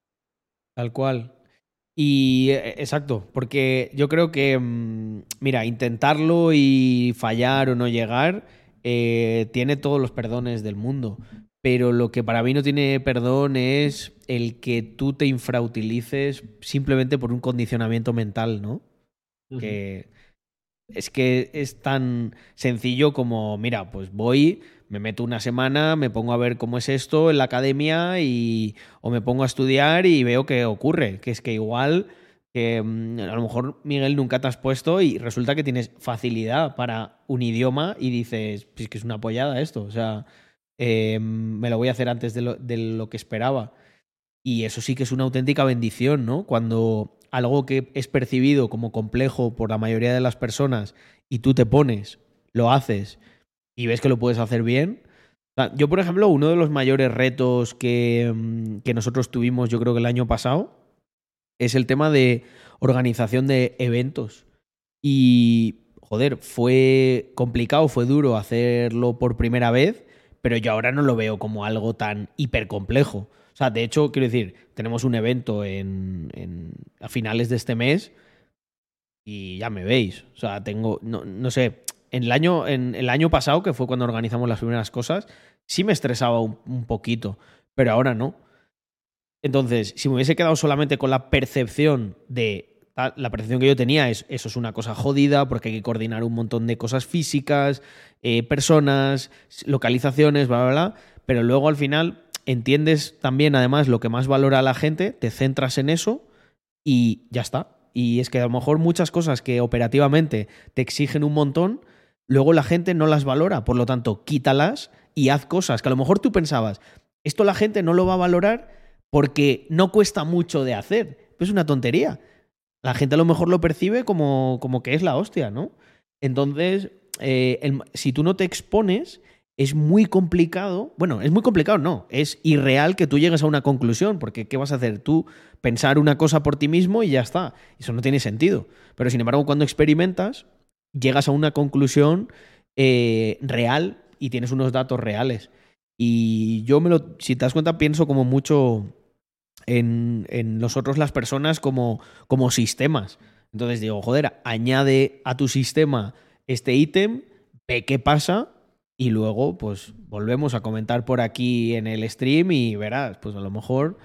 Tal cual. Y eh, exacto, porque yo creo que, mm, mira, intentarlo y fallar o no llegar eh, tiene todos los perdones del mundo. Pero lo que para mí no tiene perdón es el que tú te infrautilices simplemente por un condicionamiento mental, ¿no? que es que es tan sencillo como, mira, pues voy, me meto una semana, me pongo a ver cómo es esto en la academia y o me pongo a estudiar y veo qué ocurre, que es que igual que mm, a lo mejor Miguel nunca te has puesto y resulta que tienes facilidad para un idioma y dices, pues que es una apoyada esto, o sea, eh, me lo voy a hacer antes de lo, de lo que esperaba. Y eso sí que es una auténtica bendición, ¿no? Cuando algo que es percibido como complejo por la mayoría de las personas y tú te pones, lo haces y ves que lo puedes hacer bien. Yo, por ejemplo, uno de los mayores retos que, mm, que nosotros tuvimos, yo creo que el año pasado, es el tema de organización de eventos. Y, joder, fue complicado, fue duro hacerlo por primera vez, pero yo ahora no lo veo como algo tan hiper complejo. O sea, de hecho, quiero decir, tenemos un evento en, en- a finales de este mes y ya me veis. O sea, tengo, no, no sé, en el, año, en el año pasado, que fue cuando organizamos las primeras cosas, sí me estresaba un, poquito, pero ahora no. Entonces, si me hubiese quedado solamente con la percepción de la percepción que yo tenía es, eso es una cosa jodida porque hay que coordinar un montón de cosas físicas, eh, personas, localizaciones, bla, bla, bla. Pero luego al final entiendes también, además, lo que más valora la gente, te centras en eso y ya está. Y es que a lo mejor muchas cosas que operativamente te exigen un montón, luego la gente no las valora. Por lo tanto, quítalas y haz cosas que a lo mejor tú pensabas, esto la gente no lo va a valorar porque no cuesta mucho de hacer. es una tontería. La gente a lo mejor lo percibe como, como que es la hostia, ¿no? Entonces, eh, si tú no te expones, es muy complicado. Bueno, es muy complicado, no. Es irreal que tú llegues a una conclusión, porque ¿qué vas a hacer? Tú pensar una cosa por ti mismo y ya está. Eso no tiene sentido. Pero sin embargo, cuando experimentas, llegas a una conclusión eh, real y tienes unos datos reales. Y yo me lo, si te das cuenta, pienso como mucho en, en nosotros las personas como, como sistemas. Entonces digo, joder, añade a tu sistema este ítem, ve qué pasa y luego pues volvemos a comentar por aquí en el stream y verás, pues a lo mejor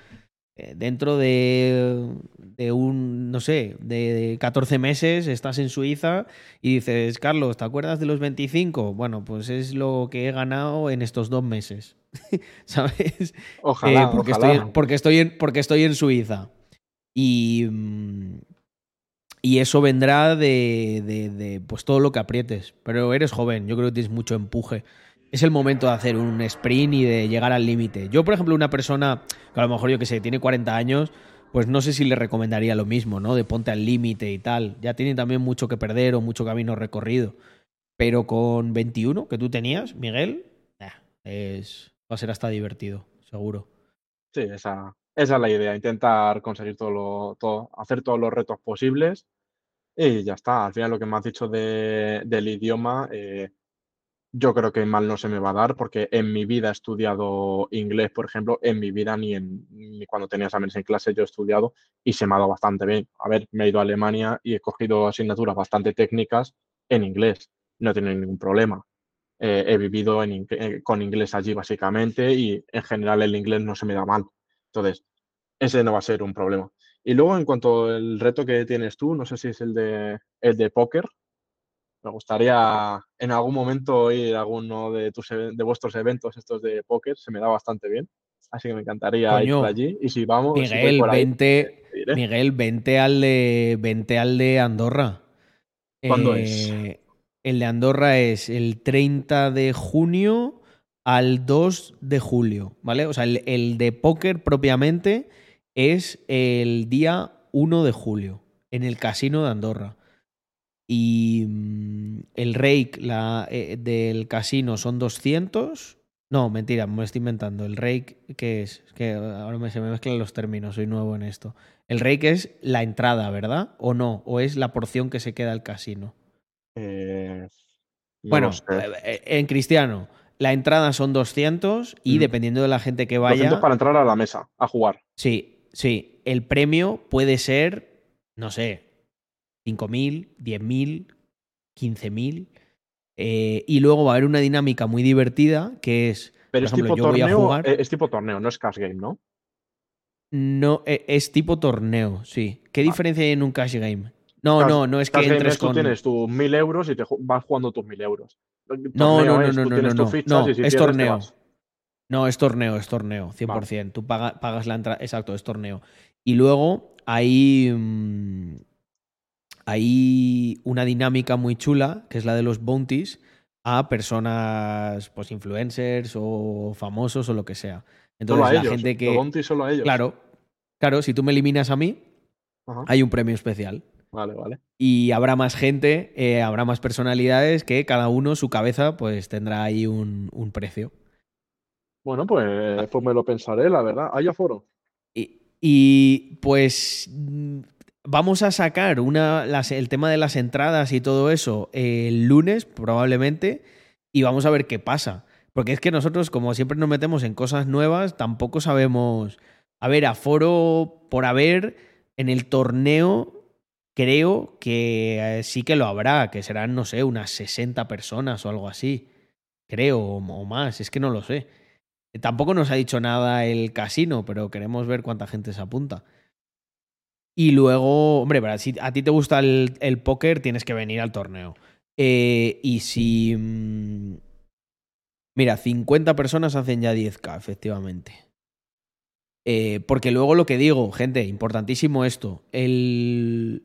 dentro de, de un, no sé, de, de 14 meses estás en Suiza y dices, Carlos, ¿te acuerdas de los 25? Bueno, pues es lo que he ganado en estos dos meses, ¿sabes? Ojalá, Eh, porque, ojalá. Estoy, porque, estoy en, porque estoy en Suiza. Y, mm, y eso vendrá de, de- de, pues todo lo que aprietes. Pero eres joven, yo creo que tienes mucho empuje. Es el momento de hacer un sprint y de llegar al límite. Yo, por ejemplo, una persona que a lo mejor, yo que sé, tiene 40 años, pues no sé si le recomendaría lo mismo, ¿no? De ponte al límite y tal. Ya tiene también mucho que perder o mucho camino recorrido. Pero con 21 que tú tenías, Miguel, es, va a ser hasta divertido, seguro. Sí, esa, esa es la idea, intentar conseguir todo lo, hacer todos los retos posibles y ya está. Al final lo que me has dicho de- del idioma, eh, yo creo que mal no se me va a dar porque en mi vida he estudiado inglés, por ejemplo, en mi vida ni, en, ni cuando tenía exámenes en clase yo he estudiado y se me ha dado bastante bien. A ver, me he ido a Alemania y he cogido asignaturas bastante técnicas en inglés, no he tenido ningún problema. Eh, he vivido en eh, con inglés allí básicamente y en general el inglés no se me da mal. Entonces, ese no va a ser un problema. Y luego, en cuanto al reto que tienes tú, no sé si es el de, el de póker, me gustaría en algún momento ir a alguno de, tus, e- de vuestros eventos estos de póker, se me da bastante bien. Así que me encantaría ir por allí. Y si vamos, si Miguel, por ahí, vente. Miguel, vente al de, vente al de Andorra. ¿Cuándo es? Eh, El de Andorra es el 30 de junio al 2 de julio, ¿vale? O sea, el, el de póker propiamente es el día 1 de julio en el casino de Andorra. Y mm, el rake la, eh, del casino son 200. No, mentira, me estoy inventando. El rake, ¿qué es? Es que ahora me, se me mezclan los términos, soy nuevo en esto. El rake es la entrada, ¿verdad? ¿O no? ¿O es la porción que se queda al casino? Eh, no bueno, eh, en cristiano, la entrada son 200 y Mm. dependiendo de la gente que 200 vaya, para entrar a la mesa, a jugar. sí, sí, el premio puede ser, no sé, 5.000, 10.000, 15.000. eh, y luego va a haber una dinámica muy divertida que es, Pero por es ejemplo, tipo yo voy a torneo, jugar. eh, es tipo torneo, no es cash game, ¿no? No, e- es tipo torneo, sí. ¿Qué Vale. diferencia hay en un cash game? No, Cash- no, no es que Cash game entres es tú tienes tus 1000 euros y te vas jugando tus 1000 euros. No, Torneo no, no, es, no, tú no, no, no, si es torneo. No, es torneo, es torneo, 100%. Tú paga- pagas la entrada. Exacto, es torneo. Y luego hay, mm, hay una dinámica muy chula, que es la de los bounties, a personas, pues influencers o famosos o lo que sea. Solo Entonces, a la ellos. gente que. bounty solo a ellos. Claro, claro, si tú me eliminas a mí, Ajá. hay un premio especial. Vale, vale. Y habrá más gente, eh, habrá más personalidades que cada uno, su cabeza, pues tendrá ahí un, un precio. Bueno, pues, pues me lo pensaré, la verdad. ¿Hay aforo? Y, y, pues vamos a sacar una, las- el tema de las entradas y todo eso el lunes probablemente y vamos a ver qué pasa. Porque es que nosotros, como siempre nos metemos en cosas nuevas, tampoco sabemos... A ver, aforo por haber en el torneo, creo que eh, sí que lo habrá, que serán, no sé, unas 60 personas o algo así. Creo, o más, es que no lo sé. Tampoco nos ha dicho nada el casino, pero queremos ver cuánta gente se apunta. Y luego, hombre, para- si a ti te gusta el, el póker, tienes que venir al torneo. Eh, y si. mm, Mira, 50 personas hacen ya 10k, efectivamente. Eh, porque luego lo que digo, gente, importantísimo esto. El,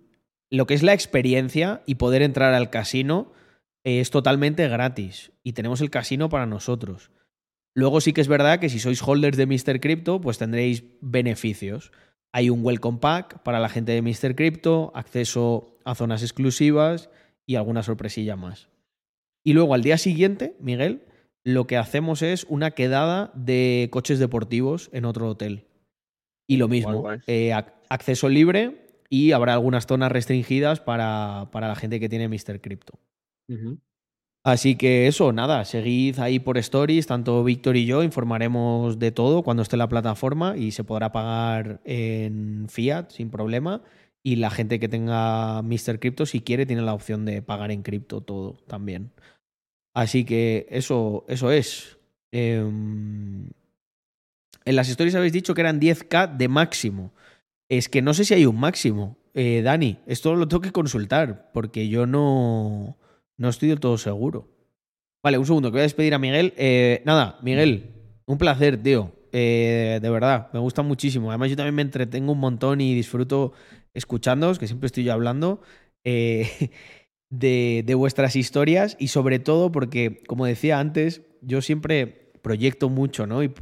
lo que es la experiencia y poder entrar al casino eh, es totalmente gratis. Y tenemos el casino para nosotros. Luego sí que es verdad que si sois holders de Mr. Crypto, pues tendréis beneficios. Hay un welcome pack para la gente de Mr. Crypto, acceso a zonas exclusivas y alguna sorpresilla más. Y luego al día siguiente, Miguel, lo que hacemos es una quedada de coches deportivos en otro hotel. Y lo mismo, eh, ac- acceso libre y habrá algunas zonas restringidas para, para la gente que tiene Mr. Crypto. Así que eso, nada, seguid ahí por stories, tanto Víctor y yo informaremos de todo cuando esté la plataforma y se podrá pagar en fiat sin problema. Y la gente que tenga Mr. Crypto, si quiere, tiene la opción de pagar en cripto todo también. Así que eso, eso es. Em, en las stories habéis dicho que eran 10k de máximo. Es que no sé si hay un máximo. Eh, Dani, esto lo tengo que consultar porque yo no, no estoy del todo seguro. Vale, un segundo, que voy a despedir a Miguel. Eh, nada, Miguel, un placer, tío. Eh, de verdad, me gusta muchísimo. Además, yo también me entretengo un montón y disfruto escuchándoos, que siempre estoy yo hablando. eh, de, de vuestras historias y sobre todo porque, como decía antes, yo siempre proyecto mucho, ¿no? Y,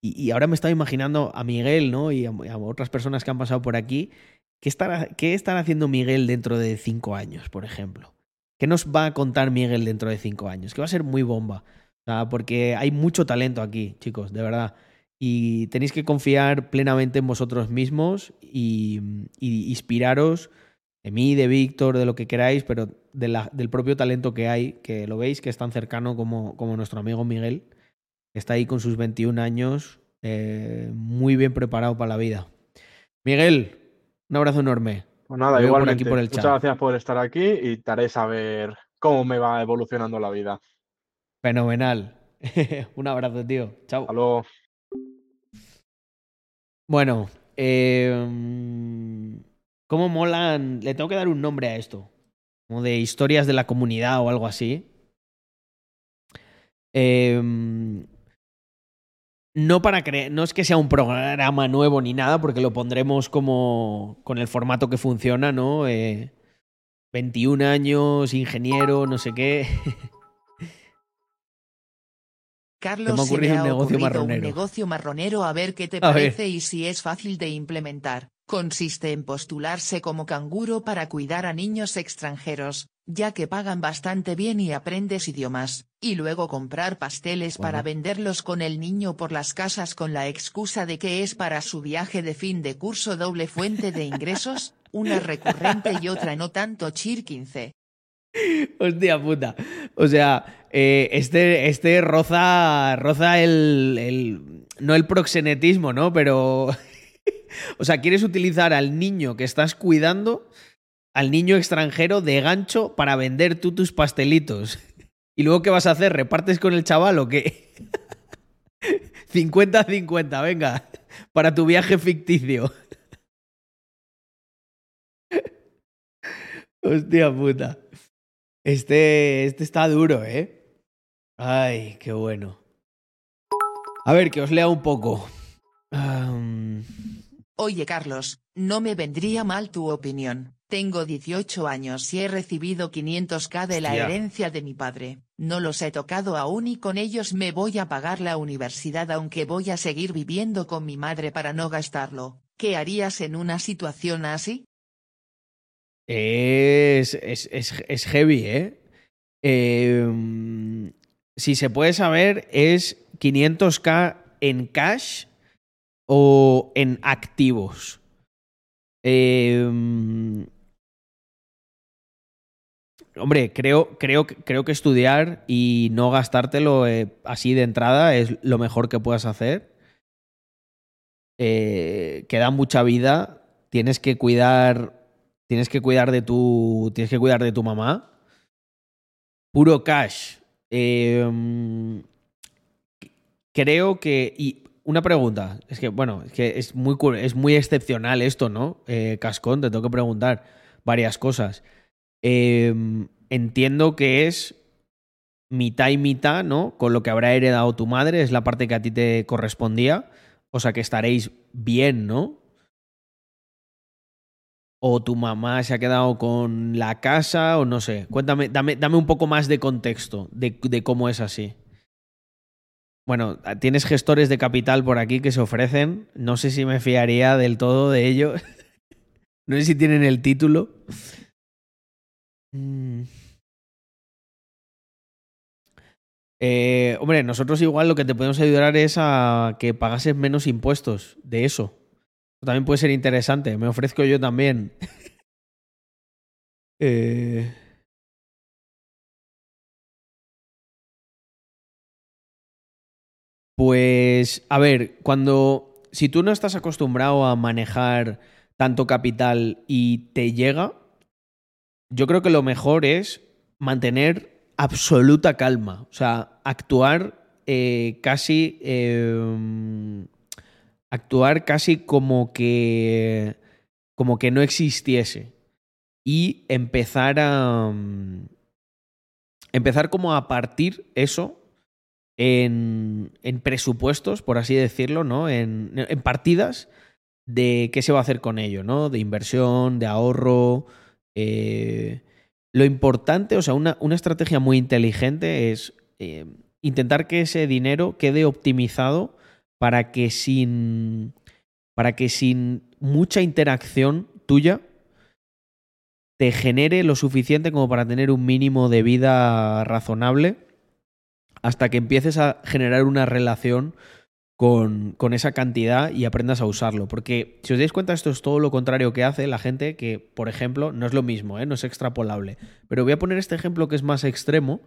y- ahora me estaba imaginando a Miguel, ¿no? Y a, a otras personas que han pasado por aquí. ¿Qué estará, ¿Qué estará haciendo Miguel dentro de cinco años, por ejemplo? ¿Qué nos va a contar Miguel dentro de cinco años? Que va a ser muy bomba. Porque hay mucho talento aquí, chicos, de verdad. Y tenéis que confiar plenamente en vosotros mismos y, inspiraros de mí, de Víctor, de lo que queráis, pero de la- del propio talento que hay, que lo veis, que es tan cercano como, como nuestro amigo Miguel, que está ahí con sus 21 años, eh, muy bien preparado para la vida. Miguel, un abrazo enorme. Pues nada, por igualmente. aquí por el Muchas gracias por estar aquí y te haré saber cómo me va evolucionando la vida. Fenomenal. un abrazo, tío. Chao. Hasta luego. Bueno, eh, mm, ¿cómo molan? Le tengo que dar un nombre a esto. Como de historias de la comunidad o algo así. Eh, no para creer, no es que sea un programa nuevo ni nada, porque lo pondremos como con el formato que funciona, ¿no? Eh, 21 años, ingeniero, no sé qué. Carlos, Se me ha ocurrido un negocio marronero. un negocio marronero a ver qué te A ver. parece y si es fácil de implementar. Consiste en postularse como canguro para cuidar a niños extranjeros, ya que pagan bastante bien y aprendes idiomas, y luego comprar pasteles para venderlos con el niño por las casas con la excusa de que es para su viaje de fin de curso doble fuente de ingresos, una recurrente y otra no tanto chir 15. Hostia puta. O sea, eh, este, este roza, roza el, el- No el proxenetismo, ¿no? Pero. o sea, quieres utilizar al niño que estás cuidando, al niño extranjero de gancho para vender tú tus pastelitos. ¿Y luego qué vas a hacer? ¿Repartes con el chaval o qué? 50-50, venga. Para tu viaje ficticio. Hostia puta. Este, este está duro, ¿eh? Ay, qué bueno. A ver, que os lea un poco. Am, Oye Carlos, no me vendría mal tu opinión. Tengo 18 años y he recibido 500k de la Hostia. herencia de mi padre. No los he tocado aún y con ellos me voy a pagar la universidad aunque voy a seguir viviendo con mi madre para no gastarlo. ¿Qué harías en una situación así? es, es, es, es heavy, ¿eh? Em, si se puede saber, ¿es 500k en cash o en activos? Em, hombre, creo, creo, creo que estudiar y no gastártelo eh, así de entrada es lo mejor que puedas hacer. Eh, queda mucha vida. Tienes que cuidar. Tienes que cuidar de tu. Tienes que cuidar de tu mamá. Puro cash. Eh, creo que. Una pregunta. Es que, bueno, es que es muy, es muy excepcional esto, ¿no? Eh, Cascón, te tengo que preguntar varias cosas. Eh, entiendo que es mitad y mitad, ¿no? Con lo que habrá heredado tu madre, es la parte que a ti te correspondía. O sea que estaréis bien, ¿no? O tu mamá se ha quedado con la casa, o no sé. Cuéntame, dame, dame un poco más de contexto de cómo es así. Bueno, tienes gestores de capital por aquí que se ofrecen. No sé si me fiaría del todo de ello. no sé si tienen el título. Mm. Eh, hombre, nosotros igual lo que te podemos ayudar es a que pagases menos impuestos de eso. También puede ser interesante. Me ofrezco yo también. eh... Pues, a ver, cuando. Si tú no estás acostumbrado a manejar tanto capital y te llega, yo creo que lo mejor es mantener absoluta calma. O sea, actuar eh, casi. eh, actuar casi como que. como que no existiese. Y empezar a. mm, empezar como a partir eso en, presupuestos, por así decirlo, ¿no? En, en partidas de qué se va a hacer con ello, ¿no? De inversión, de ahorro. eh, lo importante, o sea, una, una estrategia muy inteligente es eh, intentar que ese dinero quede optimizado para que sin. para que sin mucha interacción tuya te genere lo suficiente como para tener un mínimo de vida razonable hasta que empieces a generar una relación con, con, esa cantidad y aprendas a usarlo. Porque si os dais cuenta, esto es todo lo contrario que hace la gente que, por ejemplo, no es lo mismo, ¿eh? no es extrapolable. Pero voy a poner este ejemplo que es más extremo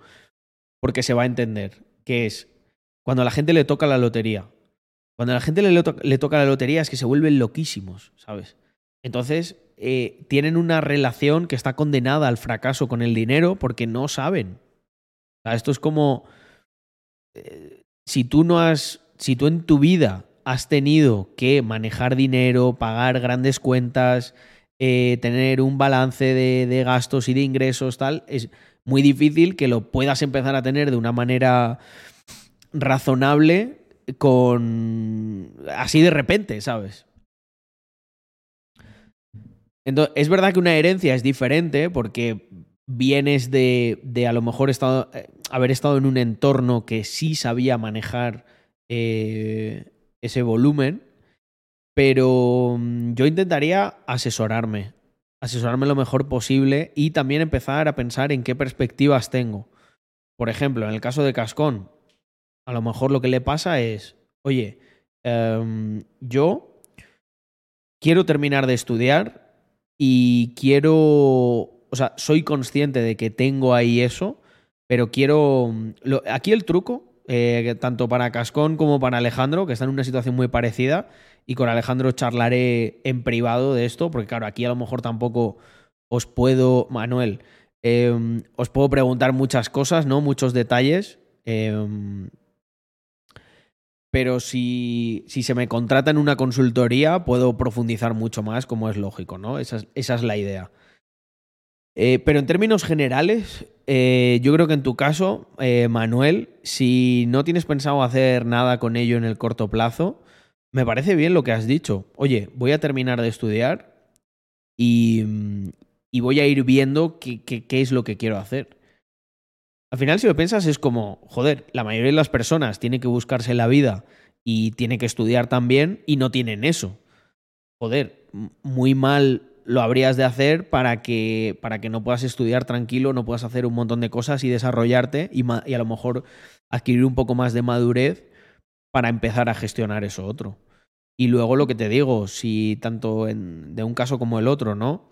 porque se va a entender, que es cuando a la gente le toca la lotería. Cuando a la gente le, to le toca la lotería es que se vuelven loquísimos, ¿sabes? Entonces, eh, tienen una relación que está condenada al fracaso con el dinero porque no saben. O sea, esto es como si tú no has, si tú en tu vida has tenido que manejar dinero, pagar grandes cuentas, eh, tener un balance de, de, gastos y de ingresos, tal, es muy difícil que lo puedas empezar a tener de una manera razonable con así de repente, ¿sabes? Entonces, es verdad que una herencia es diferente porque vienes de, de a lo mejor estado, eh, haber estado en un entorno que sí sabía manejar eh, ese volumen, pero mm, yo intentaría asesorarme, asesorarme lo mejor posible y también empezar a pensar en qué perspectivas tengo. Por ejemplo, en el caso de Cascón, a lo mejor lo que le pasa es, oye, um, yo quiero terminar de estudiar y quiero o sea, soy consciente de que tengo ahí eso, pero quiero. Lo, aquí el truco, eh, tanto para Cascón como para Alejandro, que están en una situación muy parecida, y con Alejandro charlaré en privado de esto, porque claro, aquí a lo mejor tampoco os puedo, Manuel, eh, os puedo preguntar muchas cosas, ¿no? Muchos detalles. Eh, pero si, si, se me contrata en una consultoría, puedo profundizar mucho más, como es lógico, ¿no? Esa es, esa es la idea. Eh, pero en términos generales, eh, yo creo que en tu caso, eh, Manuel, si no tienes pensado hacer nada con ello en el corto plazo, me parece bien lo que has dicho. Oye, voy a terminar de estudiar y, y voy a ir viendo qué, qué, es lo que quiero hacer. Al final, si lo piensas, es como, joder, la mayoría de las personas tienen que buscarse la vida y tienen que estudiar también y no tienen eso. Joder, muy mal lo habrías de hacer para que, para que no puedas estudiar tranquilo, no puedas hacer un montón de cosas y desarrollarte y, a lo mejor adquirir un poco más de madurez para empezar a gestionar eso otro. Y luego lo que te digo, si tanto en, de un caso como el otro, ¿no?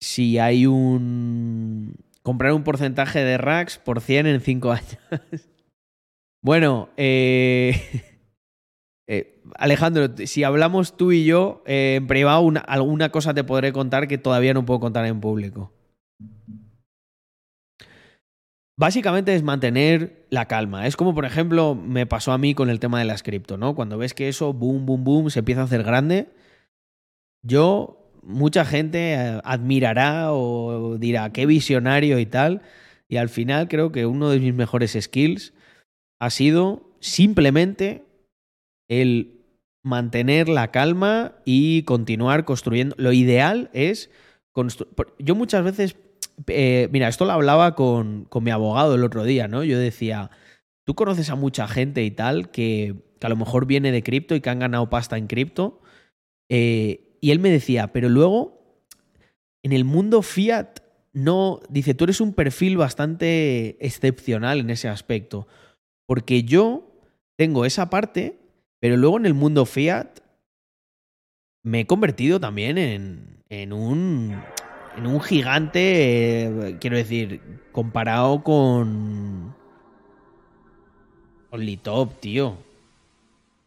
Si hay un... comprar un porcentaje de racks por 100 en 5 años. bueno, eh... Eh, Alejandro, si hablamos tú y yo eh, en privado, una, alguna cosa te podré contar que todavía no puedo contar en público. Básicamente es mantener la calma. Es como, por ejemplo, me pasó a mí con el tema de las cripto, ¿no? Cuando ves que eso, boom, boom, boom, se empieza a hacer grande, yo, mucha gente eh, admirará o dirá, qué visionario y tal. Y al final creo que uno de mis mejores skills ha sido simplemente el mantener la calma y continuar construyendo. Lo ideal es... Yo muchas veces eh, mira, esto lo hablaba con, con, mi abogado el otro día, ¿no? Yo decía, tú conoces a mucha gente y tal que, que a lo mejor viene de cripto y que han ganado pasta en cripto. Eh, y él me decía, pero luego, en el mundo fiat, no, dice, tú eres un perfil bastante excepcional en ese aspecto. Porque yo tengo esa parte, pero luego en el mundo fiat me he convertido también en, en un en un gigante, eh, quiero decir, comparado con. Con Litop, tío.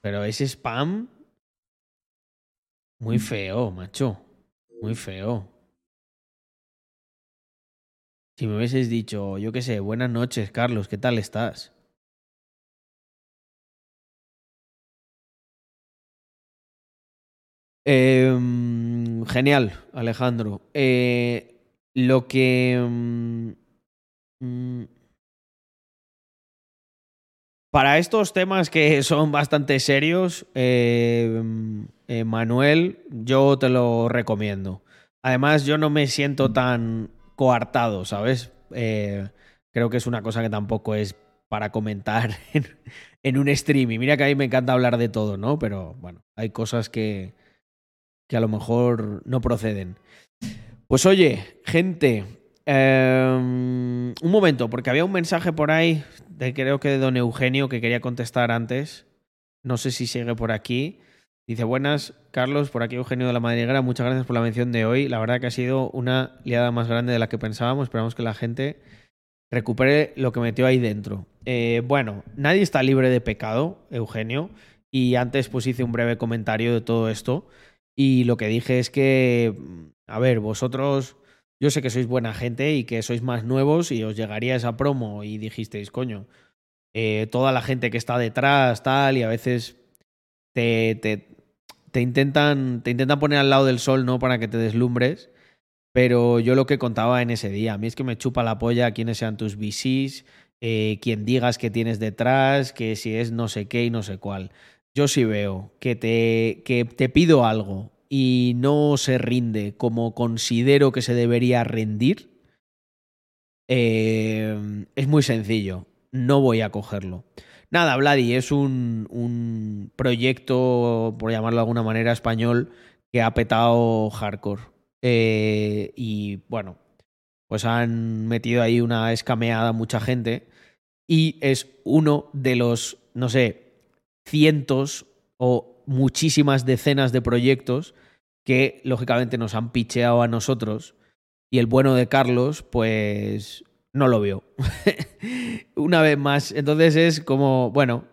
Pero ese spam. Muy feo, macho. Muy feo. Si me hubieses dicho, yo qué sé, buenas noches, Carlos, ¿qué tal estás? Em, genial, Alejandro. Eh, lo que... Mm, mm, para estos temas que son bastante serios, eh, eh, Manuel, yo te lo recomiendo. Además, yo no me siento tan coartado, ¿sabes? creo que es una cosa que tampoco es para comentar en, en un stream. Y mira que a mí me encanta hablar de todo, ¿no? Pero bueno, hay cosas que, que a lo mejor no proceden. Pues oye, gente, em, un momento, porque había un mensaje por ahí, de, creo que de don Eugenio, que quería contestar antes. No sé si sigue por aquí. Dice, buenas, Carlos, por aquí Eugenio de la Madriguera, muchas gracias por la mención de hoy. La verdad que ha sido una liada más grande de la que pensábamos. Esperamos que la gente recupere lo que metió ahí dentro. Eh, bueno, nadie está libre de pecado, Eugenio, y antes pues hice un breve comentario de todo esto. Y lo que dije es que, a ver, vosotros, yo sé que sois buena gente y que sois más nuevos y os llegaría esa promo y dijisteis, coño, eh, toda la gente que está detrás, tal, y a veces te, te, te, intentan, te intentan poner al lado del sol, ¿no? Para que te deslumbres. Pero yo lo que contaba en ese día, a mí es que me chupa la polla quiénes sean tus VCs, eh, quien digas que tienes detrás, que si es no sé qué y no sé cuál yo sí veo que te, que te pido algo y no se rinde como considero que se debería rendir, eh, es muy sencillo. No voy a cogerlo. Nada, Vladi, es un, un proyecto, por llamarlo de alguna manera, español que ha petado hardcore. Eh, y bueno, pues han metido ahí una escameada a mucha gente. Y es uno de los, no sé, cientos o muchísimas decenas de proyectos que lógicamente nos han picheado a nosotros y el bueno de Carlos pues no lo vio. Una vez más, entonces es como, bueno,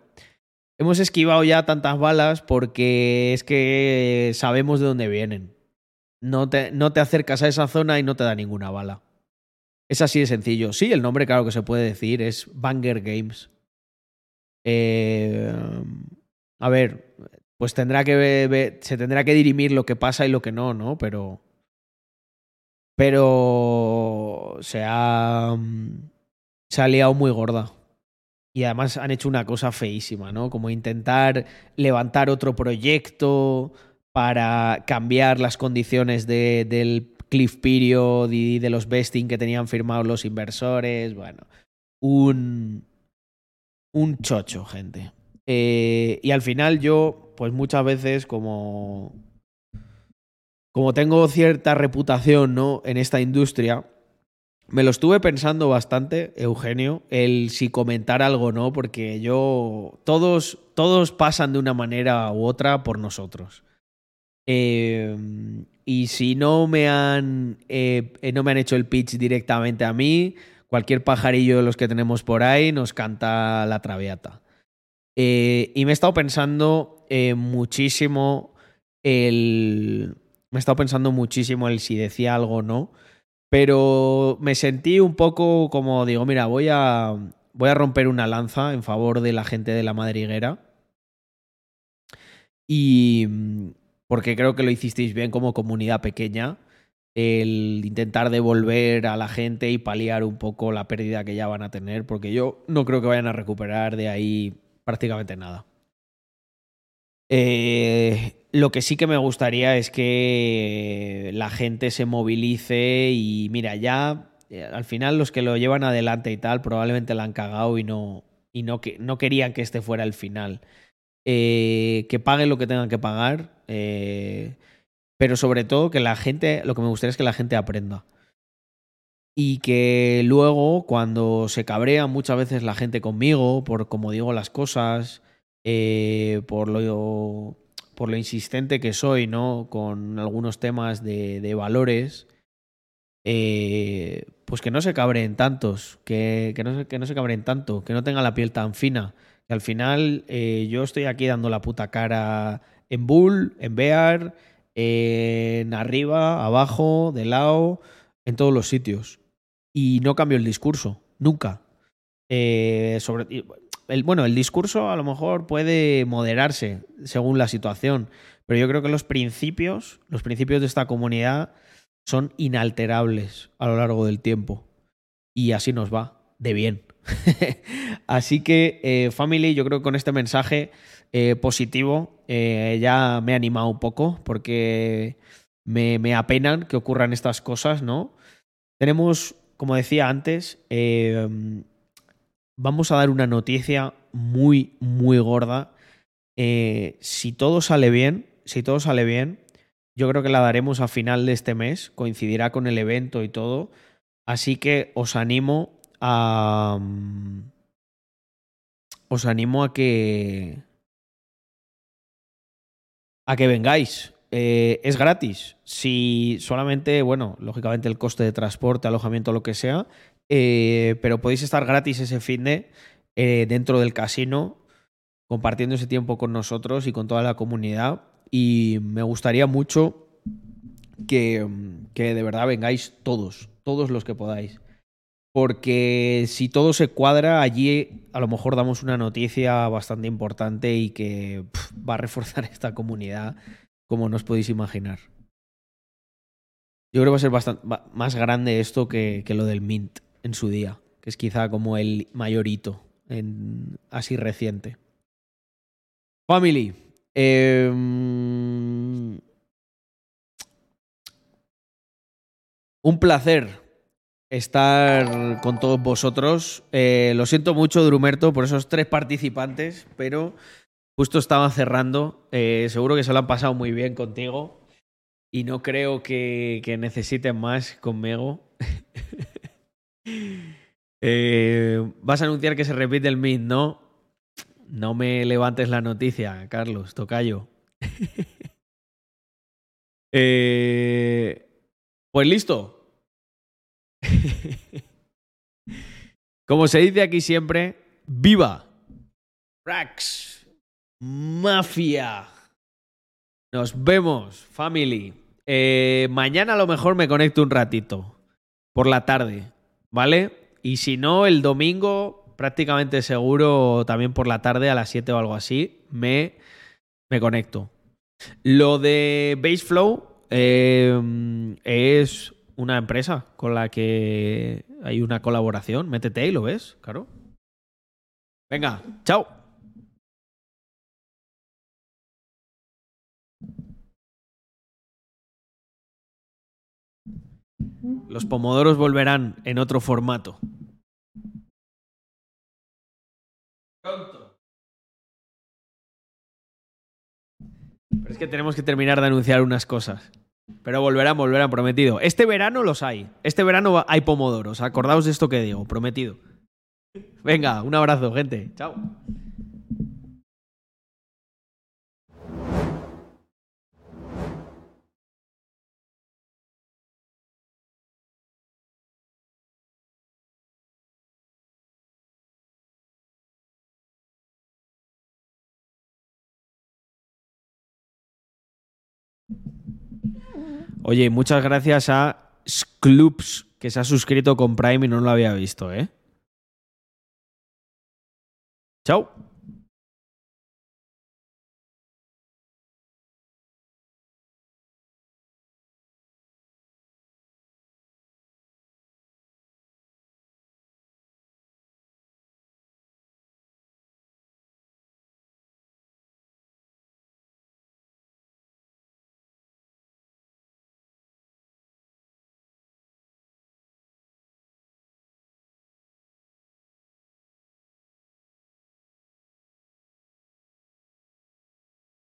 hemos esquivado ya tantas balas porque es que sabemos de dónde vienen. No te, no te acercas a esa zona y no te da ninguna bala. Es así de sencillo. Sí, el nombre, claro que se puede decir, es Banger Games. Eh, a ver, pues tendrá que se tendrá que dirimir lo que pasa y lo que no, ¿no? Pero. Pero. Se ha. Se ha liado muy gorda. Y además han hecho una cosa feísima, ¿no? Como intentar levantar otro proyecto para cambiar las condiciones de, del cliff period y de los vesting que tenían firmados los inversores. Bueno, un, un chocho, gente. Eh, y al final yo, pues muchas veces como... Como tengo cierta reputación, ¿no? En esta industria, me lo estuve pensando bastante, Eugenio, el si comentar algo no, porque yo. Todos, todos pasan de una manera u otra por nosotros. Eh, y si no me han. Eh, no me han hecho el pitch directamente a mí, cualquier pajarillo de los que tenemos por ahí nos canta la traviata. Eh, y me he estado pensando eh, muchísimo el. Me he estado pensando muchísimo el si decía algo o no. Pero me sentí un poco como digo, mira, voy a, voy a romper una lanza en favor de la gente de la madriguera. Y mm, porque creo que lo hicisteis bien como comunidad pequeña, el intentar devolver a la gente y paliar un poco la pérdida que ya van a tener, porque yo no creo que vayan a recuperar de ahí prácticamente nada. Eh, lo que sí que me gustaría es que la gente se movilice y mira, ya eh, al final los que lo llevan adelante y tal probablemente la han cagado y no, y no, que, no querían que este fuera el final. Eh, que paguen lo que tengan que pagar, pero sobre todo que la gente, lo que me gustaría es que la gente aprenda. Y que luego, cuando se cabrea muchas veces la gente conmigo, por como digo las cosas, eh, por, lo, por lo insistente que soy, ¿no? Con algunos temas de, de valores, eh, pues que no se cabreen tantos, que, que, no que no se cabreen tanto, que no tengan la piel tan fina. Que al final eh, yo estoy aquí dando la puta cara en Bull, en Bear, en arriba, abajo, de lado, en todos los sitios. Y no cambio el discurso, nunca. Eh, el, bueno, el discurso a lo mejor puede moderarse según la situación, pero yo creo que los principios, los principios de esta comunidad son inalterables a lo largo del tiempo. Y así nos va, de bien. así que, eh, family, yo creo que con este mensaje eh, positivo eh, ya me he animado un poco porque me, me, apenan que ocurran estas cosas, ¿no? Tenemos, como decía antes, eh, vamos a dar una noticia muy, muy gorda. Eh, si todo sale bien, si todo sale bien, yo creo que la daremos a final de este mes, coincidirá con el evento y todo. Así que os animo a. Os animo a que. A que vengáis. Eh, es gratis. Si solamente, bueno, lógicamente el coste de transporte, alojamiento, lo que sea. Eh, pero podéis estar gratis ese fin de eh, dentro del casino, compartiendo ese tiempo con nosotros y con toda la comunidad. Y me gustaría mucho que, que de verdad vengáis todos, todos los que podáis. Porque si todo se cuadra, allí a lo mejor damos una noticia bastante importante y que va a reforzar esta comunidad, como no os podéis imaginar. Yo creo que va a ser bastante más grande esto que, que, lo del Mint en su día, que es quizá como el mayor hito en, así reciente. Family. Eh, un placer estar con todos vosotros. Eh, lo siento mucho, Drumerto, por esos tres participantes, pero justo estaba cerrando. Eh, seguro que se lo han pasado muy bien contigo y no creo que, necesiten más conmigo. eh, Vas a anunciar que se repite el Meet, ¿no? No me levantes la noticia, Carlos, tocayo. eh, pues listo. Como se dice aquí siempre, ¡viva! Rax, Mafia. Nos vemos, family. Eh, mañana a lo mejor me conecto un ratito, por la tarde, ¿vale? Y si no, el domingo, prácticamente seguro, también por la tarde, a las 7 o algo así, me, me conecto. Lo de Baseflow eh, es una empresa con la que hay una colaboración. Métete y lo ves, claro. Venga, chao. Los pomodoros volverán en otro formato. Pronto. Pero es que tenemos que terminar de anunciar unas cosas. Pero volverán, volverán, prometido. Este verano los hay. Este verano hay pomodoros. Acordaos de esto que digo, prometido. Venga, un abrazo, gente. Chao. Oye, muchas gracias a Scloops, que se ha suscrito con Prime y no lo había visto, ¿eh? Chao.